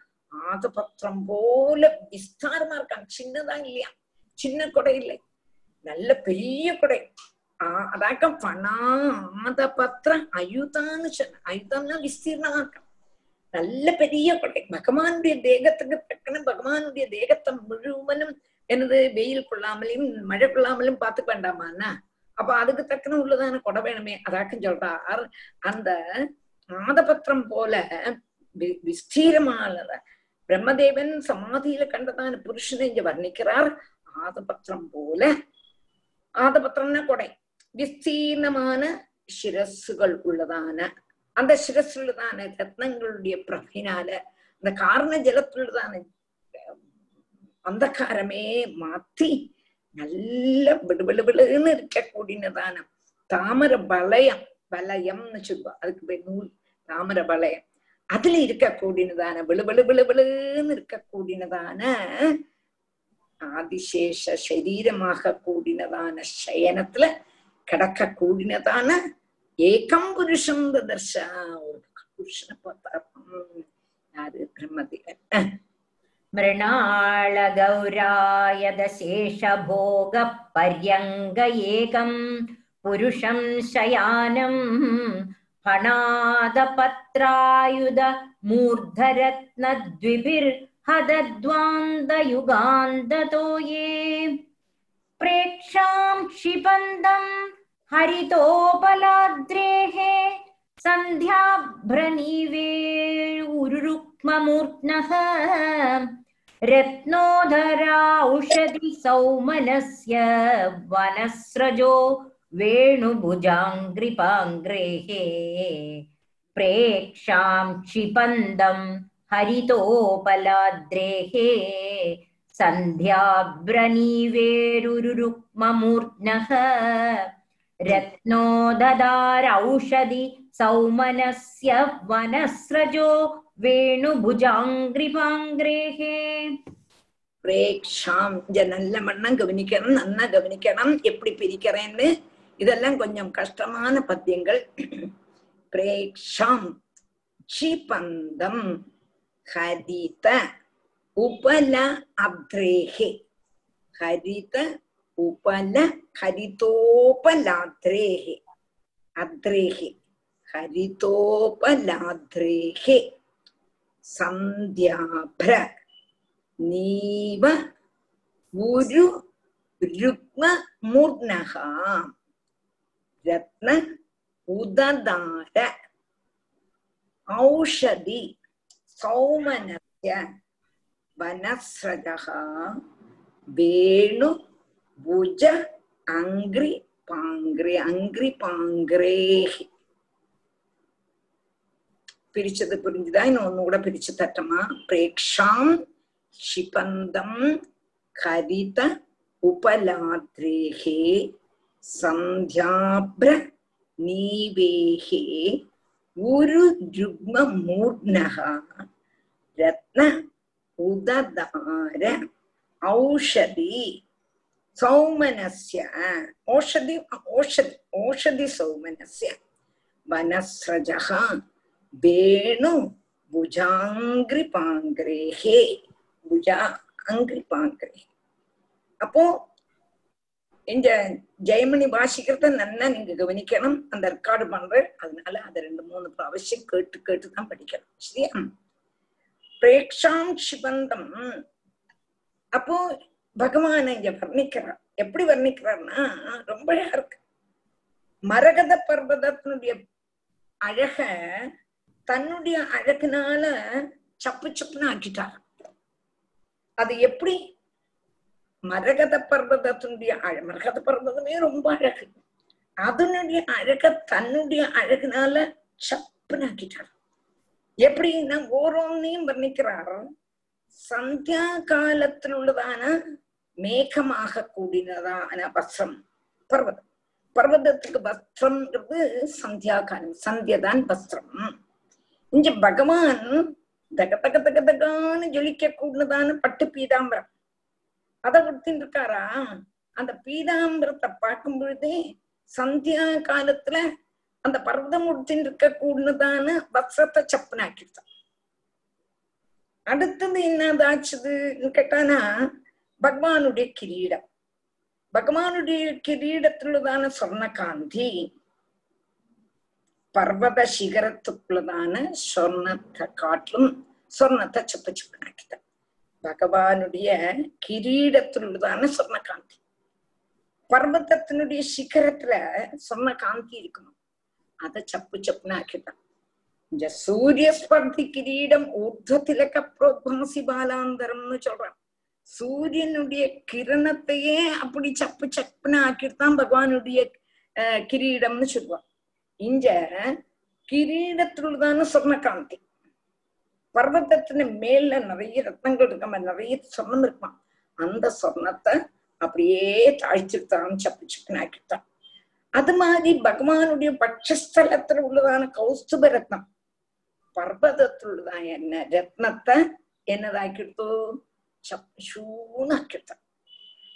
ஆதபத்திரம் போல விஸ்தாரமா இருக்கான் சின்னதான் இல்லையா? சின்ன கொடை இல்லை. நல்ல பெரிய கொடை. ஆஹ் அதாக்க பணா ஆத பத்திரம் அயுதான்னு சொன்ன அயுதம்னா விஸ்தீர்ணமா இருக்கான் நல்ல பெரிய கொடை. பகவானுடைய தேகத்துக்கு தக்கன பகவானுடைய தேகத்தை முழுவதும் எனது வெயில் கொள்ளாமலையும் மழை கொள்ளாமலும் பார்த்துக்க வேண்டாமான்னா அப்ப அதுக்கு தக்கன உள்ளதான கொடை வேணுமே. அதாக்கும் சொல்றார். அந்த ஆதபத்திரம் போல விஸ்தீரமானத பிரம்மதேவன் சமாதியில கண்டதான புருஷனை இங்க வர்ணிக்கிறார். ஆதபத்திரம் போல. ஆதபத்திரம்னா கொடை. விஸ்தீர்ணமான சிரஸ்கள் உள்ளதான அந்த சிரஸ்ஸுள்ளதான ரத்னங்களுடைய பிரபினால அந்த காரண ஜலத்துள்ளதான அந்தக்காரமே மாத்தி நல்ல விடுவிடுவிடுன்னு இருக்கக்கூடியதான தாமர வளையம் வலயம்னு சொல்லுவா. அதுக்கு பேர் நூல் தாமர வளையம். அதுல இருக்கக்கூடியதான விழுவிழு விழுவிழுன்னு இருக்கக்கூடியதான ஆதிசேஷ சரீரமாக கூடினதான சயனத்துல கிடக்க கூடினதான ஏகம் புருஷம் தர்ஷ ஒரு புருஷனை பார்த்தா யாரு பிரம்மதேவன் मृणालगौरायदशेषभोगपर्यङ्ग एकम् पुरुषं शयानम् फणादपत्रायुध मूर्धरत्नद्विभिर्हदद्वान्दयुगान्दतो ये प्रेक्षा क्षिपन्तम् हरितोपलाद्रेः सन्ध्याभ्रनीवेणुरुक्ममूर्ध्नः रत्नोधरा उषधि सौमनस्य वनस्रजो वेणुभुजाङ्ग्रिपाङ्ग्रेः प्रेक्षां क्षिपन्दं हरितोपलाद्रेः सन्ध्याभ्रनीवेरुरुक्ममूर्ध्नः रत्नो ददारौषधि सौमनस्य वनस्रजो വേണുഭുജാംഗ്രിപാംഗ്രേഹേ പ്രേക്ഷാം ഇത് നല്ല വണ്ണം ഗവനിക്കണം നന്ന ഗവനിക്കണം എപ്പി പിരിക്കറേന്ന് ഇതെല്ലാം കൊഞ്ചം കഷ്ടമാണ് പദ്യങ്ങൾ പ്രേക്ഷാം ക്ഷിപന്തം ഹരിത ഉപല അബ്രേഹെ ഹരിത उपल हरितोपलाद्रेः अद्रेः हरितोपलाद्रेः सन्ध्याभ्र नीव उरु रुक्ममूर्णः रत्न उददार औषधि सौमनस्य वनस्रजः वेणु புஜ அங்கிரி பாங்கிரே அங்கிரி பாங்கிரேஹி பிரிச்சது புரிஞ்சுதா? இன்னும் ஒன்னு கூட பிரிச்சு தட்டமா பிரேக்ஷாம் ஷிபந்தம் ஹரித உபலாத்ரேகே சந்தியாப்ர நீவேகே ஒரு ஜுக்ம மூர்ணகா ரத்ன உததார ஔஷதி சௌமனஸ்ய. ஓஷதி ஓஷதி ஓஷதி சௌமனஸ்ய. வனஸ்ரஜः வேணு புஜாங்கிரி பாங்கிரேஹே புஜா அங்கிரி பாங்கிரே அப்போ இந்த ஜெயமணி வாசிக்கிறத நல்லா நீங்க கவனிக்கணும். அந்த ரெக்கார்டு பண்றேன். அதனால அதை ரெண்டு மூணு அவசியம் கேட்டு கேட்டு தான் படிக்கணும். சரியா? பிரேக்ஷாம் சிபந்தம். அப்போ பகவான இங்க வர்ணிக்கிறார் எப்படி வர்ணிக்கிறார்னா ரொம்ப அழகா இருக்கு. மரகத பர்வதத்தினுடைய அழக தன்னுடைய அழகுனால சப்பு சப்புன்னு ஆக்கிட்டார். அது எப்படி? மரகத பர்வதத்தினுடைய அழ மரகத பர்வதமே ரொம்ப அழகு. அதனுடைய அழக தன்னுடைய அழகுனால சப்புன்னு ஆக்கிட்டார். எப்படின்னா ஓரோன்னையும் வர்ணிக்கிறார். சந்தியா காலத்தில் உள்ளதான மேகமாக கூடினதான வஸ்திரம் பர்வதம். பர்வதத்துக்கு வஸ்திரம்ன்றது சந்தியா காலம் சந்தியதான் வஸ்திரம் இங்க பகவான் தக தக தக தகான்னு ஜொலிக்க கூடதான பட்டு பீதாம்பரம். அதை கொடுத்துட்டு இருக்காரா அந்த பீதாம்பரத்தை பார்க்கும் பொழுதே சந்தியா காலத்துல அந்த பர்வதம் உடுத்தின்னு இருக்க கூடதான வஸ்திரத்தை சப்புனாக்கிட்டான் அடுத்தது என்னதாச்சுதுன்னு கேட்டானா பகவானுடைய கிரீடம். பகவானுடைய கிரீடத்துள்ளதான சொர்ணகாந்தி பர்வத சிகரத்துக்குள்ளதான சொர்ணத்தை காட்டிலும் சொர்ணத்தை செப்ப செப்பனாக்கிட்டான் பகவானுடைய கிரீடத்துள்ளதான சொர்ணகாந்தி. பர்வதத்தினுடைய சிகரத்துல சொர்ணகாந்தி இருக்கணும் அதை சப்பு சப்புன்னு ஆக்கிட்டான் இந்த சூரியஸ்பர்தி கிரீடம் ஊர்தத்திலக்க புரோத்வாசி பாலாந்தரம்னு சொல்றான். சூரியனுடைய கிரணத்தையே அப்படி சப்பு சப்புன்னு ஆக்கிட்டுதான் பகவானுடைய கிரீடம்னு சொல்லுவான். இங்க கிரீடத்துள்ளதான சொர்ணகாந்தி. பர்வதத்தின் மேல நிறைய ரத்னங்கள் இருக்காம நிறைய சொர்ணம் இருப்பான் அந்த சொர்ணத்தை அப்படியே தாழ்த்திட்டான் சப்பு சப்புன்னு ஆக்கிட்டான். அது மாதிரி பகவானுடைய பட்சஸ்தலத்துல உள்ளதான கௌஸ்துப ரத்னம். പർവ്വതത്തിലുള്ളതായ എന്നെ രത്നത്തെ എന്നതാക്കിയെടുത്തു ശൂണാക്കിയെടുത്ത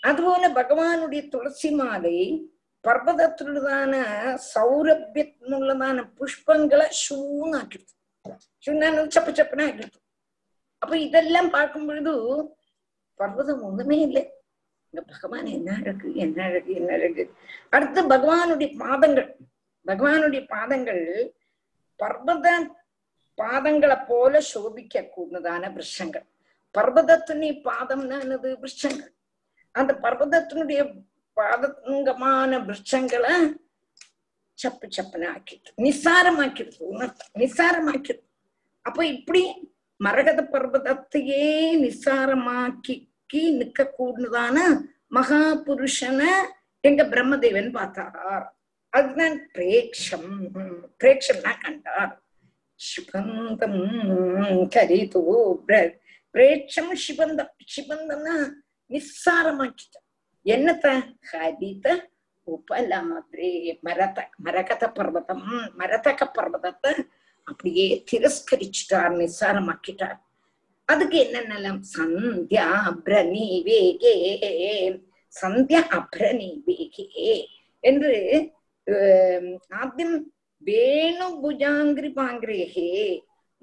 അതുപോലെ ഭഗവാനുடைய துளசி மாலை பர்வதத்திலுள்ளதான சௌரபியத்தினுள்ளதான புஷ்பங்களை ஷூனாக்கிடுது ஷூன்னு சப்பு சப்புனா ஆக்கிடுது அப்ப இதெல்லாம் பார்க்கும் பொழுது பர்வதம் ஒண்ணுமே இல்லை. இந்த பகவான் என்ன அழகு என்ன அழகு என்ன அழகு? அடுத்து பகவானுடைய பாதங்கள். பகவானுடைய பாதங்கள் பர்வத பாதங்களை போல சோபிக்க கூடதான விருஷங்கள் பர்வதத்தினுடைய பாதம்னா என்னது விருஷங்கள் அந்த பர்வதத்தினுடைய பாதங்கமான விருட்சங்களை சப்பு சப்புன்னு ஆக்கிட்டு நிசாரமாக்கிடுது உணர்த்த நிசாரமாக்கிடுது அப்ப இப்படி மரகத பர்வதத்தையே நிசாரமாக்கி நிக்க கூடதான மகா புருஷனை எங்க பிரம்மதேவன் பார்த்தார் அதுதான் பிரேக்ஷம் பிரேக்ஷம்னா கண்டார் சிபந்தம் கரிதோ பிரேட்சம் சிபந்தம் சிபந்தம்னா நிஸ்சாரமாக்கிட்ட என்னத்த ஹரித உபலாத்ரே மரத மரகத பர்வதம் மரதக பர்வதத்தை அப்படியே திரஸ்கரிச்சுட்டார் நிஸ்சாரமாக்கிட்டார் அதுக்கு என்னென்னலாம் சந்தியா அப்ரணி வேகே சந்தியா அப்ரணி வேகே என்று ஆத்தியம் ஆദ്യം புஜாங்கிரி பாங்கிரேகே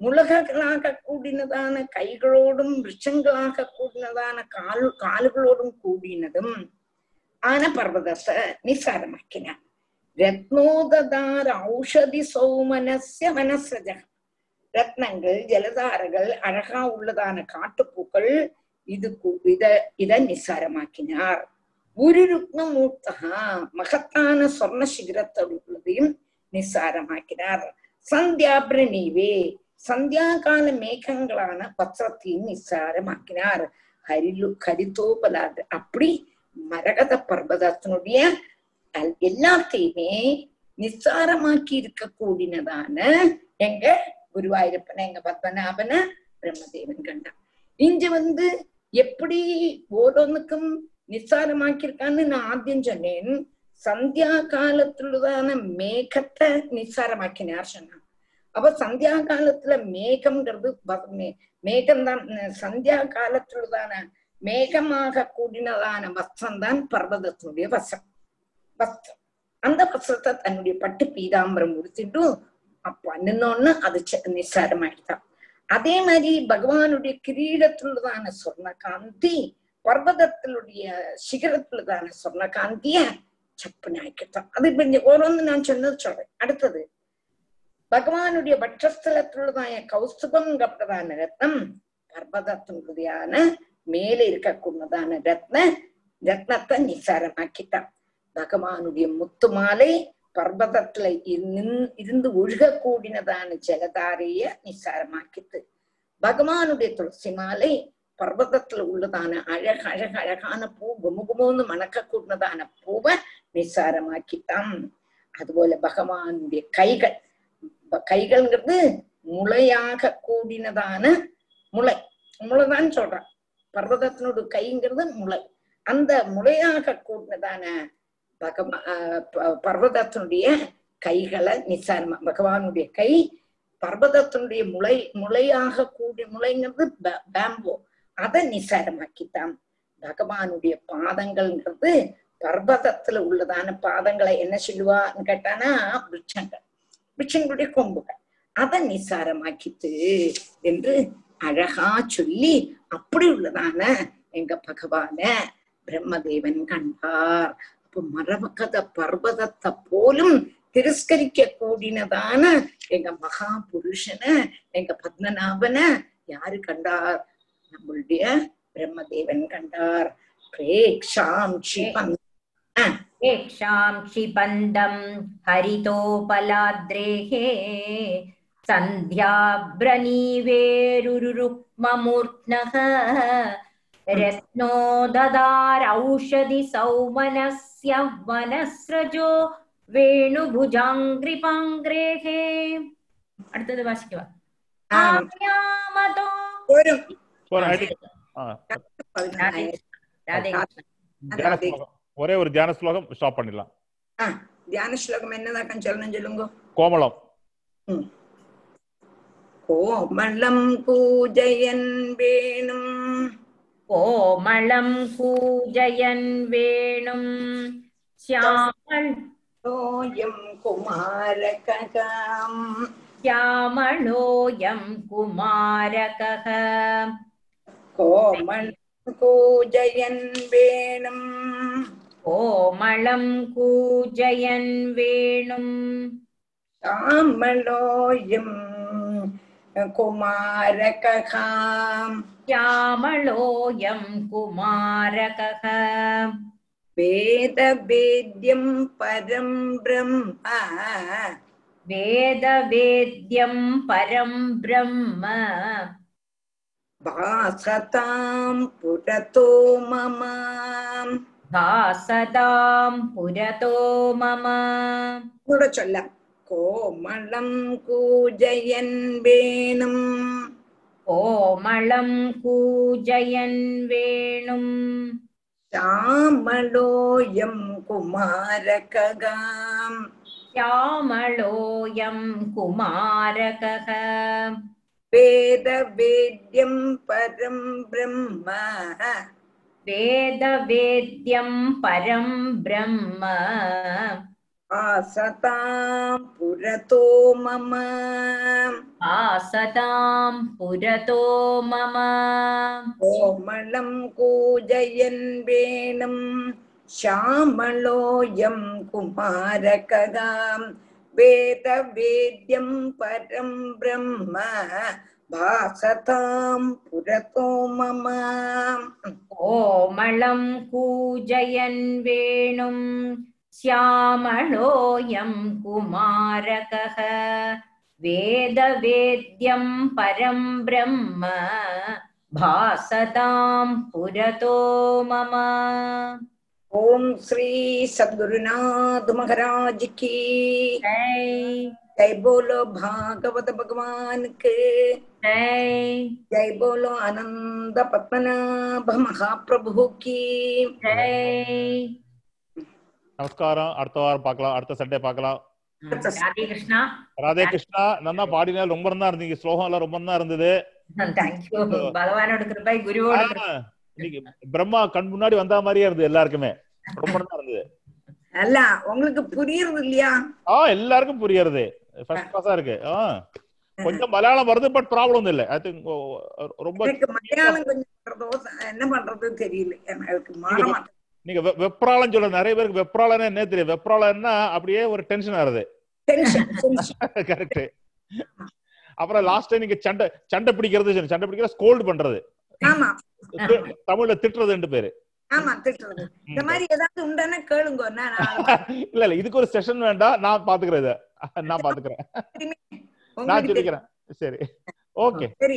முளகளாக கூடினதான கைகளோடும் விருட்சங்களாக கூடினதான கால் கால்களோடும் கூடினதும் ஆன பர்வதத்தை நிசாரமாக்கினார் ரத்னோததார ஔஷதி சௌமனஸ்ய மனசஜ ரத்னங்கள் ஜலதாரங்கள் அழகா உள்ளதான காட்டுப்பூக்கள் இது இத இத நிசாரமாக்கினார். உருருக்ன மூர்த்தகா மகத்தான சொர்ண சிகரத்தோடு உள்ளதையும் நிசாரமாக்கினார் சந்தியாபிரணீவே சந்தியாகால மேகங்களான பத்திரத்தையும் நிசாரமாக்கினார் ஹரிலு ஹரிதோபலாது. அப்படி மரகத பர்வதத்தினுடைய எல்லாத்தையுமே நிஸ்சாரமாக்கி இருக்க கூடினதான எங்க குருவாயூரப்பன எங்க பத்மநாபன பிரம்மதேவன் கண்டான். இங்க வந்து எப்படி ஓரோனுக்கும் நிஸ்சாரமாக்கியிருக்கான்னு நான் ஆத்தியம் சொன்னேன். சந்தியா காலத்துள்ளதான மேகத்தை நிஸ்சாரமாக்கினார் சொன்னான் அப்ப சந்தியா காலத்துல மேகம்ங்கிறது மேகம்தான் சந்தியா காலத்துள்ளதான மேகமாக கூடினதான வஸ்திரம் தான் பர்வதத்தினுடைய வஸ்திரம். வஸ்திரம். அந்த வஸ்திரத்தை தன்னுடைய பட்டு பீதாம்பரம் உடுத்திட்டு அப்ப நின்னோன்னு அது நிசாரமாயிட்டான் அதே மாதிரி பகவானுடைய கிரீடத்துள்ளதான சொர்ண காந்தி பர்வதத்தினுடைய சிகரத்துள்ளதான சொர்ண காந்திய சப்புன்னு ஆக்கிட்டான் அது இப்ப இங்க ஓரோன்னு நான் சொன்னது சொல்றேன். அடுத்தது பகவானுடைய வட்சஸ்தலத்துள்ளதான கௌஸ்துபம் கப்பதான ரத்னம் பர்வதத்தினுடையான மேல இருக்கக்கூடியதான ரத்ன ரத்னத்தை நிசாரமாக்கிட்டான். பகவானுடைய முத்து மாலை பர்வதத்துல இருந்து- ஒழுக கூடினதான ஜலதாரைய நிசாரமாக்கிட்டு பகவானுடைய துளசி மாலை பர்வதத்துல உள்ளதான அழக அழக அழகான பூ குமுகுமோன்னு மணக்க கூடினதான பூவை நிசாரமாக்கிட்டான் அதுபோல பகவானுடைய கைகள் கைகள்ங்கிறது முளையாக கூடினதான முளை முளைதான் சொல்றான் பர்வதத்தினோட கைங்கிறது முளை அந்த முளையாக கூடினதான பகவா ஆஹ் ப- பர்வதத்தினுடைய கைகளை நிசாரமா பகவானுடைய கை பர்வதத்தினுடைய முளை முளையாக கூடி முளைங்கிறது ப- பேம்போ அதை நிசாரமாக்கிட்டான் பகவானுடைய பாதங்கள்ங்கிறது பர்வதத்துல உள்ளதான பாதங்களை என்ன சொல்லுவான்னு கேட்டானா விருட்சங்கள். விருட்சங்களுடைய கொம்புகள். அதை நிசாரமாக்கித்து என்று அழகா சொல்லி அப்படி உள்ளதான எங்க பகவான பிரம்மதேவன் கண்டார். அப்போ மரபகத பர்வதத்தை போலும் திரஸ்கரிக்க கூடினதான எங்க மகா புருஷனை எங்க பத்மநாபன யாரு கண்டார்? நம்மளுடைய பிரம்மதேவன் கண்டார் பிரேக்ஷாம் க்ஷிபம் प्रेक्षां क्षिपन्दं हरितोपलाद्रेः सन्ध्याभ्रनीवेरुरुक्ममूर्ध्नः रत्नो ददारौषधि सौमनस्य वनस्रजो வேணுபுஜாங்கிரிபாங்கிரேகே அடுத்தது வாசிக்கவா ஆம். ஒரே ஒரு தியான ஸ்லோகம் ஸ்டாப் பண்ணிடலாம் தியான ஸ்லோகம் என்னதான் சொல்லணும் சொல்லுங்க கோமளம் கோமளம் பூஜையன் வேணும் கோமளம் பூஜையன் வேணும் ശ്യാമൾ. ോയം കുമാരകം ശ്യാമളോയം കുമാരകം கோமல் கூஜயன் வேணும் கோமளம் கூஜயன் வேணும் சாமளோயும் குமாரகாம் श्यामलोऽयं कुमारकः वेदवेद्यं परं ब्रह्म वेदवेद्यं परं ब्रह्म भासतां पुरतो मम भासतां पुरतो मम கூட சொல்ல கோமளம் கூஜயன் வேணும் कोमलं कूजयन् वेणुम् श्यामलोऽयं कुमारकगाम् श्यामलोऽयं कुमारकः वेदवेद्यं परं ब्रह्म वेदवेद्यं परं ब्रह्म आसतां पुरतो मम आसतां पुरतो मम कोमलं कूजयन् वेणुं श्यामलोऽयं कुमारकगाम् वेदवेद्यं परं ब्रह्म भासतां पुरतो मम। कोमलं कूजयन् वेणुं श्यामलोऽयं कुमारकः। वेदवेद्यं परं ब्रह्म भासतां पुरतो मम ஓம் ஸ்ரீ சத்குருநாத் மகாராஜ் கி. ஜெய். போலோ பாகவத பகவானுக்கு. ஜெய். போலோ அனந்த பத்மநாப மகாபிரபு கி. நமஸ்காரம். அடுத்த வாரம் பார்க்கலாம். அடுத்த சண்டே பார்க்கலாம். ராதே கிருஷ்ணா. ராதே கிருஷ்ணா. நல்லா பாடினா ரொம்ப நல்லா இருந்தீங்க. ஸ்லோகம் எல்லாம் ரொம்ப நல்லா இருந்தது. பகவானோட கிருபாய் குருவோட பிரம்மா கண் முன்னாடி வந்த மாதிரியே இருந்தது எல்லாருக்குமே. ரொம்ப நல்லா இருந்தது. அல்ல உங்களுக்கு புரியுறது இல்லையா? ஆ எல்லாருக்கும் புரியறது. ஃபர்ஸ்ட் கிளாஸா இருக்கு. ஆ கொஞ்சம் மலையாளம் வருது பட் ப்ராப்ளம் இல்ல. ஐ திங்க் ரொம்ப மலையாளம் கொஞ்சம் என்ன பண்றது தெரியல. எனக்கு மாற நீங்க வெப்ராளம் சொல்ல நிறைய பேருக்கு வெப்ராளம்னா என்ன தெரியும்? வெப்ராளம்னா அப்படியே ஒரு டென்ஷன் ஆறுது கரெக்ட் அப்புறம் லாஸ்ட் டைம் நீங்க சண்டை சண்டை பிடிக்கிறது. சண்டை பிடிக்கிற ஸ்கோல்டு பண்றது. தமிழ்ல திட்டுறதுன்னு பேரு. ஆமா திட்டுறது இந்த மாதிரி ஏதாவது உண்டானா கேளுங்க இல்ல இல்ல இதுக்கு ஒரு செஷன் வேண்டாம் நான் பாத்துக்கிறேன் நான் பாத்துக்கிறேன். நான் சரி. ஓகே சரி.